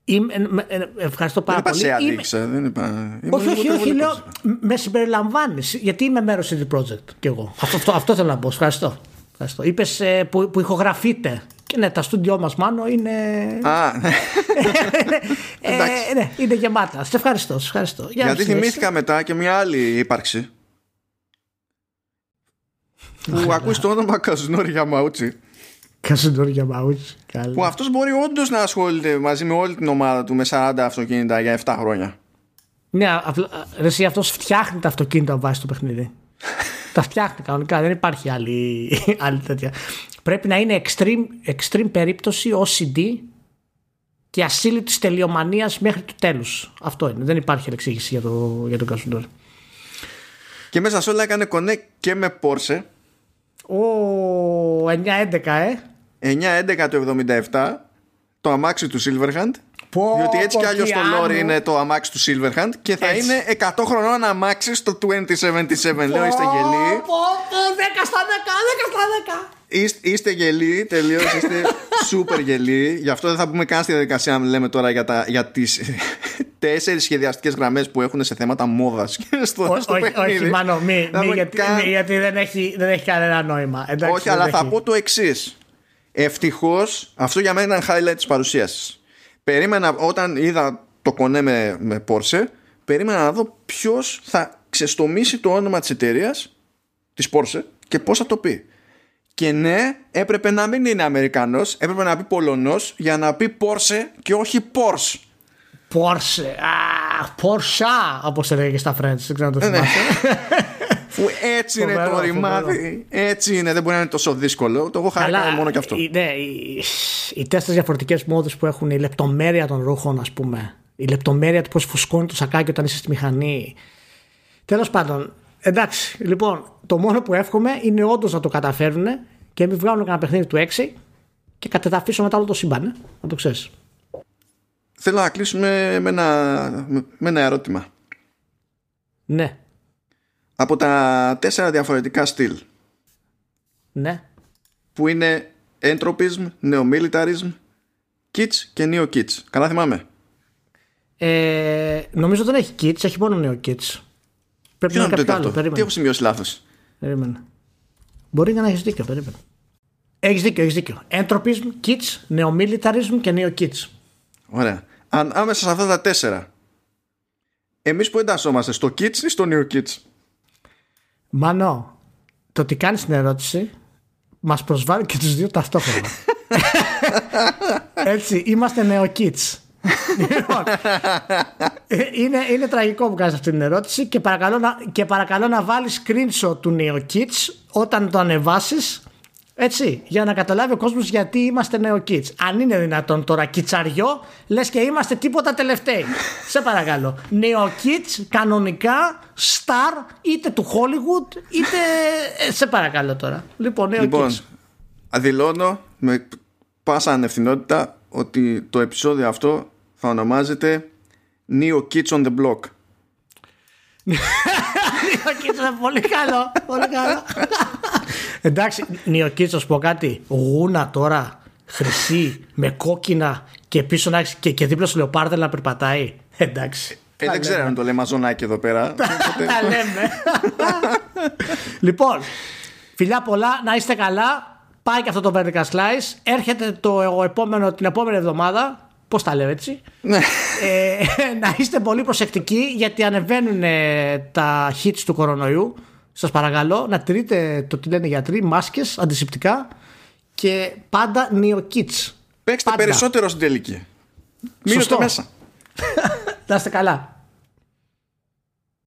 Είμαι, ε, ε, ευχαριστώ πάρα δεν πολύ. Είμαι... δεν είπα. όχι, όχι, όχι, λέω, με συμπεριλαμβάνεις. Γιατί είμαι μέρος CD Projekt κι εγώ. Αυτό, αυτό, αυτό θέλω να πω. Ευχαριστώ. ευχαριστώ. Είπες ε, που, που ηχογραφείτε. Και ναι, τα στούντιό μας μάλλον είναι. Α, [LAUGHS] ε, ναι, είναι γεμάτα. Σε ευχαριστώ. Σε ευχαριστώ. Για Γιατί θυμήθηκα μετά και μια άλλη ύπαρξη. [LAUGHS] που ακούει το όνομα Καζουνόρι Γιαμαούτσι. Καζουνόρι Γιαμαούτσι. Που αυτός μπορεί όντως να ασχολείται μαζί με όλη την ομάδα του με 40 αυτοκίνητα για 7 χρόνια. Ναι, εσύ αυτός φτιάχνει τα αυτοκίνητα βάσει το παιχνίδι. τα φτιάχνει κανονικά. Δεν υπάρχει άλλη, άλλη τέτοια. Πρέπει να είναι extreme, extreme περίπτωση OCD και ασύλλητη τελειομανίας μέχρι το τέλου. Αυτό είναι. Δεν υπάρχει εξήγηση για, το, για τον Καζουνόρι. Και μέσα σε όλα έκανε connect και με Porsche. Ο 9-11, ε. 9-11 το 77 το αμάξι του Silverhand Πω, διότι έτσι κι αλλιώς το lore είναι το αμάξι του Silverhand και θα έτσι. είναι 100 χρονών αμάξι στο 2077 Λέω είστε γελοί 10 στα 10, 10 στα 10 Είστε, είστε γελοί, τελείως. Είστε [LAUGHS] σούπερ γελοί. Γι' αυτό δεν θα πούμε καν στη διαδικασία να λέμε τώρα για, τα, για τις [LAUGHS] τέσσερις σχεδιαστικές γραμμές που έχουν σε θέματα μόδας. στο, στο όχι, όχι, μάλλον μη, μη, γιατί, καν... μη, γιατί δεν έχει, δεν έχει κανένα νόημα. Εντάξει, όχι, αλλά έχει. θα πω το εξής. Ευτυχώς, αυτό για μένα είναι highlight της παρουσίασης. Περίμενα όταν είδα το κονέ με, με Porsche, περίμενα να δω ποιος θα ξεστομίσει το όνομα της εταιρείας, της Porsche, και πώς θα το πει. Και ναι, έπρεπε να μην είναι Αμερικανός, έπρεπε να πει Πολωνός για να πει Porsche και όχι Porsche. Porsche. Α, Porsche, όπως έλεγε στα French. Δεν ξέρω να το ναι, ναι. θυμάσαι. Που [LAUGHS] έτσι είναι το ρημάδι. Έτσι είναι, δεν μπορεί να είναι τόσο δύσκολο. Το έχω χαρά μόνο και αυτό. Ναι, οι, οι τέσσερις διαφορετικές μόδες που έχουν η λεπτομέρεια των ρούχων, ας πούμε. Η λεπτομέρεια του πώς φουσκώνει το σακάκι όταν είσαι στη μηχανή. Τέλος πάντων, εντάξει, λοιπόν, το μόνο που εύχομαι είναι όντως να το καταφέρουν και μην βγάλουν κανένα παιχνίδι του 6 και κατεδαφίσουν μετά όλο το σύμπαν. Ε, να το ξέρεις. Θέλω να κλείσουμε με ένα, με ένα ερώτημα. Ναι. Από τα τέσσερα διαφορετικά στυλ. Ναι. Που είναι Entropism, Neomilitarism, Kits και Neo Kits. Καλά θυμάμαι. Ε, νομίζω δεν έχει Kits, έχει μόνο Neo Kits. Πρέπει να είναι κάτι άλλο. Τι έχω σημειώσει λάθος; Περίμενε. Μπορεί να έχεις δίκιο, περίμενε. Έχεις δίκιο, έχεις δίκιο. Entropy, Kits, Neomilitarism και Neo Kits. Ωραία. Αν άμεσα σε αυτά τα τέσσερα, εμείς που εντασσόμαστε στο Kits ή στο Neo Kits. Μανώ, το ότι κάνεις την ερώτηση μας προσβάλλει και τους δύο ταυτόχρονα. Έτσι, είμαστε Neo Kits. Λοιπόν, ε, είναι, είναι τραγικό που κάνεις αυτή την ερώτηση και παρακαλώ να, και παρακαλώ να βάλεις screenshot του NeoKids όταν το ανεβάσεις έτσι, για να καταλάβει ο κόσμος γιατί είμαστε NeoKids. Αν είναι δυνατόν τώρα κιτσαριό, λες και είμαστε τίποτα τελευταίοι. [LAUGHS] Σε παρακαλώ. NeoKids κανονικά, star, είτε του Hollywood, είτε... Ε, σε παρακαλώ τώρα. Λοιπόν, NeoKids. Λοιπόν, αδηλώνω με πάσα ανευθυνότητα ότι το επεισόδιο αυτό θα ονομάζεται Neo Kids on the Block. [LAUGHS] Neo Kids είναι πολύ καλό. Πολύ καλό. [LAUGHS] Εντάξει, Neo Kids, θα σου πω κάτι. Γούνα τώρα, χρυσή, με κόκκινα και πίσω να έχεις και, και δίπλα σου λεοπάρδελ να περπατάει. Εντάξει. Ε, δεν ξέρω αν το λέμε μαζονάκι εδώ πέρα. [LAUGHS] Τα λέμε. λοιπόν, φιλιά πολλά, να είστε καλά. Πάει και αυτό το Vertical Slice. Έρχεται το επόμενο, την επόμενη εβδομάδα Πώς τα λέω έτσι. Ναι. ε, να είστε πολύ προσεκτικοί γιατί ανεβαίνουν ε, τα hits του κορονοϊού. Σας παρακαλώ να τηρείτε το τι λένε οι γιατροί, μάσκες, αντισηπτικά και πάντα neo kits. Παίξτε περισσότερο στην τελική. Μείνετε μέσα. [LAUGHS] να είστε καλά.